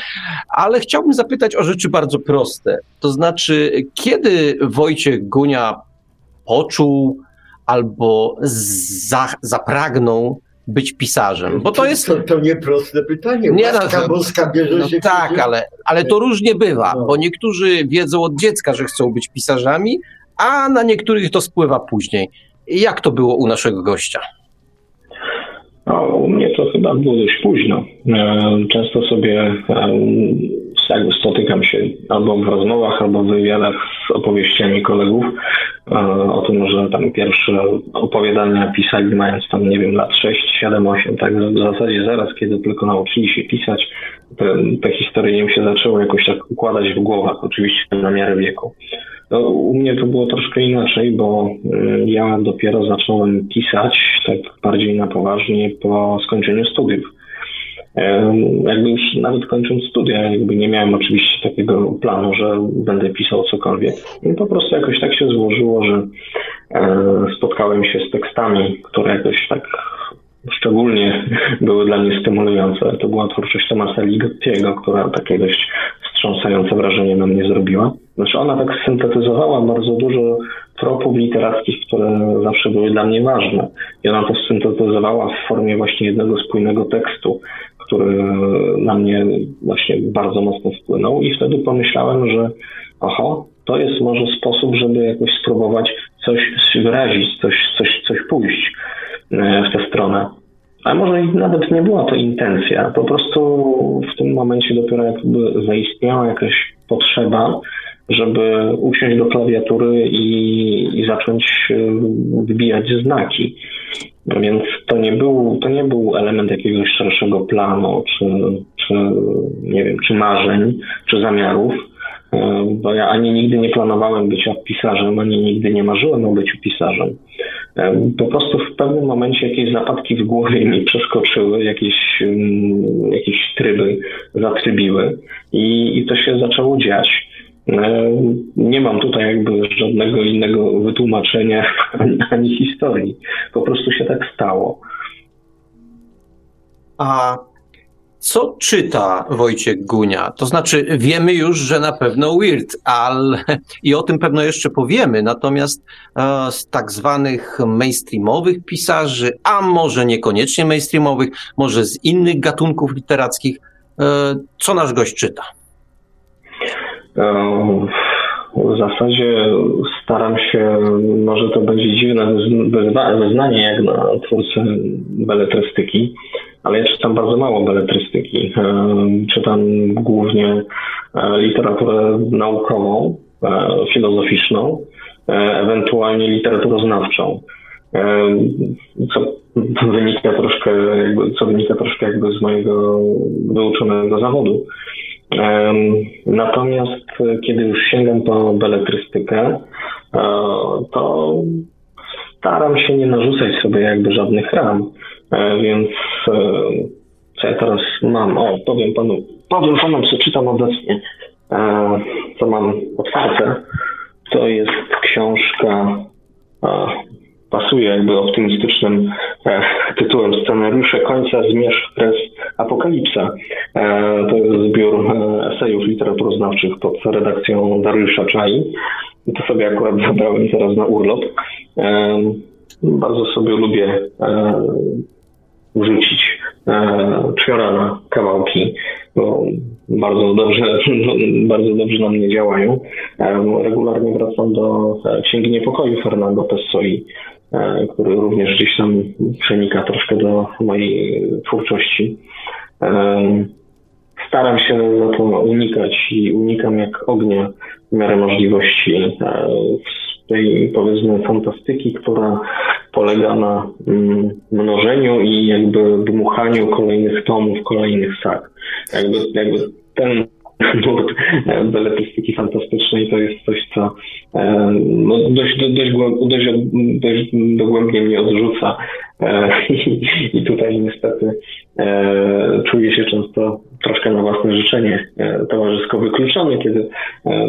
ale chciałbym zapytać o rzeczy bardzo proste. To znaczy, kiedy Wojciech Gunia poczuł albo za, zapragnął być pisarzem? Bo to jest. To, to nieproste pytanie. Nie, Łaska no, boska bierze no, się. Tak, ale, ale to różnie bywa, no. bo niektórzy wiedzą od dziecka, że chcą być pisarzami, a na niektórych to spływa później. Jak to było u naszego gościa? No, u mnie to chyba było dość późno. E, często sobie jakby spotykam się albo w rozmowach, albo w wywiadach z opowieściami kolegów o tym, że tam pierwsze opowiadania pisali mając tam, nie wiem, lat 6, 7, 8, tak w zasadzie zaraz, kiedy tylko nauczyli się pisać, te, te historie im się zaczęły jakoś tak układać w głowach, oczywiście na miarę wieku. No, u mnie to było troszkę inaczej, bo y, ja dopiero zacząłem pisać tak bardziej na poważnie po skończeniu studiów. Jakby już nawet kończąc studia, jakby nie miałem oczywiście takiego planu, że będę pisał cokolwiek. I po prostu jakoś tak się złożyło, że e, spotkałem się z tekstami, które jakoś tak szczególnie były dla mnie stymulujące. To była twórczość Tomasa Ligottiego, która takie dość wstrząsające wrażenie na mnie zrobiła. Znaczy ona tak syntetyzowała bardzo dużo tropów literackich, które zawsze były dla mnie ważne. I ona to syntetyzowała w formie właśnie jednego spójnego tekstu, który na mnie właśnie bardzo mocno wpłynął i wtedy pomyślałem, że oho, to jest może sposób, żeby jakoś spróbować coś wyrazić, coś, coś, coś pójść e, w tę stronę. A może nawet nie była to intencja, po prostu w tym momencie dopiero jakby zaistniała jakaś potrzeba, żeby usiąść do klawiatury i, i zacząć e, wybijać znaki. Więc to nie, był, to nie był element jakiegoś szerszego planu, czy, czy nie wiem, czy marzeń, czy zamiarów, e, bo ja ani nigdy nie planowałem być pisarzem, ani nigdy nie marzyłem o byciu pisarzem. E, po prostu w pewnym momencie jakieś zapadki w głowie mi przeskoczyły, jakieś, mm, jakieś tryby zatrybiły i, i to się zaczęło dziać. E, nie mam tutaj jakby żadnego innego wytłumaczenia ani, ani historii. Po prostu się tak stało. A co czyta Wojciech Gunia? To znaczy, wiemy już, że na pewno Weird, ale i o tym pewno jeszcze powiemy. Natomiast e, z tak zwanych mainstreamowych pisarzy, a może niekoniecznie mainstreamowych, może z innych gatunków literackich, e, co nasz gość czyta? W zasadzie staram się, może to będzie dziwne wyznanie jak na twórcę beletrystyki, ale ja czytam bardzo mało beletrystyki. Czytam głównie e, literaturę naukową, e, filozoficzną, e, ewentualnie literaturę co wynika troszkę, jakby, co wynika troszkę jakby z mojego wyuczonego zawodu. Natomiast e, kiedy już sięgam po beletrystykę, e, to staram się nie narzucać sobie jakby żadnych ram, e, więc co ja teraz mam? O, powiem panu, powiem panom, co czytam obecnie, co mam otwarte. To jest książka pasuje jakby optymistycznym e, tytułem scenariusze końca Zmierzch Kres Apokalipsa. To jest zbiór esejów literaturoznawczych pod redakcją Dariusza Czai. To sobie akurat zabrałem teraz na urlop. Bardzo sobie lubię wrzucić czwiora na kawałki, bo bardzo dobrze, bardzo dobrze na mnie działają. Regularnie wracam do Księgi Niepokoju Fernando Pessoi, który również gdzieś tam przenika troszkę do mojej twórczości. Staram się za to unikać i unikam jak ognia w miarę możliwości tej powiedzmy fantastyki, która polega na mm, mnożeniu i jakby dmuchaniu kolejnych tomów, kolejnych sag. Jakby, jakby ten nurt beletystyki fantastycznej to jest coś, co e, no, dość, dość, dość, dość dogłębnie mnie odrzuca e, i, i tutaj niestety e, czuję się często troszkę na własne życzenie towarzysko wykluczony, kiedy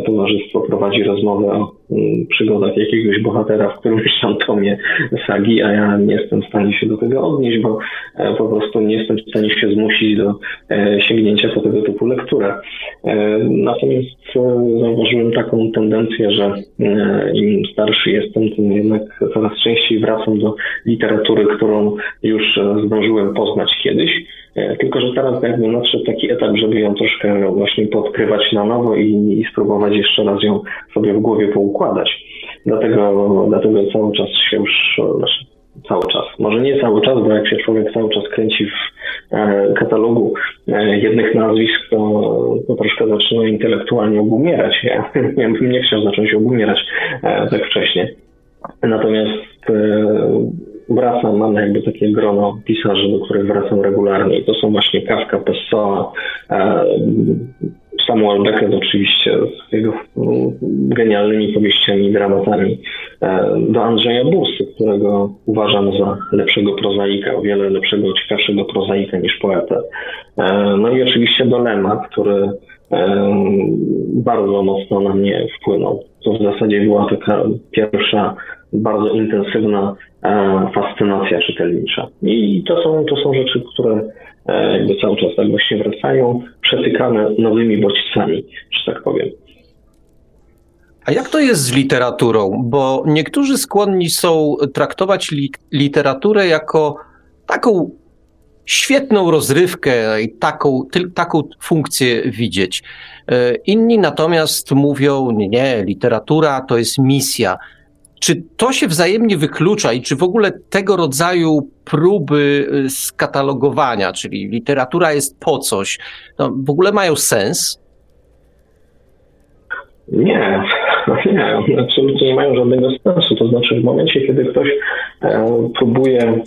towarzystwo prowadzi rozmowę o mm, przygodach jakiegoś bohatera w którymś tam tomie sagi, a ja nie jestem w stanie się do tego odnieść, bo po prostu nie jestem w stanie się zmusić do sięgnięcia po tego typu lekturę. Natomiast zauważyłem taką tendencję, że im starszy jestem, tym jednak coraz częściej wracam do literatury, którą już zdążyłem poznać kiedyś. Tylko, że teraz jakby nadszedł taki etap, żeby ją troszkę właśnie podkrywać na nowo i, i spróbować jeszcze raz ją sobie w głowie poukładać. Dlatego, dlatego cały czas się już, znaczy cały czas. Może nie cały czas, bo jak się człowiek cały czas kręci w e, katalogu e, jednych nazwisk, to, to troszkę zaczyna intelektualnie obumierać. Ja, bym nie chciał zacząć obumierać e, tak wcześnie. Natomiast wracam, mam jakby takie grono pisarzy, do których wracam regularnie to są właśnie Kafka, Pessoa, Samuel Beckett oczywiście z jego genialnymi powieściami i dramatami, e, do Andrzeja Bursy, którego uważam za lepszego prozaika, o wiele lepszego, ciekawszego prozaika niż poetę. E, no i oczywiście do Lema, który e, bardzo mocno na mnie wpłynął. To w zasadzie była taka pierwsza bardzo intensywna fascynacja czytelnicza. I to są, to są rzeczy, które E, jakby cały czas tak właśnie wracają, przetykane nowymi bodźcami, że tak powiem. A jak to jest z literaturą? Bo niektórzy skłonni są traktować li literaturę jako taką świetną rozrywkę i taką, taką funkcję widzieć. E, inni natomiast mówią, nie, literatura to jest misja. Czy to się wzajemnie wyklucza i czy w ogóle tego rodzaju próby y, skatalogowania, czyli literatura jest po coś, no, w ogóle mają sens? Nie, nie, absolutnie nie mają żadnego sensu. To znaczy w momencie, kiedy ktoś e, próbuje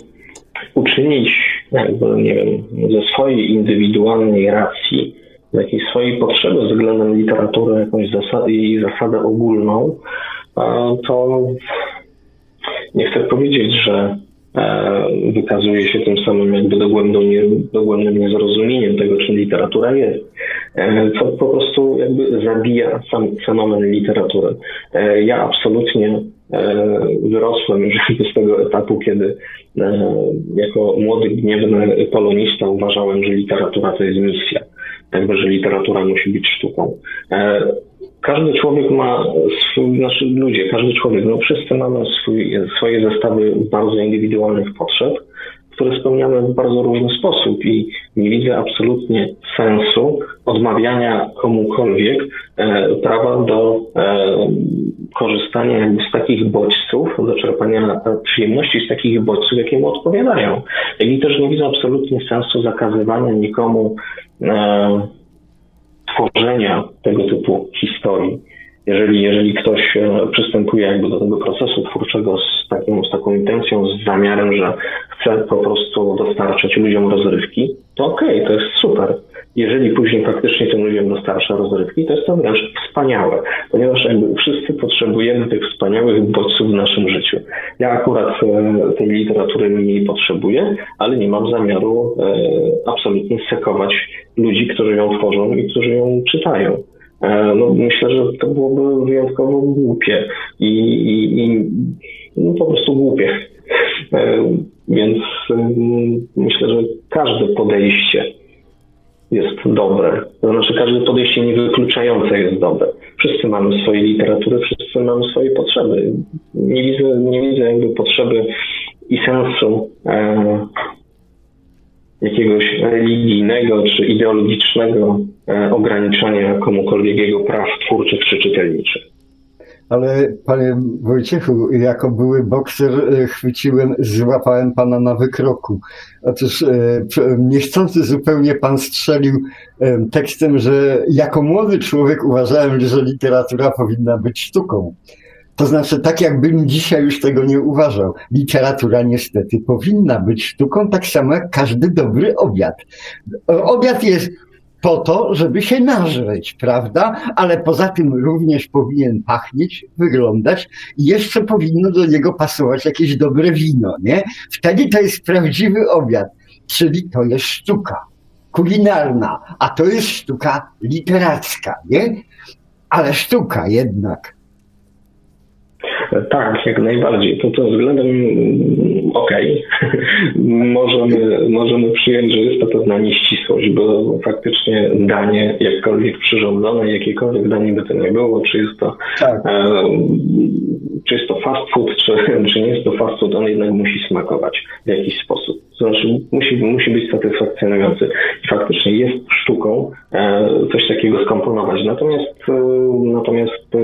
uczynić, jakby, nie wiem, ze swojej indywidualnej racji, jakiejś swojej potrzeby względem literatury jakąś zasad, jej zasadę ogólną, to nie chcę powiedzieć, że e, wykazuje się tym samym jakby dogłębnym, nie, dogłębnym niezrozumieniem tego, czym literatura jest, e, co po prostu jakby zabija sam fenomen literatury. E, ja absolutnie wyrosłem już z tego etapu, kiedy jako młody, gniewny polonista uważałem, że literatura to jest misja, jakby, że literatura musi być sztuką każdy człowiek ma swój, znaczy ludzie, każdy człowiek, no wszyscy mamy swój, swoje zestawy bardzo indywidualnych potrzeb, które spełniamy w bardzo różny sposób i nie widzę absolutnie sensu odmawiania komukolwiek e, prawa do e, korzystania z takich bodźców, do czerpania przyjemności z takich bodźców, jakie mu odpowiadają. I też nie widzę absolutnie sensu zakazywania nikomu e, tworzenia tego typu historii. Jeżeli, jeżeli ktoś e, przystępuje jakby do tego procesu twórczego z, taką, z taką intencją, z zamiarem, że chce po prostu dostarczać ludziom rozrywki, to okej, okay, to jest super. Jeżeli później faktycznie tym ludziom dostarcza rozrywki, to jest to wręcz wspaniałe, ponieważ jakby wszyscy potrzebujemy tych wspaniałych bodźców w naszym życiu. Ja akurat e, tej literatury mniej potrzebuję, ale nie mam zamiaru e, absolutnie sekować ludzi, którzy ją tworzą i którzy ją czytają. E, no, myślę, że to byłoby wyjątkowo głupie i, i, i no, po prostu głupie. Więc myślę, że każde podejście jest dobre. To znaczy każde podejście niewykluczające jest dobre. Wszyscy mamy swoje literatury, wszyscy mamy swoje potrzeby. Nie widzę, nie widzę jakby potrzeby i sensu e, jakiegoś religijnego czy ideologicznego e, ograniczania komukolwiek jego praw twórczych czy czytelniczych. Ale panie Wojciechu, jako były bokser e, chwyciłem, złapałem pana na wykroku. Otóż e, niechcący zupełnie pan strzelił tekstem, że jako młody człowiek uważałem, że literatura powinna być sztuką. To znaczy, tak jakbym dzisiaj już tego nie uważał. Literatura niestety powinna być sztuką, tak samo jak każdy dobry obiad. Obiad jest po to, żeby się nażreć, prawda? Ale poza tym również powinien pachnieć, wyglądać i jeszcze powinno do niego pasować jakieś dobre wino, nie? Wtedy to jest prawdziwy obiad, czyli to jest sztuka kulinarna, a to jest sztuka literacka, nie? Ale sztuka jednak. Tak, jak najbardziej. To to względem mm, okej. Okay. możemy, możemy przyjąć, że jest to pewna nieścisłość, bo faktycznie danie, jakkolwiek przyrządzone, jakiekolwiek danie by to nie było, czy jest to, tak. e, czy jest to fast food, czy, czy nie jest to fast food, on jednak musi smakować w jakiś sposób. Znaczy musi, musi być satysfakcjonujący. I faktycznie jest sztuką e, coś takiego skomponować. Natomiast, e, natomiast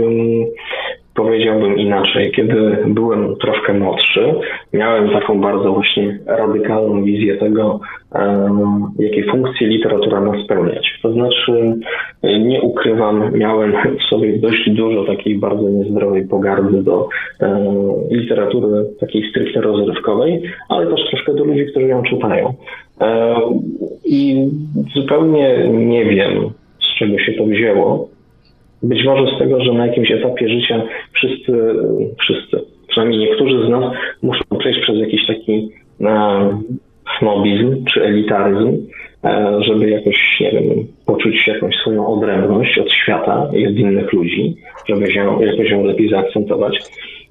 powiedziałbym inaczej. Kiedy byłem troszkę młodszy, miałem taką bardzo właśnie radykalną wizję tego, jakie funkcje literatura ma spełniać. To znaczy, nie ukrywam, miałem w sobie dość dużo takiej bardzo niezdrowej pogardy do literatury takiej stricte rozrywkowej, ale też troszkę do ludzi, którzy ją czytają. I zupełnie nie wiem, z czego się to wzięło, być może z tego, że na jakimś etapie życia wszyscy, wszyscy, przynajmniej niektórzy z nas muszą przejść przez jakiś taki e, snobizm czy elitaryzm, e, żeby jakoś, nie wiem, poczuć jakąś swoją odrębność od świata i od innych ludzi, żeby się jakoś ją lepiej zaakcentować.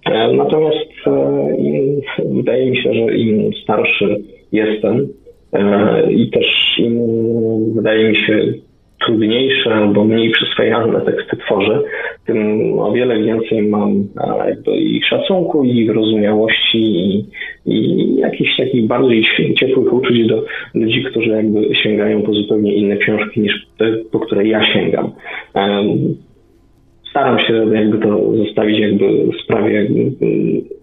E, natomiast e, wydaje mi się, że im starszy jestem e, i też im wydaje mi się trudniejsze albo mniej przyswajalne teksty tworzę, tym o wiele więcej mam jakby i szacunku, i wyrozumiałości, i, i jakichś takich bardziej ciepłych uczuć do ludzi, którzy jakby sięgają po zupełnie inne książki niż te, po które ja sięgam. Staram się jakby to zostawić jakby w sprawie jakby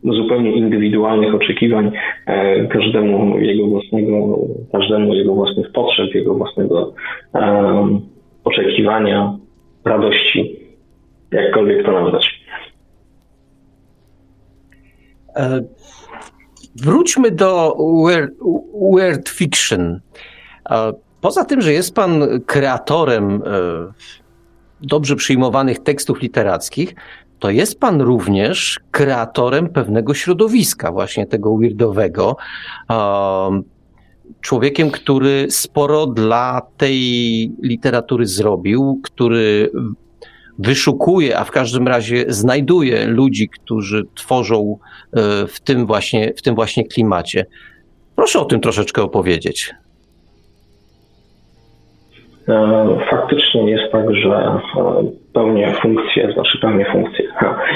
zupełnie indywidualnych oczekiwań, e, każdemu jego własnego, każdemu jego własnych potrzeb, jego własnego um, oczekiwania, radości, jakkolwiek to nazwać. E, wróćmy do weird, weird fiction. E, poza tym, że jest pan kreatorem dobrze przyjmowanych tekstów literackich, to jest pan również kreatorem pewnego środowiska, właśnie tego weirdowego. Człowiekiem, który sporo dla tej literatury zrobił, który wyszukuje, a w każdym razie znajduje ludzi, którzy tworzą e, w tym właśnie, w tym właśnie klimacie. Proszę o tym troszeczkę opowiedzieć. E, faktycznie jest tak, że e, pełnię funkcję, znaczy pełnię funkcję.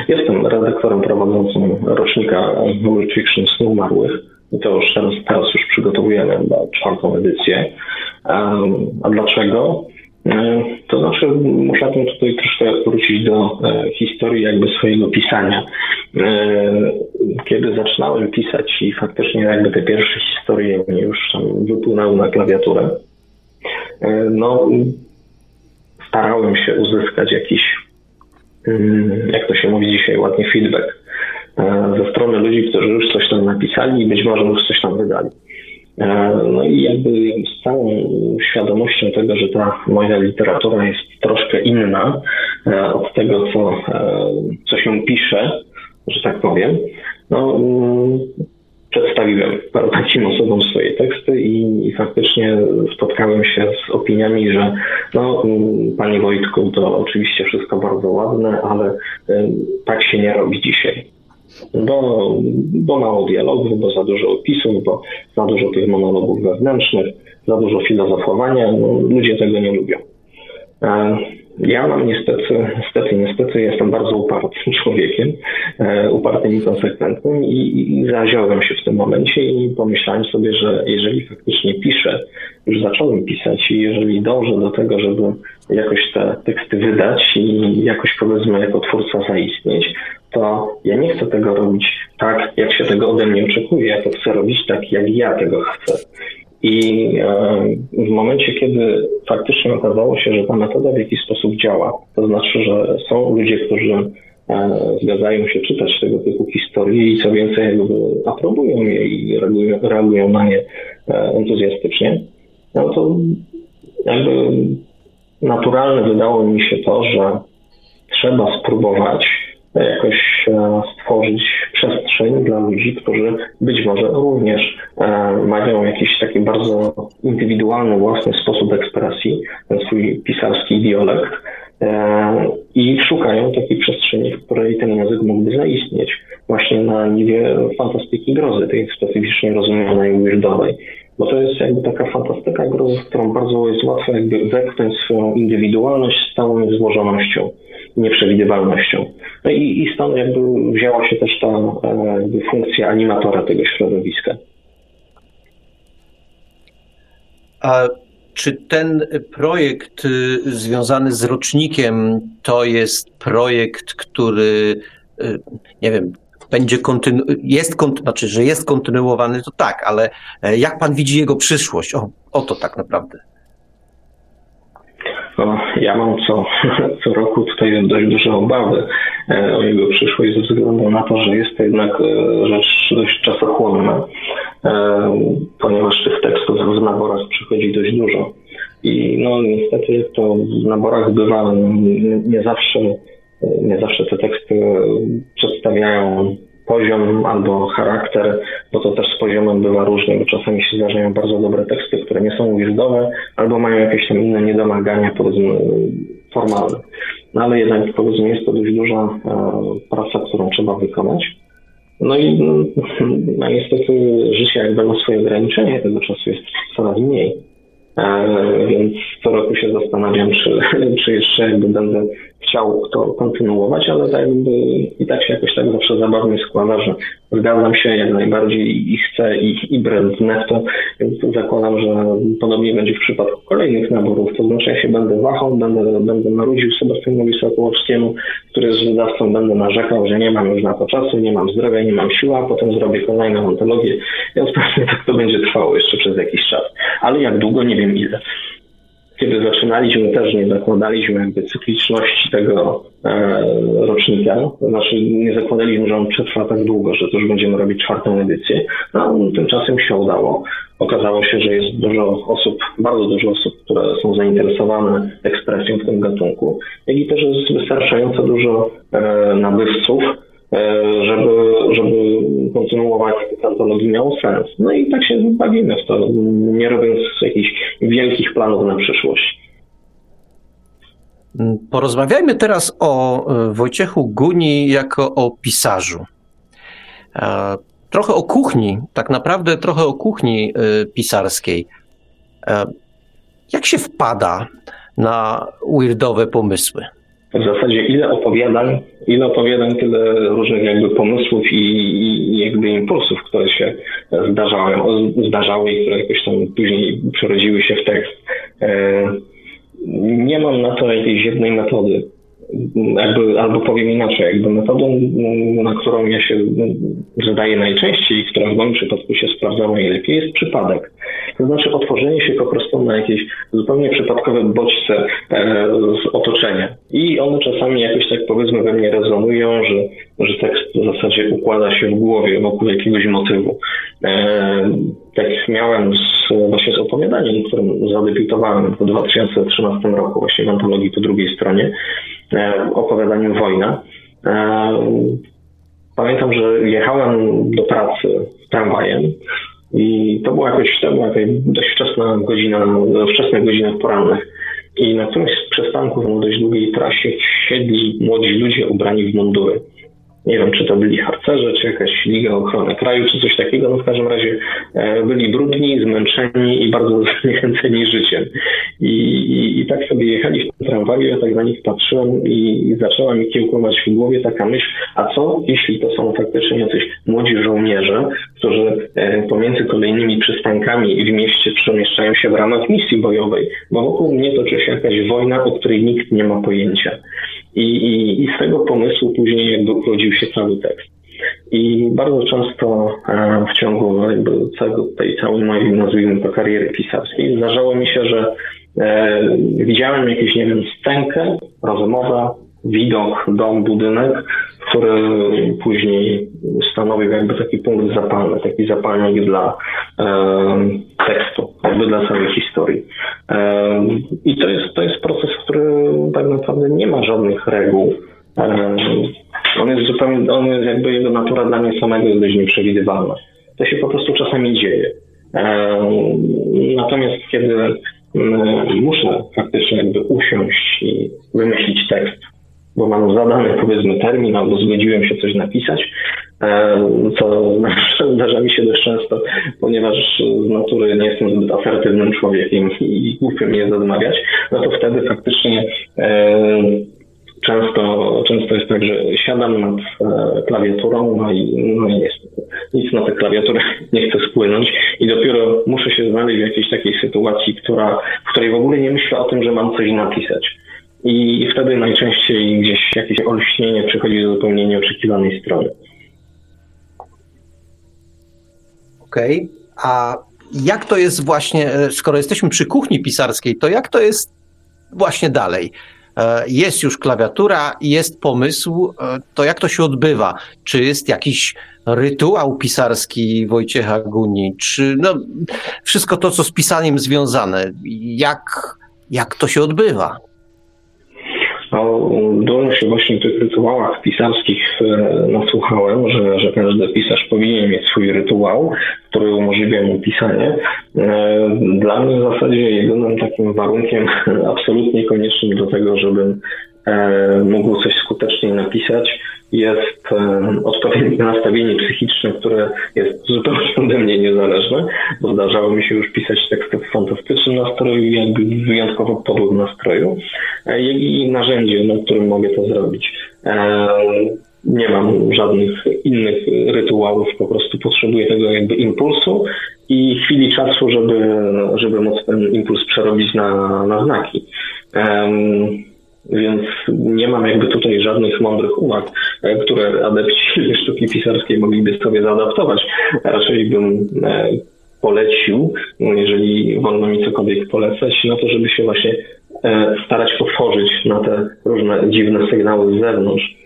Jestem redaktorem prowadzącym rocznika World Fiction Snu Umarłych i to już teraz, teraz już przygotowujemy na czwartą edycję. E, a dlaczego? To znaczy, muszę tutaj troszkę wrócić do historii jakby swojego pisania. Kiedy zaczynałem pisać i faktycznie jakby te pierwsze historie mnie już tam wypłynęły na klawiaturę, E, no, starałem się uzyskać jakiś, mm, jak to się mówi dzisiaj ładnie, feedback e, ze strony ludzi, którzy już coś tam napisali i być może już coś tam wydali. E, no i jakby z całą świadomością tego, że ta moja literatura jest troszkę inna od tego, co, co się pisze, że tak powiem, no, mm, przedstawiłem takim osobom swoje teksty i, i, faktycznie spotkałem się z opiniami, że no, mm, panie Wojtku, to oczywiście wszystko bardzo ładne, ale tak się nie robi dzisiaj. Bo, bo mało dialogów, bo za dużo opisów, bo za dużo tych monologów wewnętrznych. za dużo filozofowania. No, ludzie tego nie lubią. Ja mam niestety, niestety, niestety jestem bardzo upartym człowiekiem, e, upartym i konsekwentnym i, i zaziąłem się w tym momencie i pomyślałem sobie, że jeżeli faktycznie piszę, już zacząłem pisać i jeżeli dążę do tego, żeby jakoś te teksty wydać i jakoś powiedzmy jako twórca zaistnieć, to ja nie chcę tego robić tak, jak się tego ode mnie oczekuje, ja to chcę robić tak, jak ja tego chcę. I w momencie, kiedy faktycznie okazało się, że ta metoda w jakiś sposób działa, to znaczy, że są ludzie, którzy e, zgadzają się czytać tego typu historie i co więcej, jakby aprobują je i reagują, reagują na nie e, entuzjastycznie, no to jakby naturalne wydało mi się to, że trzeba spróbować jakoś e, stworzyć przestrzeń dla ludzi, którzy być może również e, mają jakiś taki bardzo indywidualny, własny sposób ekspresji, ten swój pisarski dialekt e, i szukają takiej przestrzeni, w której ten język mógłby zaistnieć właśnie na niwie fantastyki grozy, tej specyficznie rozumianej weirdowej. Bo to jest jakby taka fantastyka grozy, w którą bardzo jest łatwo jakby wepchnąć swoją indywidualność z całą złożonością nieprzewidywalnością. No i, i stąd jakby wzięła się też ta e, jakby funkcja animatora tego środowiska. A czy ten projekt y, związany z rocznikiem to jest projekt, który, y, nie wiem, będzie kontynu- jest, konty- znaczy, że jest kontynuowany, to tak, ale e, jak pan widzi jego przyszłość? O, o to tak naprawdę. No, ja mam co, co roku tutaj dość duże obawy e, o jego przyszłość ze względu na to, że jest to jednak e, rzecz dość czasochłonna, e, ponieważ tych tekstów w naborach przychodzi dość dużo. I no niestety to w naborach bywa, nie zawsze, nie zawsze te teksty przedstawiają poziom albo charakter, bo to też z poziomem bywa różnie, bo czasami się zdarzają bardzo dobre teksty, które nie są wirdowe, albo mają jakieś tam inne niedomagania, powiedzmy, formalne. No ale jednak, powiedzmy, jest to dość duża e, praca, którą trzeba wykonać. No i no, niestety życie jakby ma swoje ograniczenie, tego czasu jest coraz mniej. E, więc co roku się zastanawiam, czy, czy jeszcze jakby będę chciał to kontynuować, ale tak jakby i tak się jakoś tak zawsze zabawnie składa, że zgadzam się jak najbardziej i chcę i, i brand netto, więc zakładam, że podobnie będzie w przypadku kolejnych naborów, to znaczy ja się będę wahał, będę, będę marudził Sebastianowi Sokołowskiemu, który jest wydawcą, będę narzekał, że nie mam już na to czasu, nie mam zdrowia, nie mam siły, a potem zrobię kolejną ontologię i ostatnio tak to będzie trwało jeszcze przez jakiś czas. Ale jak długo, nie wiem ile kiedy zaczynaliśmy, też nie zakładaliśmy jakby cykliczności tego e, rocznika. Znaczy nie zakładaliśmy, że on przetrwa tak długo, że już będziemy robić czwartą edycję. No, tymczasem się udało. Okazało się, że jest dużo osób, bardzo dużo osób, które są zainteresowane ekspresją w tym gatunku, jak i też jest wystarczająco dużo e, nabywców, żeby, żeby kontynuowanie tych antologii miało sens. No i tak się bawimy w to, nie robiąc jakichś wielkich planów na przyszłość. Porozmawiajmy teraz o e, Wojciechu Guni jako o pisarzu. E, trochę o kuchni, tak naprawdę trochę o kuchni pisarskiej. Jak się wpada na weirdowe pomysły? W zasadzie ile opowiadań, ile opowiadań, tyle różnych jakby pomysłów i, i jakby impulsów, które się zdarzały, zdarzały i które jakoś tam później przerodziły się w tekst. E, nie mam na to jakiejś jednej metody. Jakby, albo powiem inaczej, jakby metodą, na którą ja się zadaję najczęściej, która w moim przypadku się sprawdza najlepiej, jest przypadek. To znaczy otworzenie się po prostu na jakieś zupełnie przypadkowe bodźce e, z otoczenia. I one czasami jakoś tak powiedzmy we mnie rezonują, że, że tekst w zasadzie układa się w głowie wokół jakiegoś motywu. E, tak miałem z, właśnie z opowiadaniem, którym zadebiutowałem w 2013 roku, właśnie w antologii po drugiej stronie, e, opowiadaniem Wojna. Pamiętam, że jechałem do pracy tramwajem i to była jakoś, to była jakaś dość wczesna godzina, wczesnych godzinach porannych. I na którymś z przystanków na dość długiej trasie siedli młodzi ludzie ubrani w mundury. Nie wiem, czy to byli harcerze, czy jakaś Liga Ochrony Kraju, czy coś takiego, no w każdym razie e, byli brudni, zmęczeni i bardzo zniechęceni życiem. I, i, I, tak sobie jechali w tym tramwaju, ja tak na nich patrzyłem i zaczęła mi kiełkować w głowie taka myśl, a co jeśli to są faktycznie jacyś młodzi żołnierze, którzy e, pomiędzy kolejnymi przystankami w mieście przemieszczają się w ramach misji bojowej, bo wokół mnie toczy się jakaś wojna, o której nikt nie ma pojęcia. I, i, i z tego pomysłu później jakby urodził się cały tekst. I bardzo często e, w ciągu jakby całego, tej całej mojej, nazwijmy to, kariery pisarskiej zdarzało mi się, że e, widziałem jakieś, nie wiem, scenkę, rozmowę, widok, dom, budynek, który później stanowił jakby taki punkt zapalny, taki zapalnik dla e, tekstu, jakby dla całej historii. E, I to jest, to jest proces, który tak naprawdę nie ma żadnych reguł. E, on jest zupełnie, on jest jakby jego natura dla mnie samego jest dość nieprzewidywalna. To się po prostu czasami dzieje. Natomiast kiedy muszę faktycznie jakby usiąść i wymyślić tekst, zadany powiedzmy termin albo zgodziłem się coś napisać, co zdarza mi się dość często, ponieważ z natury nie jestem zbyt asertywnym człowiekiem i głupio mi jest odmawiać, no to wtedy faktycznie często, często jest tak, że siadam nad e, klawiaturą, no i, no i nic na tę klawiaturę nie chcę spłynąć i dopiero muszę się znaleźć w jakiejś takiej sytuacji, która, w której w ogóle nie myślę o tym, że mam coś napisać. I wtedy najczęściej gdzieś jakieś olśnienie przychodzi do zupełnie nieoczekiwanej strony. Okej, okay. a jak to jest właśnie, e, skoro jesteśmy przy kuchni pisarskiej, to jak to jest właśnie dalej? E, jest już klawiatura, jest pomysł, e, to jak to się odbywa? Czy jest jakiś rytuał pisarski Wojciecha Guni, czy no, wszystko to, co z pisaniem związane, jak, jak to się odbywa? No, dużo się właśnie tych rytuałach pisarskich e, nasłuchałem, że, że każdy pisarz powinien mieć swój rytuał, który umożliwia mu pisanie. E, dla mnie w zasadzie jedynym takim warunkiem absolutnie koniecznym do tego, żebym mógł coś skutecznie napisać, jest odpowiednie nastawienie psychiczne, które jest zupełnie ode mnie niezależne, bo zdarzało mi się już pisać teksty w fantastycznym nastroju jakby w wyjątkowo podłym nastroju, e, i narzędzie, na którym mogę to zrobić. E, nie mam żadnych innych rytuałów, po prostu potrzebuję tego jakby impulsu i chwili czasu, żeby, żeby móc ten impuls przerobić na, na znaki. Więc nie mam jakby tutaj żadnych mądrych uwag, e, które adepci sztuki pisarskiej mogliby sobie zaadaptować. Raczej bym e, polecił, jeżeli wolno mi cokolwiek polecać, na to, żeby się właśnie e, starać otworzyć na te różne dziwne sygnały z zewnątrz,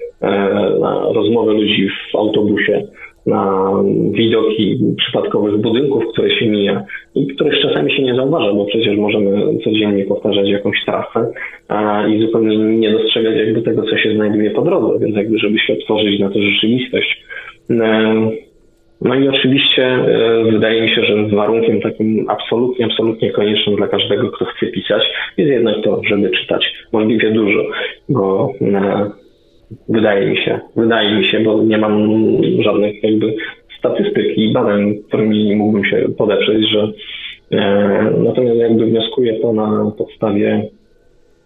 na rozmowę ludzi w autobusie, na widoki przypadkowych budynków, które się mija i których czasami się nie zauważa, bo przecież możemy codziennie powtarzać jakąś trasę a, i zupełnie nie dostrzegać jakby tego, co się znajduje po drodze, więc jakby żeby się otworzyć na tę rzeczywistość. E, no i oczywiście e, wydaje mi się, że warunkiem takim absolutnie, absolutnie koniecznym dla każdego, kto chce pisać, jest jednak to, żeby czytać możliwie dużo, bo e, Wydaje mi się, wydaje mi się, bo nie mam żadnych jakby statystyk i badań, którymi mógłbym się podeprzeć, że e, natomiast jakby wnioskuję to na podstawie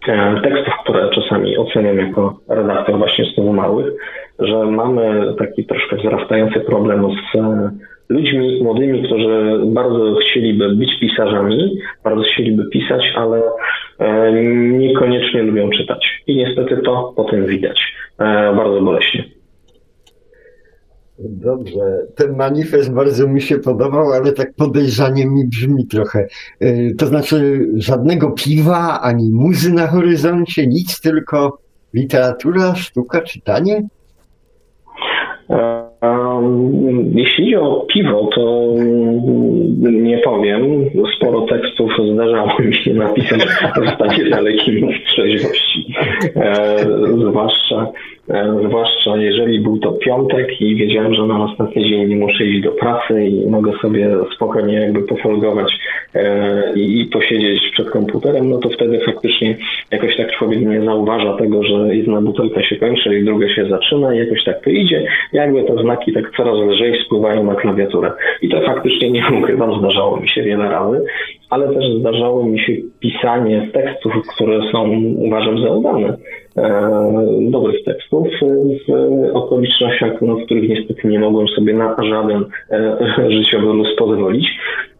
e, tekstów, które czasami oceniam jako redaktor właśnie z małych, że mamy taki troszkę wzrastający problem z ludźmi młodymi, którzy bardzo chcieliby być pisarzami, bardzo chcieliby pisać, ale e, niekoniecznie lubią czytać. I niestety to potem widać e, bardzo boleśnie. Dobrze, ten manifest bardzo mi się podobał, ale tak podejrzanie mi brzmi trochę. E, to znaczy żadnego piwa, ani muzy na horyzoncie, nic, tylko literatura, sztuka, czytanie? Jeśli chodzi o piwo, to nie powiem. Sporo tekstów zdarzało mi się napisać w stanie dalekim od trzeźwości. E, zwłaszcza zwłaszcza jeżeli był to piątek i wiedziałem, że na następny dzień nie muszę iść do pracy i mogę sobie spokojnie jakby pofolgować e, i posiedzieć przed komputerem, no to wtedy faktycznie jakoś tak człowiek nie zauważa tego, że jedna butelka się kończy i druga się zaczyna i jakoś tak to idzie. Jakby te znaki tak coraz lżej spływają na klawiaturę. I to faktycznie nie ukrywam, zdarzało mi się wiele razy, ale też zdarzało mi się pisanie tekstów, które są uważam za udane E, dobrych tekstów w okolicznościach, no, w których niestety nie mogłem sobie na żaden e, życiowy luz pozwolić.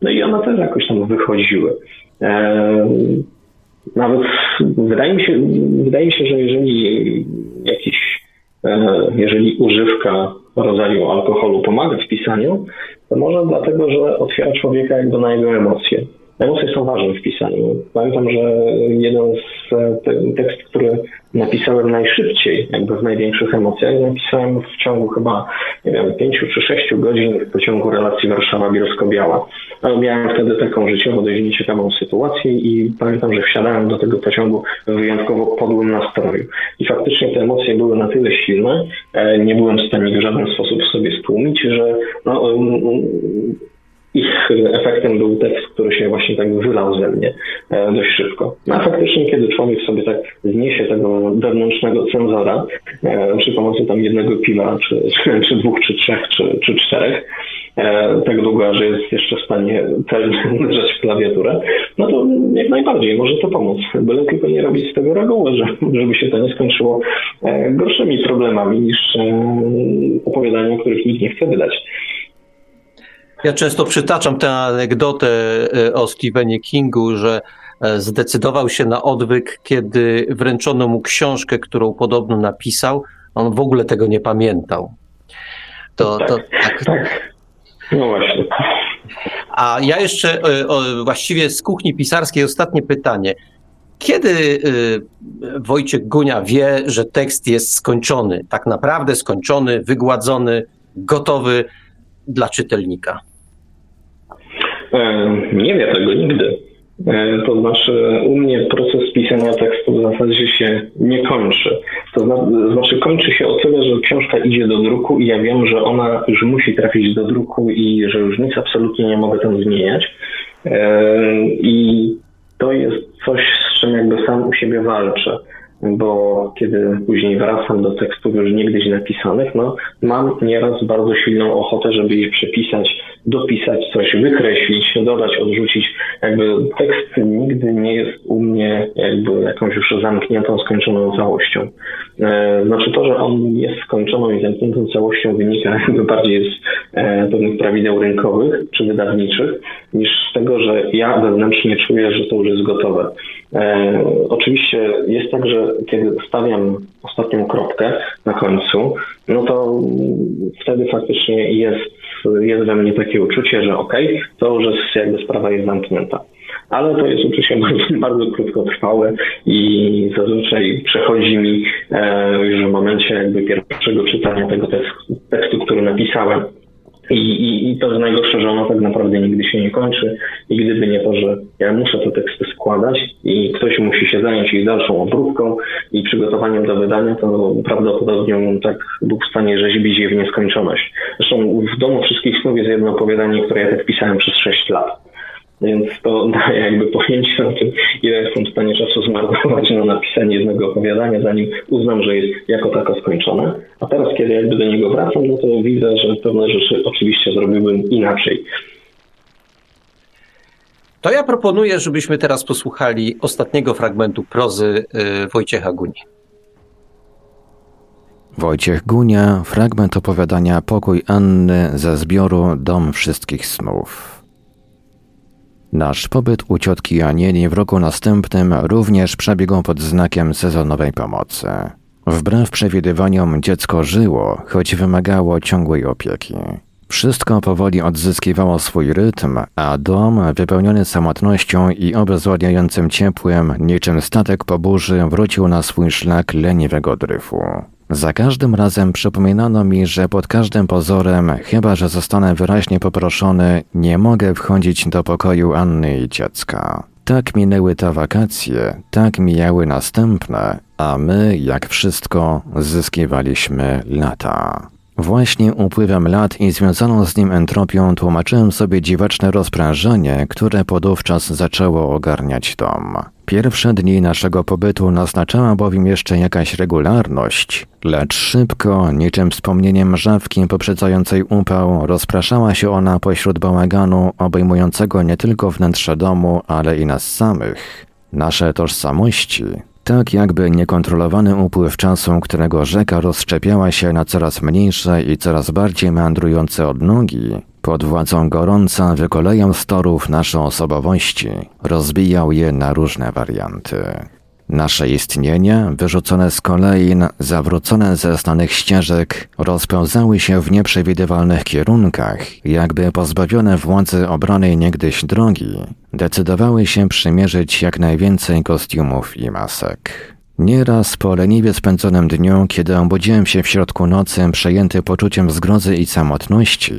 No i one też jakoś tam wychodziły. E, nawet wydaje mi się, wydaje mi się, że jeżeli jakiś, jeżeli używka rodzaju alkoholu pomaga w pisaniu, to może dlatego, że otwiera człowieka jakby na jego emocje. Emocje są ważne w pisaniu. Pamiętam, że jeden z tekstów, który napisałem najszybciej, jakby w największych emocjach, napisałem w ciągu chyba, nie wiem, pięciu czy sześciu godzin w pociągu relacji Warszawa-Bielsko-Biała. Ale miałem wtedy taką życiowo dość nieciekawą sytuację i pamiętam, że wsiadałem do tego pociągu w wyjątkowo podłym nastroju. I faktycznie te emocje były na tyle silne, e, nie byłem w stanie w żaden sposób sobie stłumić, że no, ich efektem był tekst, który się właśnie tak wylał ze mnie e, dość szybko. No a faktycznie, kiedy człowiek sobie tak zniesie tego wewnętrznego cenzora e, przy pomocy tam jednego piwa, czy, czy, czy dwóch, czy trzech, czy, czy czterech, e, tak długo, że jest jeszcze w stanie uderzać w klawiaturę, no to jak najbardziej może to pomóc. Byle tylko nie robić z tego reguły, żeby się to nie skończyło gorszymi problemami niż opowiadania, których nikt nie chce wydać. Ja często przytaczam tę anegdotę e, o Stephenie Kingu, że e, zdecydował się na odwyk, kiedy wręczono mu książkę, którą podobno napisał. On w ogóle tego nie pamiętał. To, tak, to, tak. tak. No właśnie. A ja jeszcze e, właściwie z kuchni pisarskiej ostatnie pytanie. Kiedy Wojciech Gunia wie, że tekst jest skończony, tak naprawdę skończony, wygładzony, gotowy dla czytelnika? E, nie wie tego nigdy. E, to znaczy, u mnie proces pisania tekstu w zasadzie się nie kończy. To znaczy, kończy się o tyle, że książka idzie do druku i ja wiem, że ona już musi trafić do druku i że już nic absolutnie nie mogę tam zmieniać. E, I to jest coś, z czym jakby sam u siebie walczę bo kiedy później wracam do tekstów już niegdyś napisanych, no mam nieraz bardzo silną ochotę, żeby je przepisać, dopisać coś, wykreślić, dodać, odrzucić. Jakby tekst nigdy nie jest u mnie jakby jakąś już zamkniętą, skończoną całością. E, znaczy to, że on jest skończoną i zamkniętą całością wynika bardziej z e, pewnych prawideł rynkowych czy wydawniczych, niż z tego, że ja wewnętrznie czuję, że to już jest gotowe. E, oczywiście jest tak, że kiedy stawiam ostatnią kropkę na końcu, no to wtedy faktycznie jest, jest we mnie takie uczucie, że okej, okay, to już jest jakby sprawa jest zamknięta. Ale to jest uczucie bardzo, bardzo krótkotrwałe i zazwyczaj przechodzi mi e, już w momencie jakby pierwszego czytania tego tekstu, tekstu który napisałem, i, i, I to jest najgorsze, że ono tak naprawdę nigdy się nie kończy. I gdyby nie to, że ja muszę te teksty składać i ktoś musi się zająć ich dalszą obróbką i przygotowaniem do wydania, to prawdopodobnie tak był w stanie rzeźbić je w nieskończoność. Zresztą w domu wszystkich snów jest jedno opowiadanie, które ja tak pisałem przez 6 lat. Więc to daje jakby pojęcie o tym, ile jestem w stanie czasu zmarnować na napisanie jednego opowiadania, zanim uznam, że jest jako tako skończone. A teraz, kiedy jakby do niego wracam, no to widzę, że pewne rzeczy oczywiście zrobiłbym inaczej. To ja proponuję, żebyśmy teraz posłuchali ostatniego fragmentu prozy y, Wojciecha Guni. Wojciech Gunia, fragment opowiadania Pokój Anny ze zbioru Dom Wszystkich Snów. Nasz pobyt u ciotki Anieli w roku następnym również przebiegł pod znakiem sezonowej pomocy. Wbrew przewidywaniom dziecko żyło, choć wymagało ciągłej opieki. Wszystko powoli odzyskiwało swój rytm, a dom, wypełniony samotnością i obezwładniającym ciepłem, niczym statek po burzy, wrócił na swój szlak leniwego dryfu. Za każdym razem przypominano mi, że pod każdym pozorem, chyba że zostanę wyraźnie poproszony, nie mogę wchodzić do pokoju Anny i dziecka. Tak minęły te wakacje, tak mijały następne, a my, jak wszystko, zyskiwaliśmy lata. Właśnie upływem lat i związaną z nim entropią tłumaczyłem sobie dziwaczne rozprężenie, które podówczas zaczęło ogarniać dom. Pierwsze dni naszego pobytu naznaczała bowiem jeszcze jakaś regularność, lecz szybko, niczym wspomnieniem mrzawki poprzedzającej upał, rozpraszała się ona pośród bałaganu obejmującego nie tylko wnętrze domu, ale i nas samych. Nasze tożsamości, tak jakby niekontrolowany upływ czasu, którego rzeka rozszczepiała się na coraz mniejsze i coraz bardziej meandrujące odnogi, pod władzą gorąca wykolejał z torów nasze osobowości, rozbijał je na różne warianty. Nasze istnienie, wyrzucone z kolejn, zawrócone ze znanych ścieżek, rozpełzały się w nieprzewidywalnych kierunkach, jakby pozbawione władzy obranej niegdyś drogi, decydowały się przymierzyć jak najwięcej kostiumów i masek. Nieraz po leniwie spędzonym dniu, kiedy obudziłem się w środku nocy przejęty poczuciem zgrozy i samotności,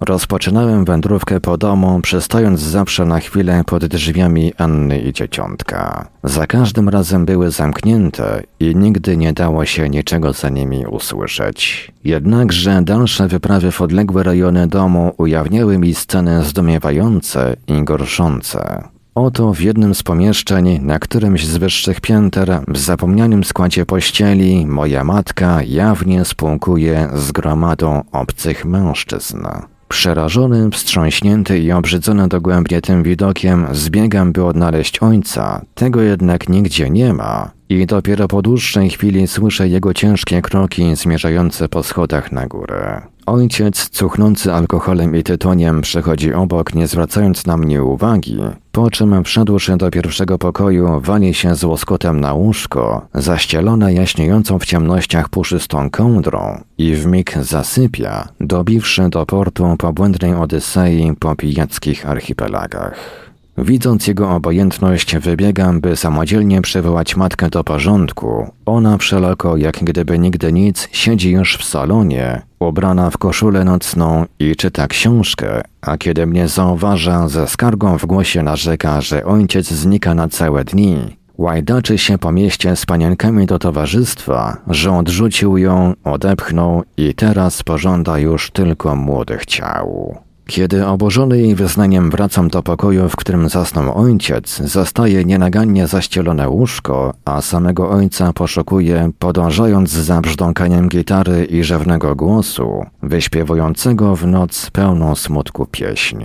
Rozpoczynałem wędrówkę po domu, przystając zawsze na chwilę pod drzwiami Anny i dzieciątka. Za każdym razem były zamknięte i nigdy nie dało się niczego za nimi usłyszeć. Jednakże dalsze wyprawy w odległe rejony domu ujawniały mi sceny zdumiewające i gorszące. Oto w jednym z pomieszczeń, na którymś z wyższych pięter, w zapomnianym składzie pościeli, moja matka jawnie spółkuje z gromadą obcych mężczyzn. Przerażony, wstrząśnięty i obrzydzony dogłębnie tym widokiem, zbiegam, by odnaleźć ojca. Tego jednak nigdzie nie ma. I dopiero po dłuższej chwili słyszę jego ciężkie kroki zmierzające po schodach na górę. Ojciec, cuchnący alkoholem i tytoniem, przechodzi obok, nie zwracając na mnie uwagi, po czym wszedłszy do pierwszego pokoju, wali się z łoskotem na łóżko, zaścielone jaśniejącą w ciemnościach puszystą kołdrą i wmig zasypia, dobiwszy do portu po błędnej Odysei po pijackich archipelagach. Widząc jego obojętność, wybiegam, by samodzielnie przywołać matkę do porządku. Ona wszelako, jak gdyby nigdy nic, siedzi już w salonie, ubrana w koszulę nocną i czyta książkę, a kiedy mnie zauważa, ze skargą w głosie narzeka, że ojciec znika na całe dni. Łajdaczy się po mieście z panienkami do towarzystwa, że odrzucił ją, odepchnął i teraz pożąda już tylko młodych ciał. Kiedy oburzony jej wyznaniem wracam do pokoju, w którym zasnął ojciec, zastaje nienagannie zaścielone łóżko, a samego ojca poszukuje, podążając za brzdąkaniem gitary i rzewnego głosu, wyśpiewującego w noc pełną smutku pieśń.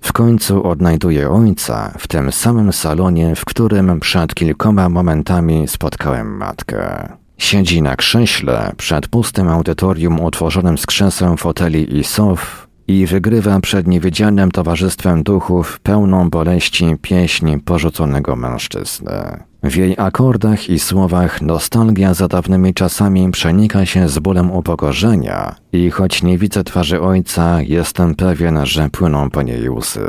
W końcu odnajduję ojca w tym samym salonie, w którym przed kilkoma momentami spotkałem matkę. Siedzi na krześle przed pustym audytorium utworzonym z krzeseł, foteli i sof, i wygrywa przed niewiedzianym towarzystwem duchów pełną boleści pieśń porzuconego mężczyzny. W jej akordach i słowach nostalgia za dawnymi czasami przenika się z bólem upokorzenia i choć nie widzę twarzy ojca, jestem pewien, że płyną po niej łzy.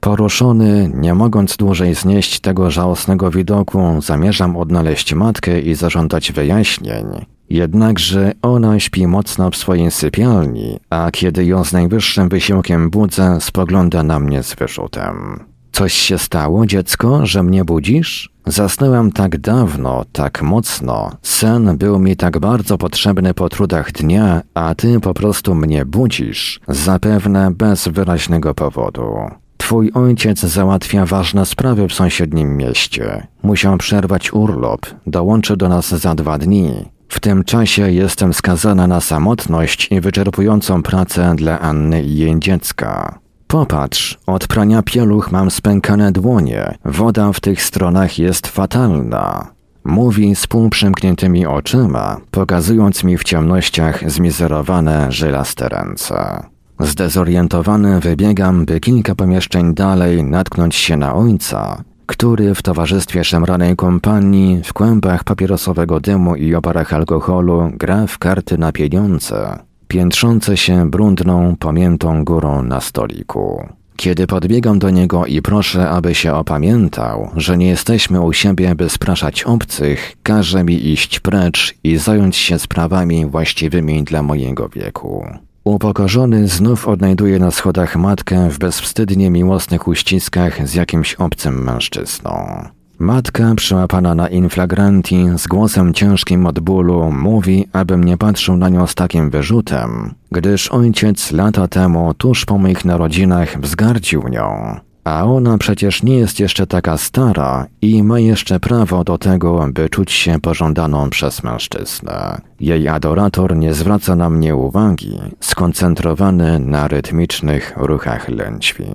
Poruszony, nie mogąc dłużej znieść tego żałosnego widoku, zamierzam odnaleźć matkę i zażądać wyjaśnień, Jednakże ona śpi mocno w swojej sypialni, a kiedy ją z najwyższym wysiłkiem budzę, spogląda na mnie z wyrzutem. Coś się stało, dziecko, że mnie budzisz? Zasnęłam tak dawno, tak mocno. Sen był mi tak bardzo potrzebny po trudach dnia, a ty po prostu mnie budzisz, zapewne bez wyraźnego powodu. Twój ojciec załatwia ważne sprawy w sąsiednim mieście. Musiał przerwać urlop, dołączy do nas za dwa dni. W tym czasie jestem skazana na samotność i wyczerpującą pracę dla Anny i jej dziecka. Popatrz, od prania pieluch mam spękane dłonie, woda w tych stronach jest fatalna. Mówi z półprzymkniętymi oczyma, pokazując mi w ciemnościach zmizerowane, żylaste ręce. Zdezorientowany wybiegam, by kilka pomieszczeń dalej natknąć się na ojca, który w towarzystwie szemranej kompanii, w kłębach papierosowego dymu i oparach alkoholu gra w karty na pieniądze, piętrzące się brudną, pomiętą górą na stoliku. Kiedy podbiegam do niego i proszę, aby się opamiętał, że nie jesteśmy u siebie, by spraszać obcych, każe mi iść precz i zająć się sprawami właściwymi dla mojego wieku. Upokorzony znów odnajduje na schodach matkę w bezwstydnie miłosnych uściskach z jakimś obcym mężczyzną. Matka, przyłapana na inflagranti, z głosem ciężkim od bólu, mówi, abym nie patrzył na nią z takim wyrzutem, gdyż ojciec lata temu, tuż po moich narodzinach, wzgardził nią. A ona przecież nie jest jeszcze taka stara i ma jeszcze prawo do tego, by czuć się pożądaną przez mężczyznę. Jej adorator nie zwraca na mnie uwagi, skoncentrowany na rytmicznych ruchach lędźwi.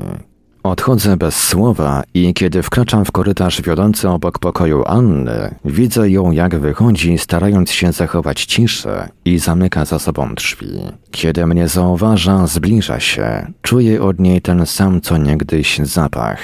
Odchodzę bez słowa i kiedy wkraczam w korytarz wiodący obok pokoju Anny, widzę ją jak wychodzi, starając się zachować ciszę i zamyka za sobą drzwi. Kiedy mnie zauważa, zbliża się. Czuję od niej ten sam co niegdyś zapach.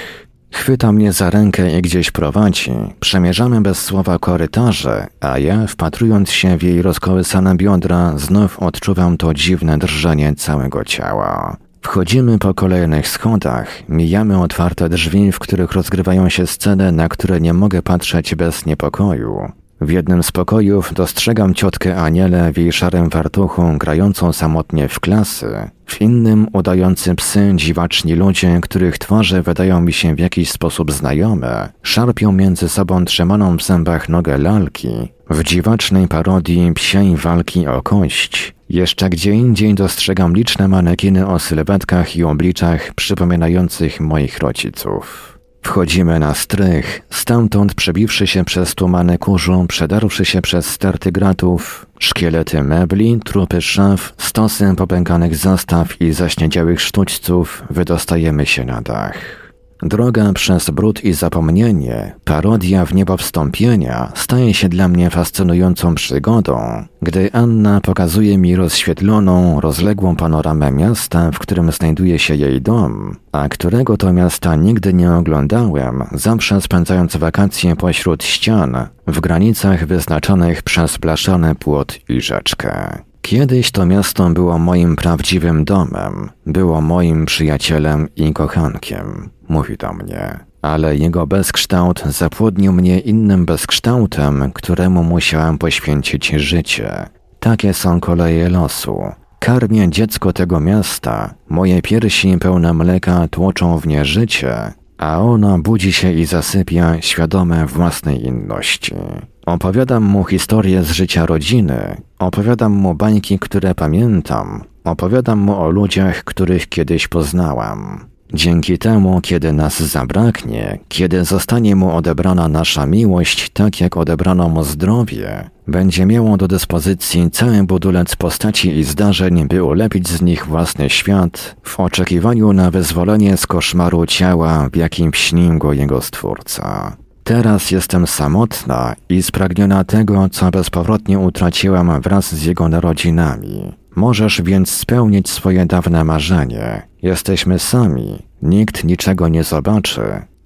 Chwyta mnie za rękę i gdzieś prowadzi. Przemierzamy bez słowa korytarze, a ja, wpatrując się w jej rozkołysane biodra, znów odczuwam to dziwne drżenie całego ciała. Wchodzimy po kolejnych schodach, mijamy otwarte drzwi, w których rozgrywają się sceny, na które nie mogę patrzeć bez niepokoju. W jednym z pokojów dostrzegam ciotkę Anielę w jej szarym fartuchu grającą samotnie w klasy. W innym udający psy dziwaczni ludzie, których twarze wydają mi się w jakiś sposób znajome, szarpią między sobą trzymaną w zębach nogę lalki. W dziwacznej parodii psiej walki o kość. Jeszcze gdzie indziej dostrzegam liczne manekiny o sylwetkach i obliczach przypominających moich rodziców. Wchodzimy na strych, stamtąd przebiwszy się przez tłumane kurzu, przedarłszy się przez sterty gratów, szkielety mebli, trupy szaf, stosy popękanych zastaw i zaśniedziałych sztućców, wydostajemy się na dach. Droga przez brud i zapomnienie, parodia w niebo wstąpienia, staje się dla mnie fascynującą przygodą, gdy Anna pokazuje mi rozświetloną, rozległą panoramę miasta, w którym znajduje się jej dom, a którego to miasta nigdy nie oglądałem, zawsze spędzając wakacje pośród ścian, w granicach wyznaczonych przez blaszany płot i rzeczkę. Kiedyś to miasto było moim prawdziwym domem, było moim przyjacielem i kochankiem, mówi do mnie. Ale jego bezkształt zapłodnił mnie innym bezkształtem, któremu musiałem poświęcić życie. Takie są koleje losu. Karmię dziecko tego miasta, moje piersi pełne mleka tłoczą w nie życie, a ono budzi się i zasypia świadome własnej inności. Opowiadam mu historię z życia rodziny, opowiadam mu bańki, które pamiętam, opowiadam mu o ludziach, których kiedyś poznałam. Dzięki temu, kiedy nas zabraknie, kiedy zostanie mu odebrana nasza miłość, tak jak odebrano mu zdrowie, będzie miało do dyspozycji cały budulec postaci i zdarzeń, by ulepić z nich własny świat, w oczekiwaniu na wyzwolenie z koszmaru ciała, w jakim śnił go jego stwórca. Teraz jestem samotna i spragniona tego, co bezpowrotnie utraciłam wraz z jego narodzinami. Możesz więc spełnić swoje dawne marzenie. Jesteśmy sami, nikt niczego nie zobaczy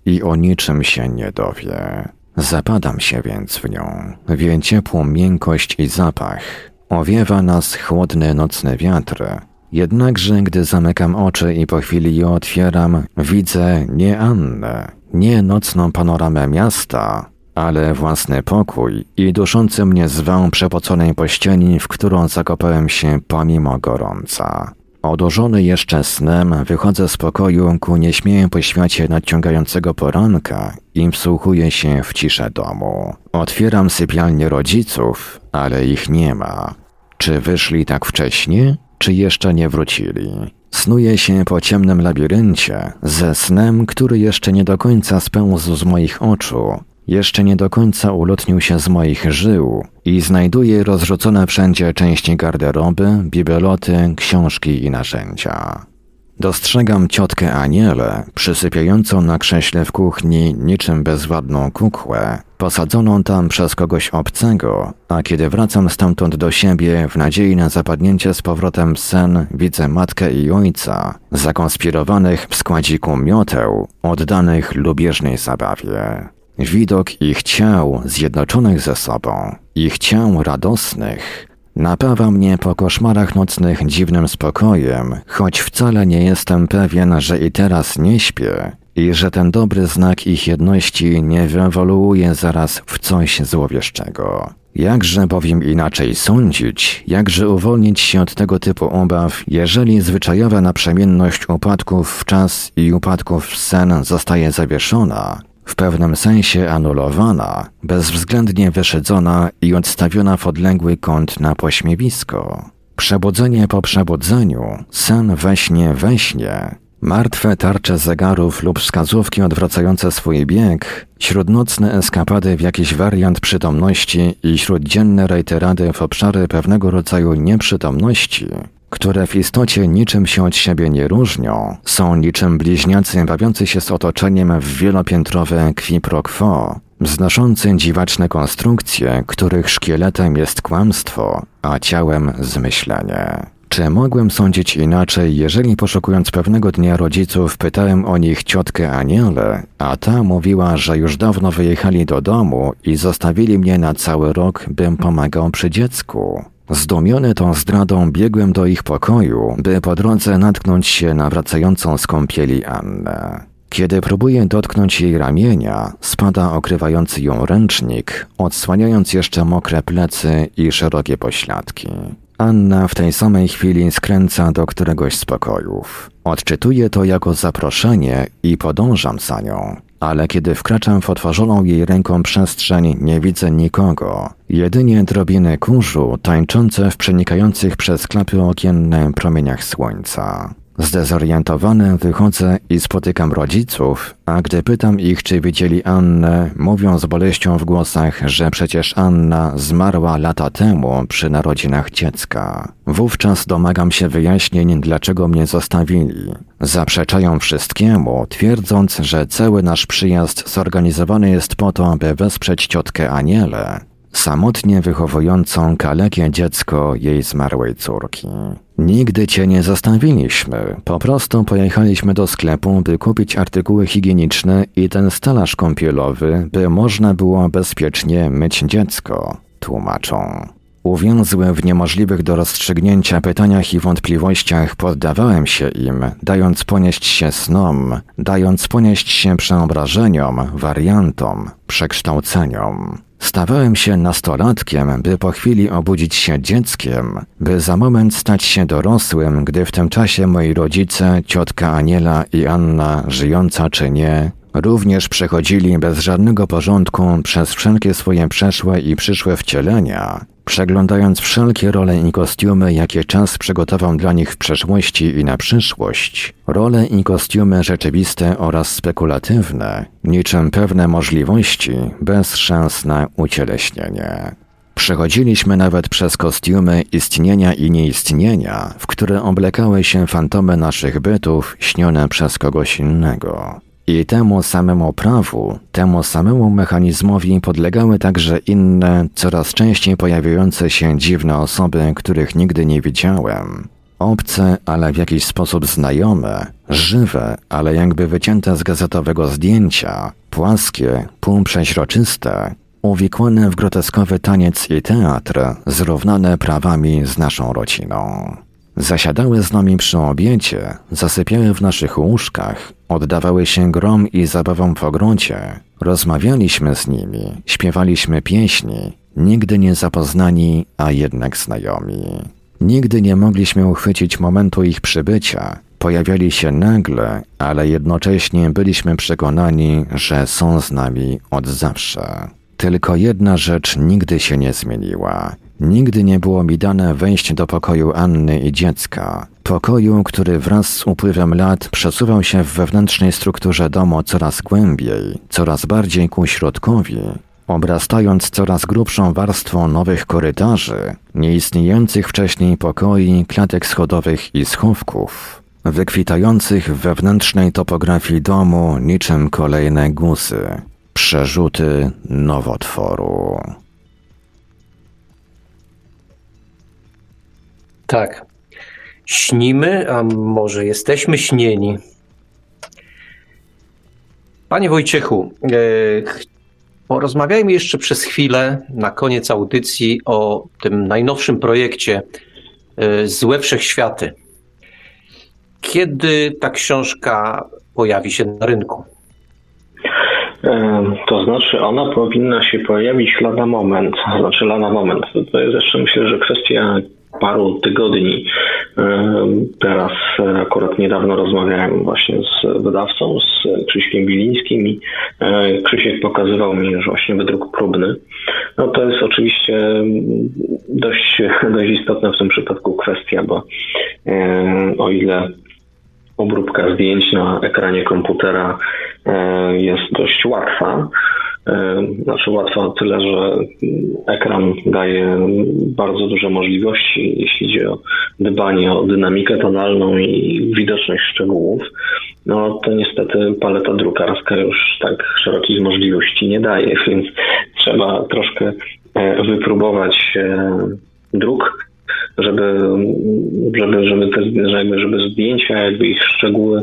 i o niczym się nie dowie. Zapadam się więc w nią, w jej ciepłą miękkość i zapach. Owiewa nas chłodny nocny wiatr. Jednakże, gdy zamykam oczy i po chwili je otwieram, widzę nie Annę, nie nocną panoramę miasta, ale własny pokój i duszący mnie zwał przepoconej pościeli, w którą zakopałem się pomimo gorąca. Odurzony jeszcze snem, wychodzę z pokoju ku nieśmieję po świecie nadciągającego poranka i wsłuchuję się w ciszę domu. Otwieram sypialnię rodziców, ale ich nie ma. Czy wyszli tak wcześnie, czy jeszcze nie wrócili? Snuję się po ciemnym labiryncie, ze snem, który jeszcze nie do końca spełzł z moich oczu, jeszcze nie do końca ulotnił się z moich żył i znajduję rozrzucone wszędzie części garderoby, bibeloty, książki i narzędzia. Dostrzegam ciotkę Anielę, przysypiającą na krześle w kuchni niczym bezładną kukłę, posadzoną tam przez kogoś obcego, a kiedy wracam stamtąd do siebie w nadziei na zapadnięcie z powrotem sen, widzę matkę i ojca, zakonspirowanych w składziku mioteł, oddanych lubieżnej zabawie. Widok ich ciał zjednoczonych ze sobą, ich ciał radosnych, Napawa mnie po koszmarach nocnych dziwnym spokojem, choć wcale nie jestem pewien, że i teraz nie śpię i że ten dobry znak ich jedności nie wyewoluuje zaraz w coś złowieszczego. Jakże bowiem inaczej sądzić, jakże uwolnić się od tego typu obaw, jeżeli zwyczajowa naprzemienność upadków w czas i upadków w sen zostaje zawieszona, w pewnym sensie anulowana, bezwzględnie wyszydzona i odstawiona w odległy kąt na pośmiewisko. Przebudzenie po przebudzeniu, sen we śnie we śnie, martwe tarcze zegarów lub wskazówki odwracające swój bieg, śródnocne eskapady w jakiś wariant przytomności i śródzienne rejterady w obszary pewnego rodzaju nieprzytomności, które w istocie niczym się od siebie nie różnią, są niczym bliźniacy bawiący się z otoczeniem w wielopiętrowe qui pro quo, wznoszący dziwaczne konstrukcje, których szkieletem jest kłamstwo, a ciałem zmyślenie. Czy mogłem sądzić inaczej, jeżeli poszukując pewnego dnia rodziców pytałem o nich ciotkę Anielę, a ta mówiła, że już dawno wyjechali do domu i zostawili mnie na cały rok, bym pomagał przy dziecku? Zdumiony tą zdradą biegłem do ich pokoju, by po drodze natknąć się na wracającą z kąpieli Annę. Kiedy próbuję dotknąć jej ramienia, spada okrywający ją ręcznik, odsłaniając jeszcze mokre plecy i szerokie pośladki. Anna w tej samej chwili skręca do któregoś z pokojów. Odczytuję to jako zaproszenie i podążam za nią. Ale kiedy wkraczam w otworzoną jej ręką przestrzeń, nie widzę nikogo. Jedynie drobiny kurzu tańczące w przenikających przez klapy okienne promieniach słońca. Zdezorientowany wychodzę i spotykam rodziców, a gdy pytam ich, czy widzieli Annę, mówią z boleścią w głosach, że przecież Anna zmarła lata temu przy narodzinach dziecka. Wówczas domagam się wyjaśnień, dlaczego mnie zostawili. Zaprzeczają wszystkiemu, twierdząc, że cały nasz przyjazd zorganizowany jest po to, by wesprzeć ciotkę Anielę, samotnie wychowującą kalekie dziecko jej zmarłej córki. Nigdy cię nie zostawiliśmy. Po prostu pojechaliśmy do sklepu, by kupić artykuły higieniczne i ten stelaż kąpielowy, by można było bezpiecznie myć dziecko, tłumaczą. Uwięzły w niemożliwych do rozstrzygnięcia pytaniach i wątpliwościach poddawałem się im, dając ponieść się snom, dając ponieść się przeobrażeniom, wariantom, przekształceniom. Stawałem się nastolatkiem, by po chwili obudzić się dzieckiem, by za moment stać się dorosłym, gdy w tym czasie moi rodzice, ciotka Aniela i Anna, żyjąca czy nie, również przechodzili bez żadnego porządku przez wszelkie swoje przeszłe i przyszłe wcielenia, przeglądając wszelkie role i kostiumy, jakie czas przygotował dla nich w przeszłości i na przyszłość, role i kostiumy rzeczywiste oraz spekulatywne, niczym pewne możliwości, bez szans na ucieleśnienie. Przechodziliśmy nawet przez kostiumy istnienia i nieistnienia, w które oblekały się fantomy naszych bytów śnione przez kogoś innego. I temu samemu prawu, temu samemu mechanizmowi podlegały także inne, coraz częściej pojawiające się dziwne osoby, których nigdy nie widziałem. Obce, ale w jakiś sposób znajome, żywe, ale jakby wycięte z gazetowego zdjęcia, płaskie, półprzeźroczyste, uwikłane w groteskowy taniec i teatr, zrównane prawami z naszą rodziną. Zasiadały z nami przy obiedzie, zasypiały w naszych łóżkach, oddawały się grom i zabawom w ogrodzie. Rozmawialiśmy z nimi, śpiewaliśmy pieśni, nigdy nie zapoznani, a jednak znajomi. Nigdy nie mogliśmy uchwycić momentu ich przybycia. Pojawiali się nagle, ale jednocześnie byliśmy przekonani, że są z nami od zawsze. Tylko jedna rzecz nigdy się nie zmieniła. Nigdy nie było mi dane wejść do pokoju Anny i dziecka. Pokoju, który wraz z upływem lat przesuwał się w wewnętrznej strukturze domu coraz głębiej, coraz bardziej ku środkowi, obrastając coraz grubszą warstwą nowych korytarzy, nieistniejących wcześniej pokoi, klatek schodowych i schowków, wykwitających w wewnętrznej topografii domu niczym kolejne gusy, przerzuty nowotworu. Tak. Śnimy, a może jesteśmy śnieni. Panie Wojciechu, e, porozmawiajmy jeszcze przez chwilę na koniec audycji o tym najnowszym projekcie e, Złe Wszechświaty. kiedy ta książka pojawi się na rynku? To znaczy, ona powinna się pojawić lada moment. Znaczy, lada moment. To jest jeszcze myślę, że kwestia paru tygodni. Teraz akurat niedawno rozmawiałem właśnie z wydawcą, z Krzyśkiem Bilińskim i e, Krzysiek pokazywał mi już właśnie wydruk próbny. No to jest oczywiście dość, dość istotna w tym przypadku kwestia, bo e, o ile obróbka zdjęć na ekranie komputera e, jest dość łatwa, E, znaczy łatwa o tyle, że ekran daje bardzo duże możliwości, jeśli idzie o dbanie o dynamikę tonalną i widoczność szczegółów. No to niestety paleta drukarska już tak szerokich możliwości nie daje, więc trzeba troszkę e, wypróbować e, druk żeby, żeby, żeby, te, żeby, żeby zdjęcia, jakby ich szczegóły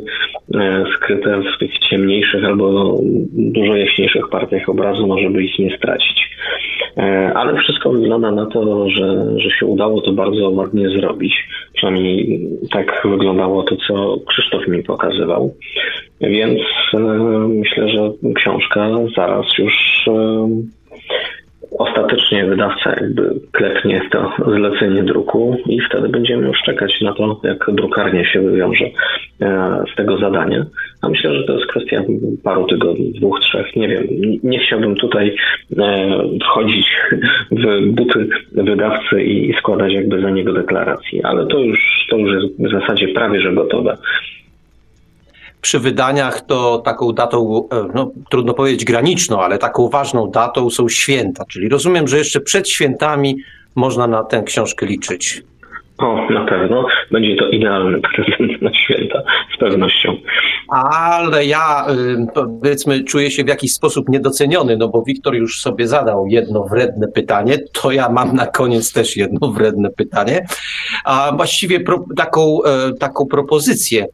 e, skryte w tych ciemniejszych albo dużo jaśniejszych partiach obrazu, no żeby ich nie stracić. E, ale wszystko wygląda na to, że, że się udało to bardzo ładnie zrobić. Przynajmniej tak wyglądało to, co Krzysztof mi pokazywał. Więc e, myślę, że książka zaraz już ostatecznie wydawca jakby klepnie to zlecenie druku i wtedy będziemy już czekać na to, jak drukarnie się wywiąże e, z tego zadania. A myślę, że to jest kwestia paru tygodni, dwóch, trzech, nie wiem. Nie chciałbym tutaj e, wchodzić w buty wydawcy i składać jakby za niego deklaracji, ale to już, to już jest w zasadzie prawie, że gotowe przy wydaniach to taką datą, e, no, trudno powiedzieć graniczną, ale taką ważną datą są święta. Czyli rozumiem, że jeszcze przed świętami można na tę książkę liczyć. O, na pewno. Będzie to idealny prezent na święta, z pewnością. Ale ja, y, powiedzmy, czuję się w jakiś sposób niedoceniony, no bo Wiktor już sobie zadał jedno wredne pytanie, to ja mam na koniec też jedno wredne pytanie, a właściwie pro, taką, e, taką propozycję.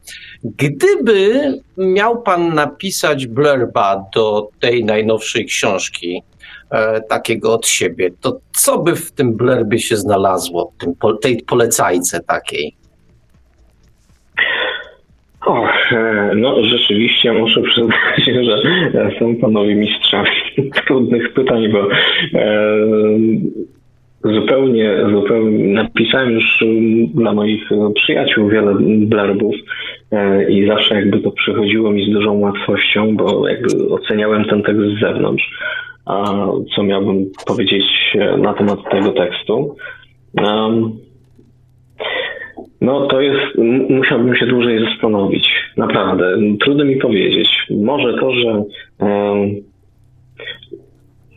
Gdyby miał pan napisać blurba do tej najnowszej książki, e, takiego od siebie, to co by w tym blurbie się znalazło, tym, tej polecajce takiej? O, e, no rzeczywiście muszę przyznać, że są panowie mistrzami trudnych pytań, bo e, zupełnie, zupełnie napisałem już dla moich przyjaciół wiele blurbów e, i zawsze jakby to przychodziło mi z dużą łatwością, bo jakby oceniałem ten tekst z zewnątrz. A co miałbym powiedzieć na temat tego tekstu? No to jest, musiałbym się dłużej zastanowić. Naprawdę, trudno mi powiedzieć. Może to, że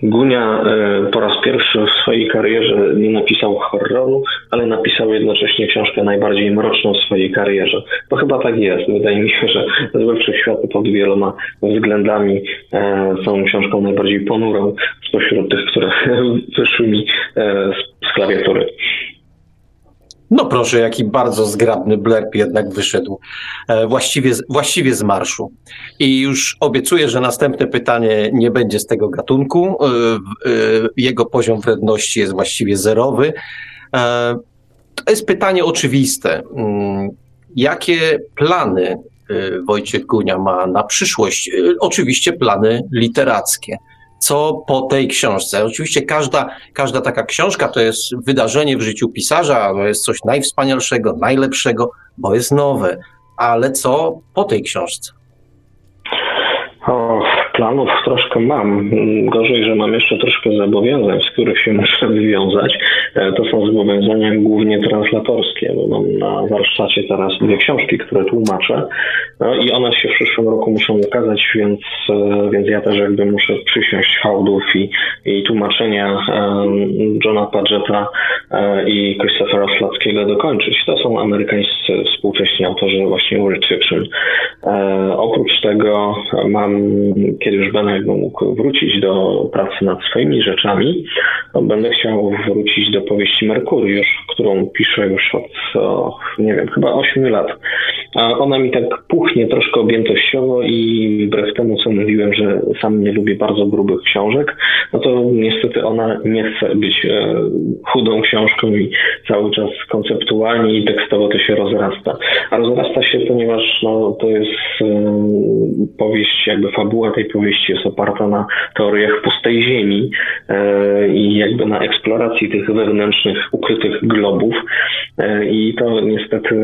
Gunia e, po raz pierwszy w swojej karierze nie napisał horroru, ale napisał jednocześnie książkę najbardziej mroczną w swojej karierze. Bo chyba tak jest. Wydaje mi się, że Złe Wszechświaty pod wieloma względami e, są książką najbardziej ponurą spośród tych, które wyszły mi e, z klawiatury. No proszę, jaki bardzo zgrabny blerp jednak wyszedł e, właściwie, właściwie z marszu. I już obiecuję, że następne pytanie nie będzie z tego gatunku. E, e, jego poziom wredności jest właściwie zerowy. To jest pytanie oczywiste. Mm, jakie plany Wojciech Gunia ma na przyszłość? Oczywiście plany literackie co po tej książce. Oczywiście każda, każda taka książka to jest wydarzenie w życiu pisarza, to jest coś najwspanialszego, najlepszego, bo jest nowe. Ale co po tej książce? Planów troszkę mam. Gorzej, że mam jeszcze troszkę zobowiązań, z których się muszę wywiązać. E, to są zobowiązania głównie translatorskie, bo mam na warsztacie teraz dwie książki, które tłumaczę. No i one się w przyszłym roku muszą ukazać, więc, e, więc ja też jakby muszę przysiąść hałdów i, i tłumaczenia Johna Padgetta e, i Christophera Slackiego dokończyć. To są amerykańscy współcześni autorzy właśnie Fiction. Oprócz tego mam kiedy już będę mógł wrócić do pracy nad swoimi rzeczami, to będę chciał wrócić do powieści Merkuriusz, którą piszę już od, o, nie wiem, chyba 8 lat. a ona mi tak puchnie troszkę objętościowo i wbrew temu, co mówiłem, że sam nie lubię bardzo grubych książek, no to niestety ona nie chce być e, chudą książką i cały czas konceptualnie i tekstowo to się rozrasta. A rozrasta się, ponieważ no, to jest e, powieść, jakby fabuła tej powieści jest oparta na teoriach pustej ziemi e, i jakby na eksploracji tych wewnętrznych, ukrytych globów i to niestety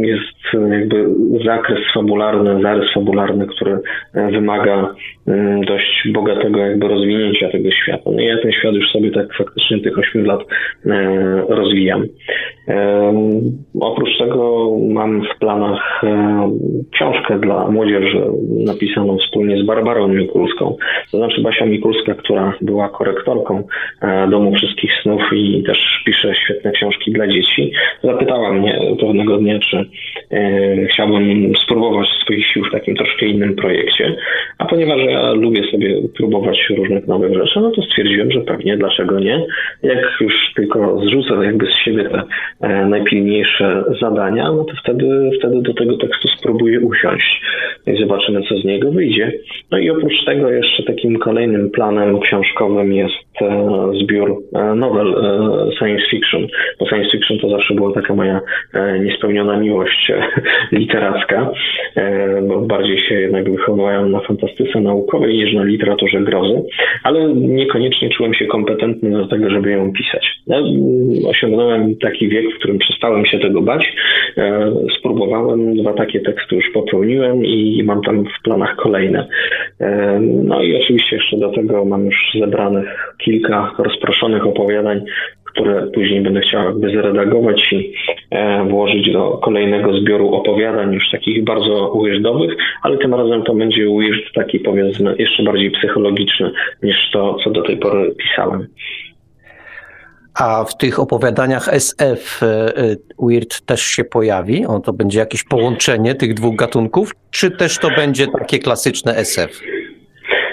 jest jakby zakres fabularny, zarys fabularny, który wymaga mm, dość bogatego jakby rozwinięcia tego świata. No i ja ten świat już sobie tak faktycznie tych 8 lat e, rozwijam. E, oprócz tego mam w planach e, książkę dla młodzieży napisaną wspólnie z Barbarą Mikulską. To znaczy Basia Mikulska, która była korektorką Domu Wszystkich Snów i też pisze świetne książki dla dzieci, zapytała mnie pewnego dnia, czy chciałbym spróbować swoich sił w takim troszkę innym projekcie. A ponieważ ja lubię sobie próbować różnych nowych rzeczy, no to stwierdziłem, że pewnie dlaczego nie. Jak już tylko zrzucę jakby z siebie te e, najpilniejsze zadania, no to wtedy, wtedy do tego tekstu spróbuję usiąść i zobaczymy, co z niego wyjdzie. No i oprócz tego jeszcze takim kolejnym planem książkowym jest e, zbiór e, nowel science fiction, bo science fiction to zawsze była taka moja niespełniona miłość literacka, bo bardziej się jednak wychowałem na fantastyce naukowej niż na literaturze grozy, ale niekoniecznie czułem się kompetentny do tego, żeby ją pisać. Osiągnąłem taki wiek, w którym przestałem się tego bać. E, spróbowałem, dwa takie teksty już popełniłem i mam tam w planach kolejne. No i oczywiście jeszcze do tego mam już zebranych kilka rozproszonych opowiadań, które później będę chciał jakby zredagować i e, włożyć do kolejnego zbioru opowiadań, już takich bardzo weirdowych, ale tym razem to będzie weird taki powiedzmy jeszcze bardziej psychologiczny niż to, co do tej pory pisałem. A w tych opowiadaniach SF e, e, Weird też się pojawi? On to będzie jakieś połączenie tych dwóch gatunków, czy też to będzie takie klasyczne SF?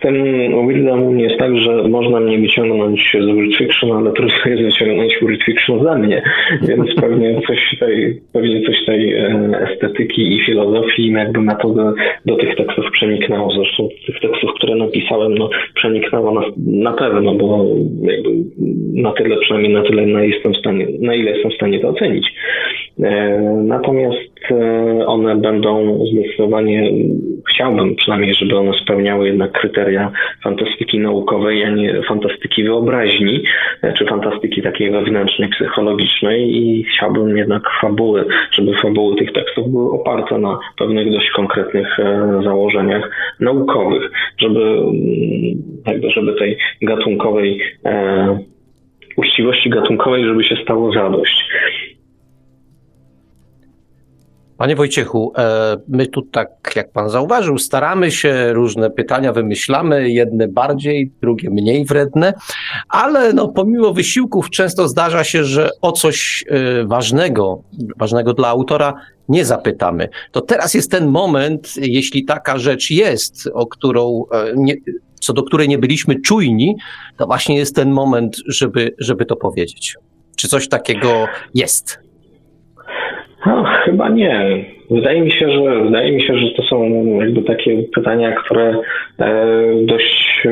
tym Wildam jest tak, że można mnie wyciągnąć z Weird Fiction, ale trudno jest wyciągnąć Weird Fiction za mnie, więc pewnie coś tej, pewnie coś tej e, estetyki i filozofii jakby metody do tych tekstów przeniknęło. Zresztą tych tekstów, które napisałem, no przeniknęło na, na pewno, bo jakby na tyle, przynajmniej na tyle, na, jestem w stanie, na ile jestem w stanie to ocenić. E, natomiast e, one będą zdecydowanie, chciałbym przynajmniej, żeby one spełniały jednak kryteria fantastyki naukowej, a nie fantastyki wyobraźni, e, czy fantastyki takiej wewnętrznej, psychologicznej i chciałbym jednak fabuły, żeby fabuły tych tekstów były oparte na pewnych dość konkretnych założeniach naukowych, żeby mm, jakby, żeby tej gatunkowej uczciwości gatunkowej, żeby się stało zadość. Panie Wojciechu, e, my tu tak, jak pan zauważył, staramy się, różne pytania wymyślamy, jedne bardziej, drugie mniej wredne, ale no, pomimo wysiłków często zdarza się, że o coś e, ważnego, ważnego dla autora nie zapytamy. To teraz jest ten moment, jeśli taka rzecz jest, o którą e, nie, co do której nie byliśmy czujni, to właśnie jest ten moment, żeby, żeby to powiedzieć. Czy coś takiego jest? No, chyba nie. Wydaje mi się, że wydaje mi się, że to są jakby takie pytania, które e, dość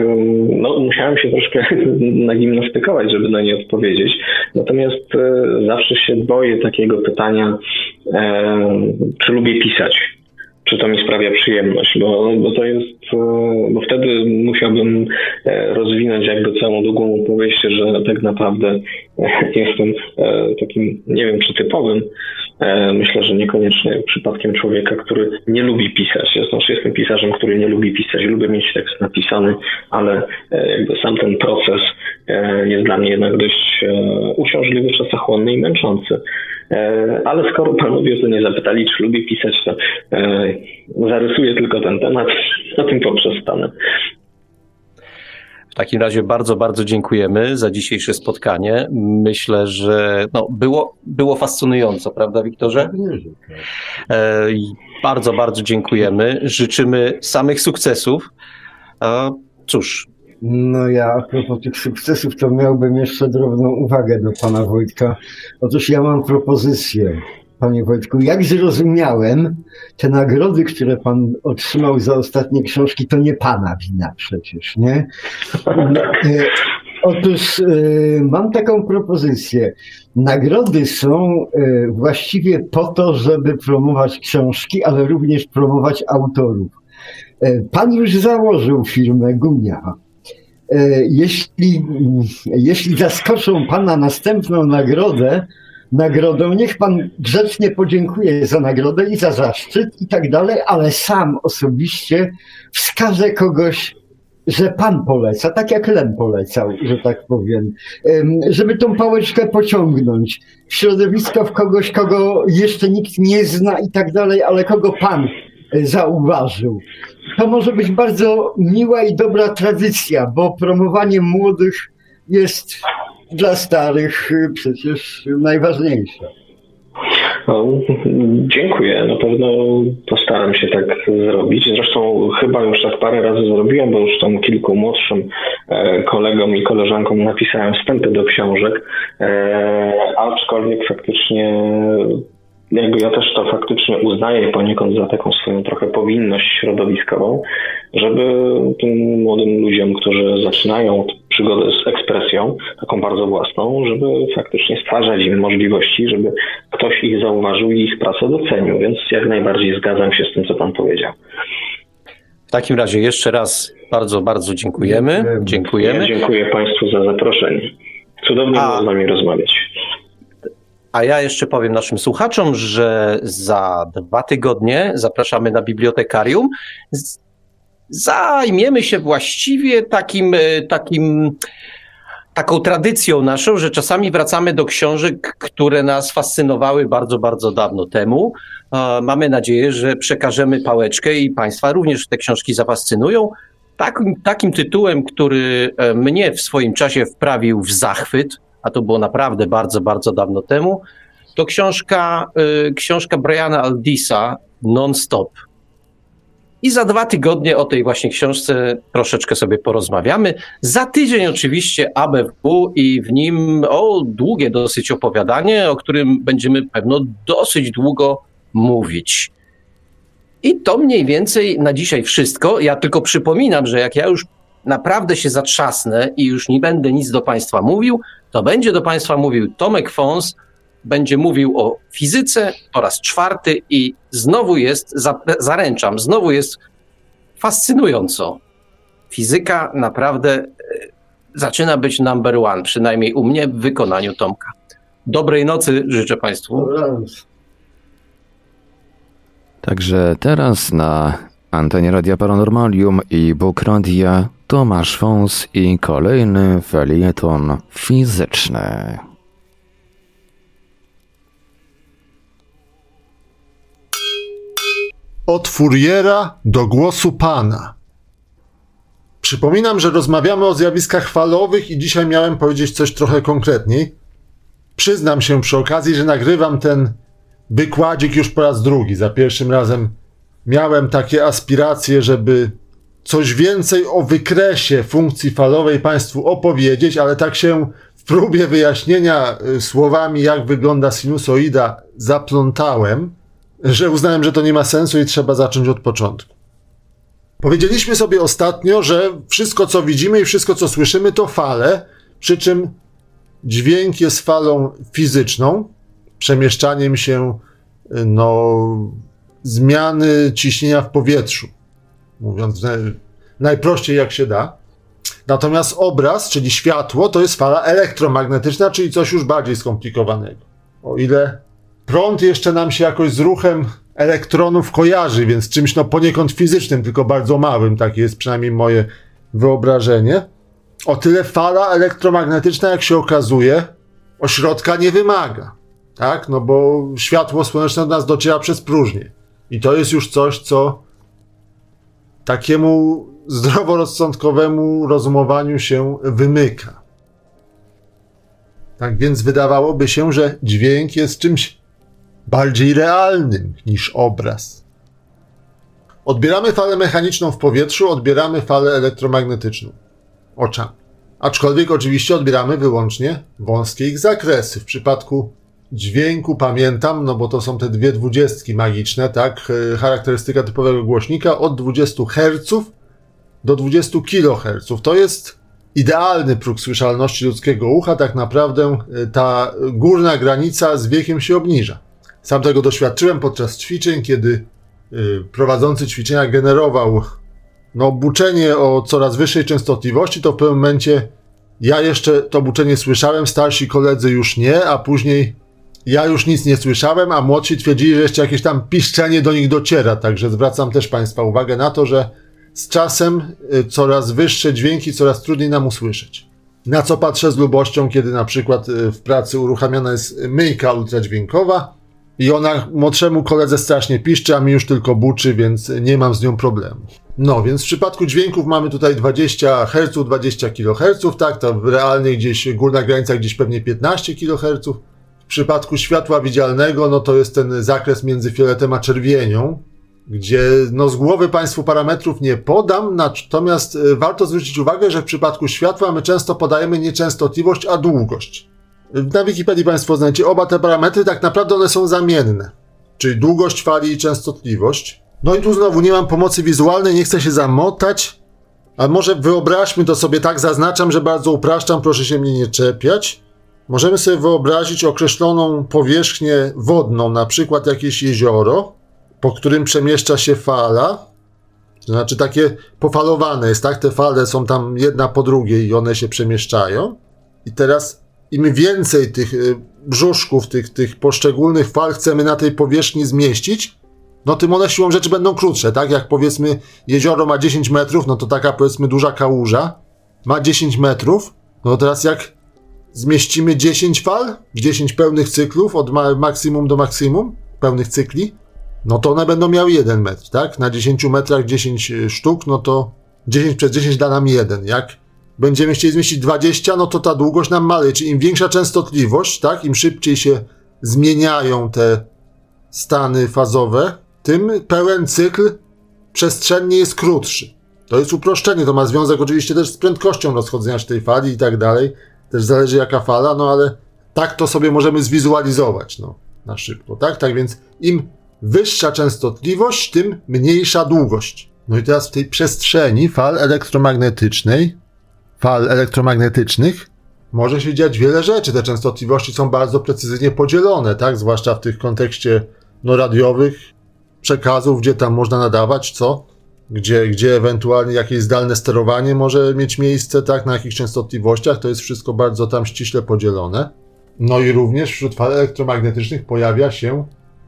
no, musiałem się troszkę nagimnastykować, żeby na nie odpowiedzieć. Natomiast e, zawsze się boję takiego pytania, e, czy lubię pisać czy to mi sprawia przyjemność, bo, bo to jest, bo wtedy musiałbym rozwinąć jakby całą długą opowieść, że tak naprawdę jestem takim, nie wiem czy typowym, myślę, że niekoniecznie przypadkiem człowieka, który nie lubi pisać. Ja znaczy jestem pisarzem, który nie lubi pisać, lubię mieć tekst napisany, ale jakby sam ten proces jest dla mnie jednak dość uciążliwy, czasochłonny i męczący. E, ale skoro panowie to nie zapytali, czy lubię pisać, to e, zarysuję tylko ten temat, na tym poprzestanę. W takim razie bardzo, bardzo dziękujemy za dzisiejsze spotkanie. Myślę, że no, było, było fascynująco, prawda, Wiktorze? E, bardzo, bardzo dziękujemy. Życzymy samych sukcesów. Cóż, no ja a propos tych sukcesów, to miałbym jeszcze drobną uwagę do pana Wojtka. Otóż ja mam propozycję. Panie Wojtku. Jak zrozumiałem, te nagrody, które pan otrzymał za ostatnie książki, to nie pana wina przecież, nie? E, otóż e, mam taką propozycję. Nagrody są e, właściwie po to, żeby promować książki, ale również promować autorów. Pan już założył firmę Gunia. Jeśli, jeśli zaskoczą Pana następną nagrodę, nagrodą. Niech pan grzecznie podziękuje za nagrodę i za zaszczyt i tak dalej, ale sam osobiście wskaże kogoś, że pan poleca, tak jak Len polecał, że tak powiem, żeby tą pałeczkę pociągnąć w środowisko w kogoś, kogo jeszcze nikt nie zna i tak dalej, ale kogo pan e, zauważył. To może być bardzo miła i dobra tradycja, bo promowanie młodych jest dla starych y, przecież najważniejsze. No, dziękuję. Na pewno postaram się tak zrobić. Zresztą chyba już tak parę razy zrobiłem, bo już tam kilku młodszym e, kolegom i koleżankom napisałem wstępy do książek, e, aczkolwiek faktycznie jakby ja też to faktycznie uznaję poniekąd za taką swoją trochę powinność środowiskową, żeby tym młodym ludziom, którzy zaczynają przygodę z ekspresją, taką bardzo własną, żeby faktycznie stwarzać im możliwości, żeby ktoś ich zauważył i ich pracę docenił, więc jak najbardziej zgadzam się z tym, co Pan powiedział. W takim razie jeszcze raz bardzo, bardzo dziękujemy. Dziękujemy. Ja dziękuję Państwu za zaproszenie. Cudownie A... było z nami rozmawiać. A ja jeszcze powiem naszym słuchaczom, że za dwa tygodnie zapraszamy na bibliotekarium. Zajmiemy się właściwie takim, e, takim, taką tradycją naszą, że czasami wracamy do książek, które nas fascynowały bardzo, bardzo dawno temu. Mamy nadzieję, że przekażemy pałeczkę i Państwa również te książki zafascynują. Takim, takim tytułem, który e, mnie w swoim czasie wprawił w zachwyt, a to było naprawdę bardzo, bardzo dawno temu, to książka, y, książka Briana Aldisa Non-Stop. I za dwa tygodnie o tej właśnie książce troszeczkę sobie porozmawiamy. Za tydzień oczywiście ABW i w nim o długie dosyć opowiadanie, o którym będziemy pewno dosyć długo mówić. I to mniej więcej na dzisiaj wszystko. Ja tylko przypominam, że jak ja już naprawdę się zatrzasnę i już nie będę nic do Państwa mówił, to będzie do Państwa mówił Tomek Fons, będzie mówił o fizyce po raz czwarty i znowu jest, zaręczam, znowu jest fascynująco. Fizyka naprawdę e, zaczyna być number one, przynajmniej u mnie w wykonaniu Tomka. Dobrej nocy życzę Państwu. Także teraz na antenie Radia Paranormalium i Bóg Radia Tomasz Fons i kolejny felieton fizyczny. Od furiera do głosu Pana. Przypominam, że rozmawiamy o zjawiskach falowych i dzisiaj miałem powiedzieć coś trochę konkretniej. Przyznam się przy okazji, że nagrywam ten wykładzik już po raz drugi. Za pierwszym razem miałem takie aspiracje, żeby coś więcej o wykresie funkcji falowej Państwu opowiedzieć, ale tak się w próbie wyjaśnienia y, słowami, jak wygląda sinusoida, zaplątałem, że uznałem, że to nie ma sensu i trzeba zacząć od początku. Powiedzieliśmy sobie ostatnio, że wszystko, co widzimy i wszystko, co słyszymy, to fale, przy czym dźwięk jest falą fizyczną, przemieszczaniem się, y, no, zmiany ciśnienia w powietrzu mówiąc najprościej jak się da. Natomiast obraz, czyli światło, to jest fala elektromagnetyczna, czyli coś już bardziej skomplikowanego. O ile prąd jeszcze nam się jakoś z ruchem elektronów kojarzy, więc czymś no poniekąd fizycznym, tylko bardzo małym, takie jest przynajmniej moje wyobrażenie. O tyle fala elektromagnetyczna, jak się okazuje, ośrodka nie wymaga. Tak? No bo światło słoneczne do nas dociera przez próżnię. I to jest już coś, co takiemu zdroworozsądkowemu rozumowaniu się wymyka. Tak więc wydawałoby się, że dźwięk jest czymś bardziej realnym niż obraz. Odbieramy falę mechaniczną w powietrzu, odbieramy falę elektromagnetyczną oczami. Aczkolwiek oczywiście odbieramy wyłącznie wąskie ich zakresy. W przypadku dźwięku pamiętam, no bo to są te dwie dwudziestki magiczne, tak? E, charakterystyka typowego głośnika od 20 Hz do 20 kHz. To jest idealny próg słyszalności ludzkiego ucha. Tak naprawdę e, ta górna granica z wiekiem się obniża. Sam tego doświadczyłem podczas ćwiczeń, kiedy e, prowadzący ćwiczenia generował no, buczenie o coraz wyższej częstotliwości, to w pewnym momencie ja jeszcze to buczenie słyszałem, starsi koledzy już nie, a później ja już nic nie słyszałem, a młodsi twierdzili, że jeszcze jakieś tam piszczenie do nich dociera. Także zwracam też Państwa uwagę na to, że z czasem y, coraz wyższe dźwięki, coraz trudniej nam usłyszeć. Na co patrzę z lubością, kiedy na przykład y, w pracy uruchamiana jest myjka ultradźwiękowa i ona młodszemu koledze strasznie piszczy, a mi już tylko buczy, więc nie mam z nią problemu. No, więc w przypadku dźwięków mamy tutaj 20 Hz, 20 kHz, tak, to realnie gdzieś górna granica gdzieś pewnie 15 kHz. W przypadku światła widzialnego, no to jest ten zakres między fioletem a czerwienią, gdzie no z głowy Państwu parametrów nie podam, natomiast y, warto zwrócić uwagę, że w przypadku światła my często podajemy nie częstotliwość, a długość. Na Wikipedii Państwo znajdziecie oba te parametry, tak naprawdę one są zamienne, czyli długość fali i częstotliwość. No i tu znowu nie mam pomocy wizualnej, nie chcę się zamotać, a może wyobraźmy to sobie tak, zaznaczam, że bardzo upraszczam, proszę się mnie nie czepiać. Możemy sobie wyobrazić określoną powierzchnię wodną, na przykład jakieś jezioro, po którym przemieszcza się fala. To znaczy takie pofalowane jest, tak? Te fale są tam jedna po drugiej i one się przemieszczają. I teraz im więcej tych y, brzuszków, tych, tych poszczególnych fal chcemy na tej powierzchni zmieścić, no tym one siłą rzeczy będą krótsze, tak? Jak powiedzmy jezioro ma 10 metrów, no to taka powiedzmy duża kałuża ma 10 metrów, no teraz jak zmieścimy 10 fal, 10 pełnych cyklów od ma maksimum do maksimum, pełnych cykli, no to one będą miały 1 metr, tak? Na 10 metrach 10 y, sztuk, no to 10 przez 10 da nam 1. Jak będziemy chcieli zmieścić 20, no to ta długość nam maleje. Czyli im większa częstotliwość, tak? Im szybciej się zmieniają te stany fazowe, tym pełen cykl przestrzennie jest krótszy. To jest uproszczenie, to ma związek oczywiście też z prędkością rozchodzenia się tej fali i tak dalej. Też zależy jaka fala, no ale tak to sobie możemy zwizualizować, no, na szybko, tak? Tak więc im wyższa częstotliwość, tym mniejsza długość. No i teraz w tej przestrzeni fal elektromagnetycznej, fal elektromagnetycznych, może się dziać wiele rzeczy. Te częstotliwości są bardzo precyzyjnie podzielone, tak? Zwłaszcza w tych kontekście no, radiowych przekazów, gdzie tam można nadawać, co? Gdzie, gdzie ewentualnie jakieś zdalne sterowanie może mieć miejsce, tak? Na jakich częstotliwościach. To jest wszystko bardzo tam ściśle podzielone. No i również wśród fal elektromagnetycznych pojawia się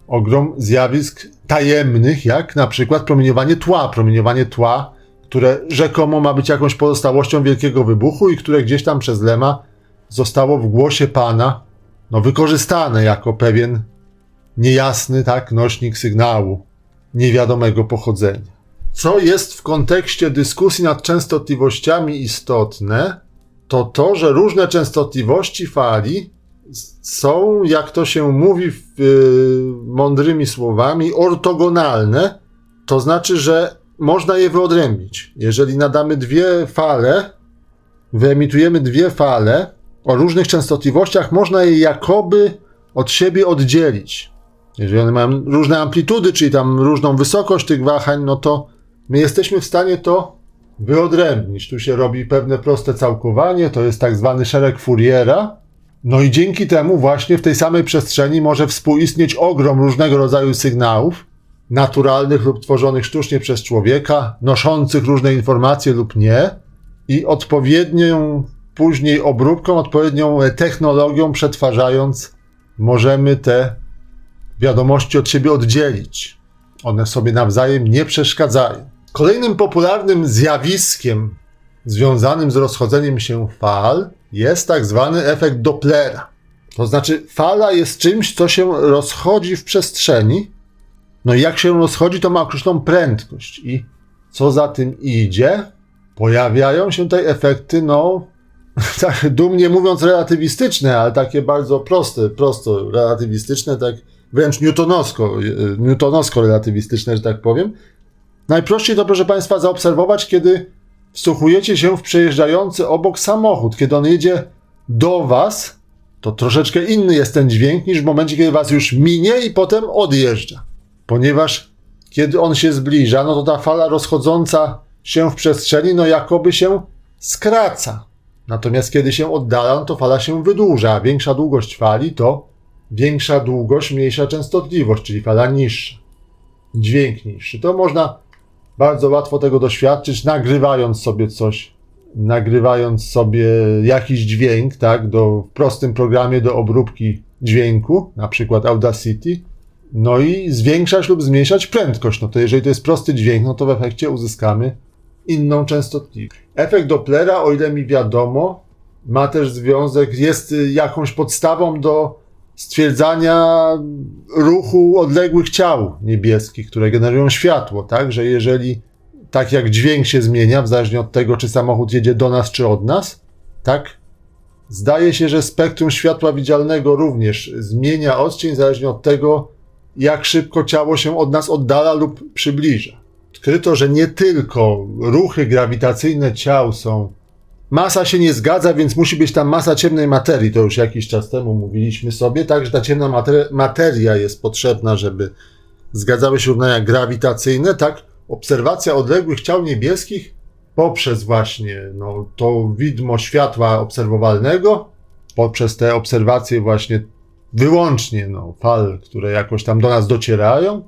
ogrom zjawisk tajemnych, jak na przykład promieniowanie tła. Promieniowanie tła, które rzekomo ma być jakąś pozostałością wielkiego wybuchu i które gdzieś tam przez Lema zostało w głosie Pana no, wykorzystane jako pewien niejasny tak, nośnik sygnału niewiadomego pochodzenia. Co jest w kontekście dyskusji nad częstotliwościami istotne, to to, że różne częstotliwości fali są, jak to się mówi yy, mądrymi słowami, ortogonalne, to znaczy, że można je wyodrębnić. Jeżeli nadamy dwie fale, wyemitujemy dwie fale o różnych częstotliwościach, można je jakoby od siebie oddzielić. Jeżeli one mają różne amplitudy, czyli tam różną wysokość tych wahań, no to my jesteśmy w stanie to wyodrębnić. Tu się robi pewne proste całkowanie, to jest tak zwany szereg Fouriera, no i dzięki temu właśnie w tej samej przestrzeni może współistnieć ogrom różnego rodzaju sygnałów, naturalnych lub tworzonych sztucznie przez człowieka, noszących różne informacje lub nie, i odpowiednią później obróbką, odpowiednią technologią przetwarzając, możemy te wiadomości od siebie oddzielić. One sobie nawzajem nie przeszkadzają. Kolejnym popularnym zjawiskiem związanym z rozchodzeniem się fal jest tak zwany efekt Dopplera. To znaczy, fala jest czymś, co się rozchodzi w przestrzeni. No i jak się rozchodzi, to ma określoną prędkość. I co za tym idzie? Pojawiają się tutaj efekty, no, tak dumnie mówiąc, relatywistyczne, ale takie bardzo proste, prosto relatywistyczne, tak wręcz newtonowsko, newtonowsko relatywistyczne, że tak powiem. Najprościej to, proszę Państwa, zaobserwować, kiedy wsłuchujecie się w przejeżdżający obok samochód, kiedy on jedzie do Was, to troszeczkę inny jest ten dźwięk niż w momencie, kiedy was już minie i potem odjeżdża. Ponieważ kiedy on się zbliża, no to ta fala rozchodząca się w przestrzeni, no jakoby się skraca. Natomiast kiedy się oddala, no to fala się wydłuża, większa długość fali to większa długość, mniejsza częstotliwość, czyli fala niższa. Dźwięk niższy. To można bardzo łatwo tego doświadczyć, nagrywając sobie coś, nagrywając sobie jakiś dźwięk, tak, do, w prostym programie do obróbki dźwięku, na przykład Audacity, no i zwiększać lub zmniejszać prędkość. No to jeżeli to jest prosty dźwięk, no to w efekcie uzyskamy inną częstotliwość. Efekt Dopplera, o ile mi wiadomo, ma też związek, jest jakąś podstawą do stwierdzania ruchu odległych ciał niebieskich, które generują światło, tak? Że jeżeli tak jak dźwięk się zmienia, w zależności od tego, czy samochód jedzie do nas, czy od nas, tak? Zdaje się, że spektrum światła widzialnego również zmienia odcień, zależnie od tego, jak szybko ciało się od nas oddala lub przybliża. Odkryto, że nie tylko ruchy grawitacyjne ciał są. Masa się nie zgadza, więc musi być tam masa ciemnej materii. To już jakiś czas temu mówiliśmy sobie, tak, że ta ciemna materia jest potrzebna, żeby zgadzały się równania grawitacyjne, tak? Obserwacja odległych ciał niebieskich poprzez właśnie no, to widmo światła obserwowalnego, poprzez te obserwacje właśnie wyłącznie no, fal, które jakoś tam do nas docierają,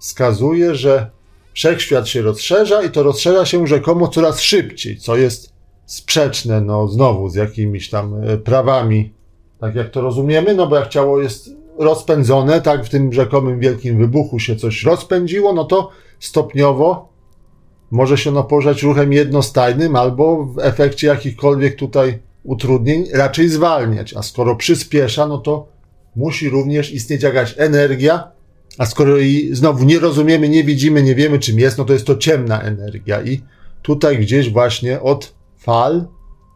wskazuje, że wszechświat się rozszerza i to rozszerza się rzekomo coraz szybciej, co jest sprzeczne, no znowu z jakimiś tam e, prawami, tak jak to rozumiemy, no bo jak ciało jest rozpędzone, tak w tym rzekomym wielkim wybuchu się coś rozpędziło, no to stopniowo może się ono poruszać ruchem jednostajnym albo w efekcie jakichkolwiek tutaj utrudnień raczej zwalniać, a skoro przyspiesza, no to musi również istnieć jakaś energia, a skoro jej znowu nie rozumiemy, nie widzimy, nie wiemy czym jest, no to jest to ciemna energia. I tutaj gdzieś właśnie od fal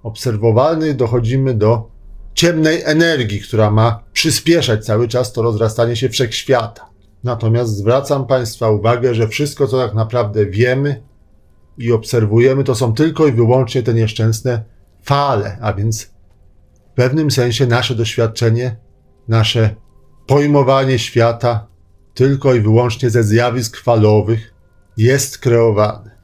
obserwowalnych dochodzimy do ciemnej energii, która ma przyspieszać cały czas to rozrastanie się wszechświata. Natomiast zwracam Państwa uwagę, że wszystko, co tak naprawdę wiemy i obserwujemy, to są tylko i wyłącznie te nieszczęsne fale, a więc w pewnym sensie nasze doświadczenie nasze pojmowanie świata tylko i wyłącznie ze zjawisk falowych jest kreowane.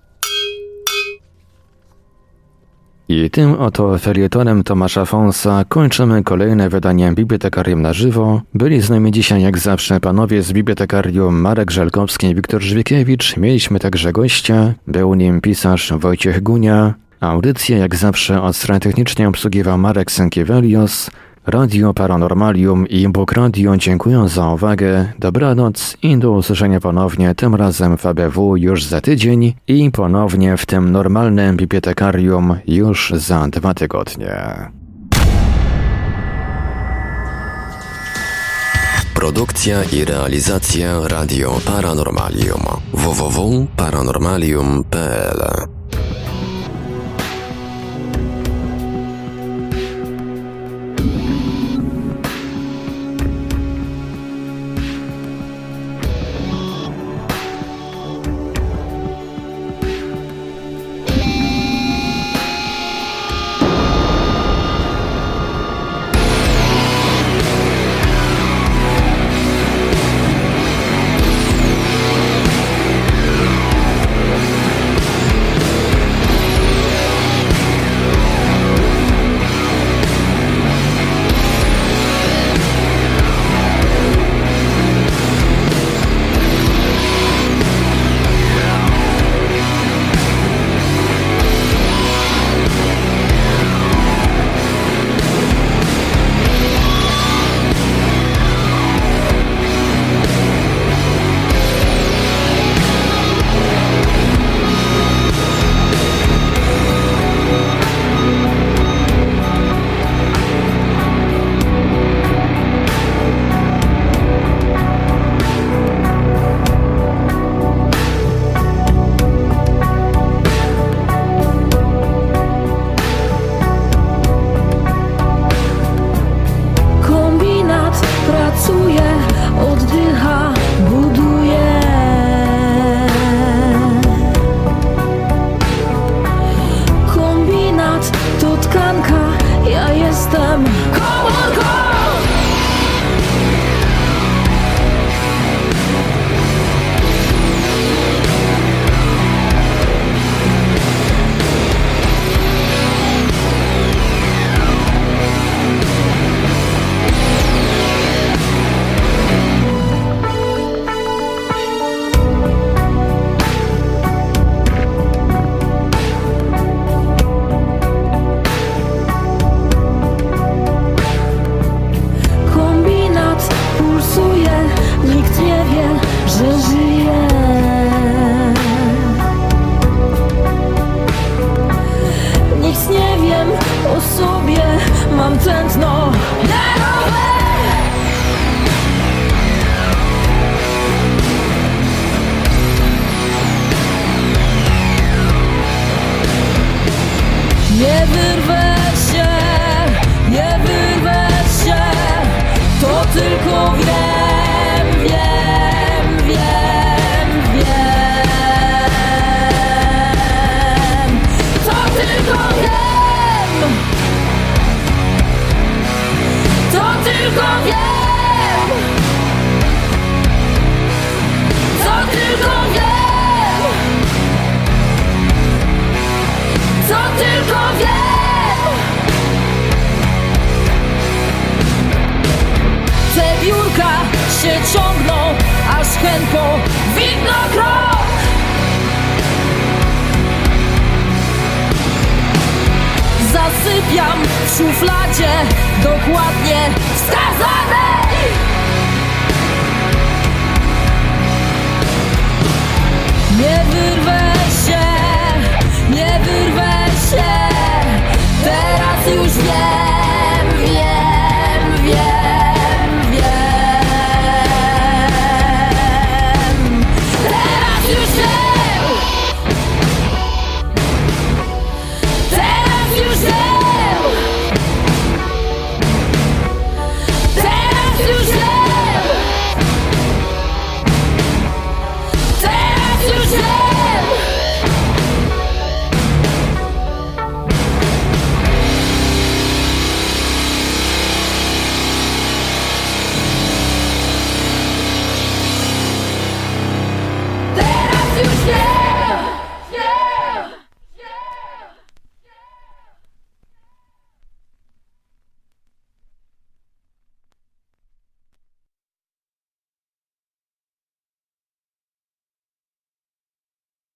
I tym oto felietonem Tomasza Fonsa kończymy kolejne wydanie Bibliotekarium na żywo. Byli z nami dzisiaj jak zawsze panowie z Bibliotekarium Marek Żelkowski i Wiktor Żwikiewicz. Mieliśmy także gościa, był nim pisarz Wojciech Gunia. Audycję jak zawsze od strony technicznej obsługiwał Marek Sękiewelios. Radio Paranormalium i Bóg Radio dziękuję za uwagę, dobranoc i do usłyszenia ponownie, tym razem w ABW już za tydzień i ponownie w tym normalnym bibliotekarium już za dwa tygodnie. Produkcja i realizacja Radio Paranormalium. Www.paranormalium.pl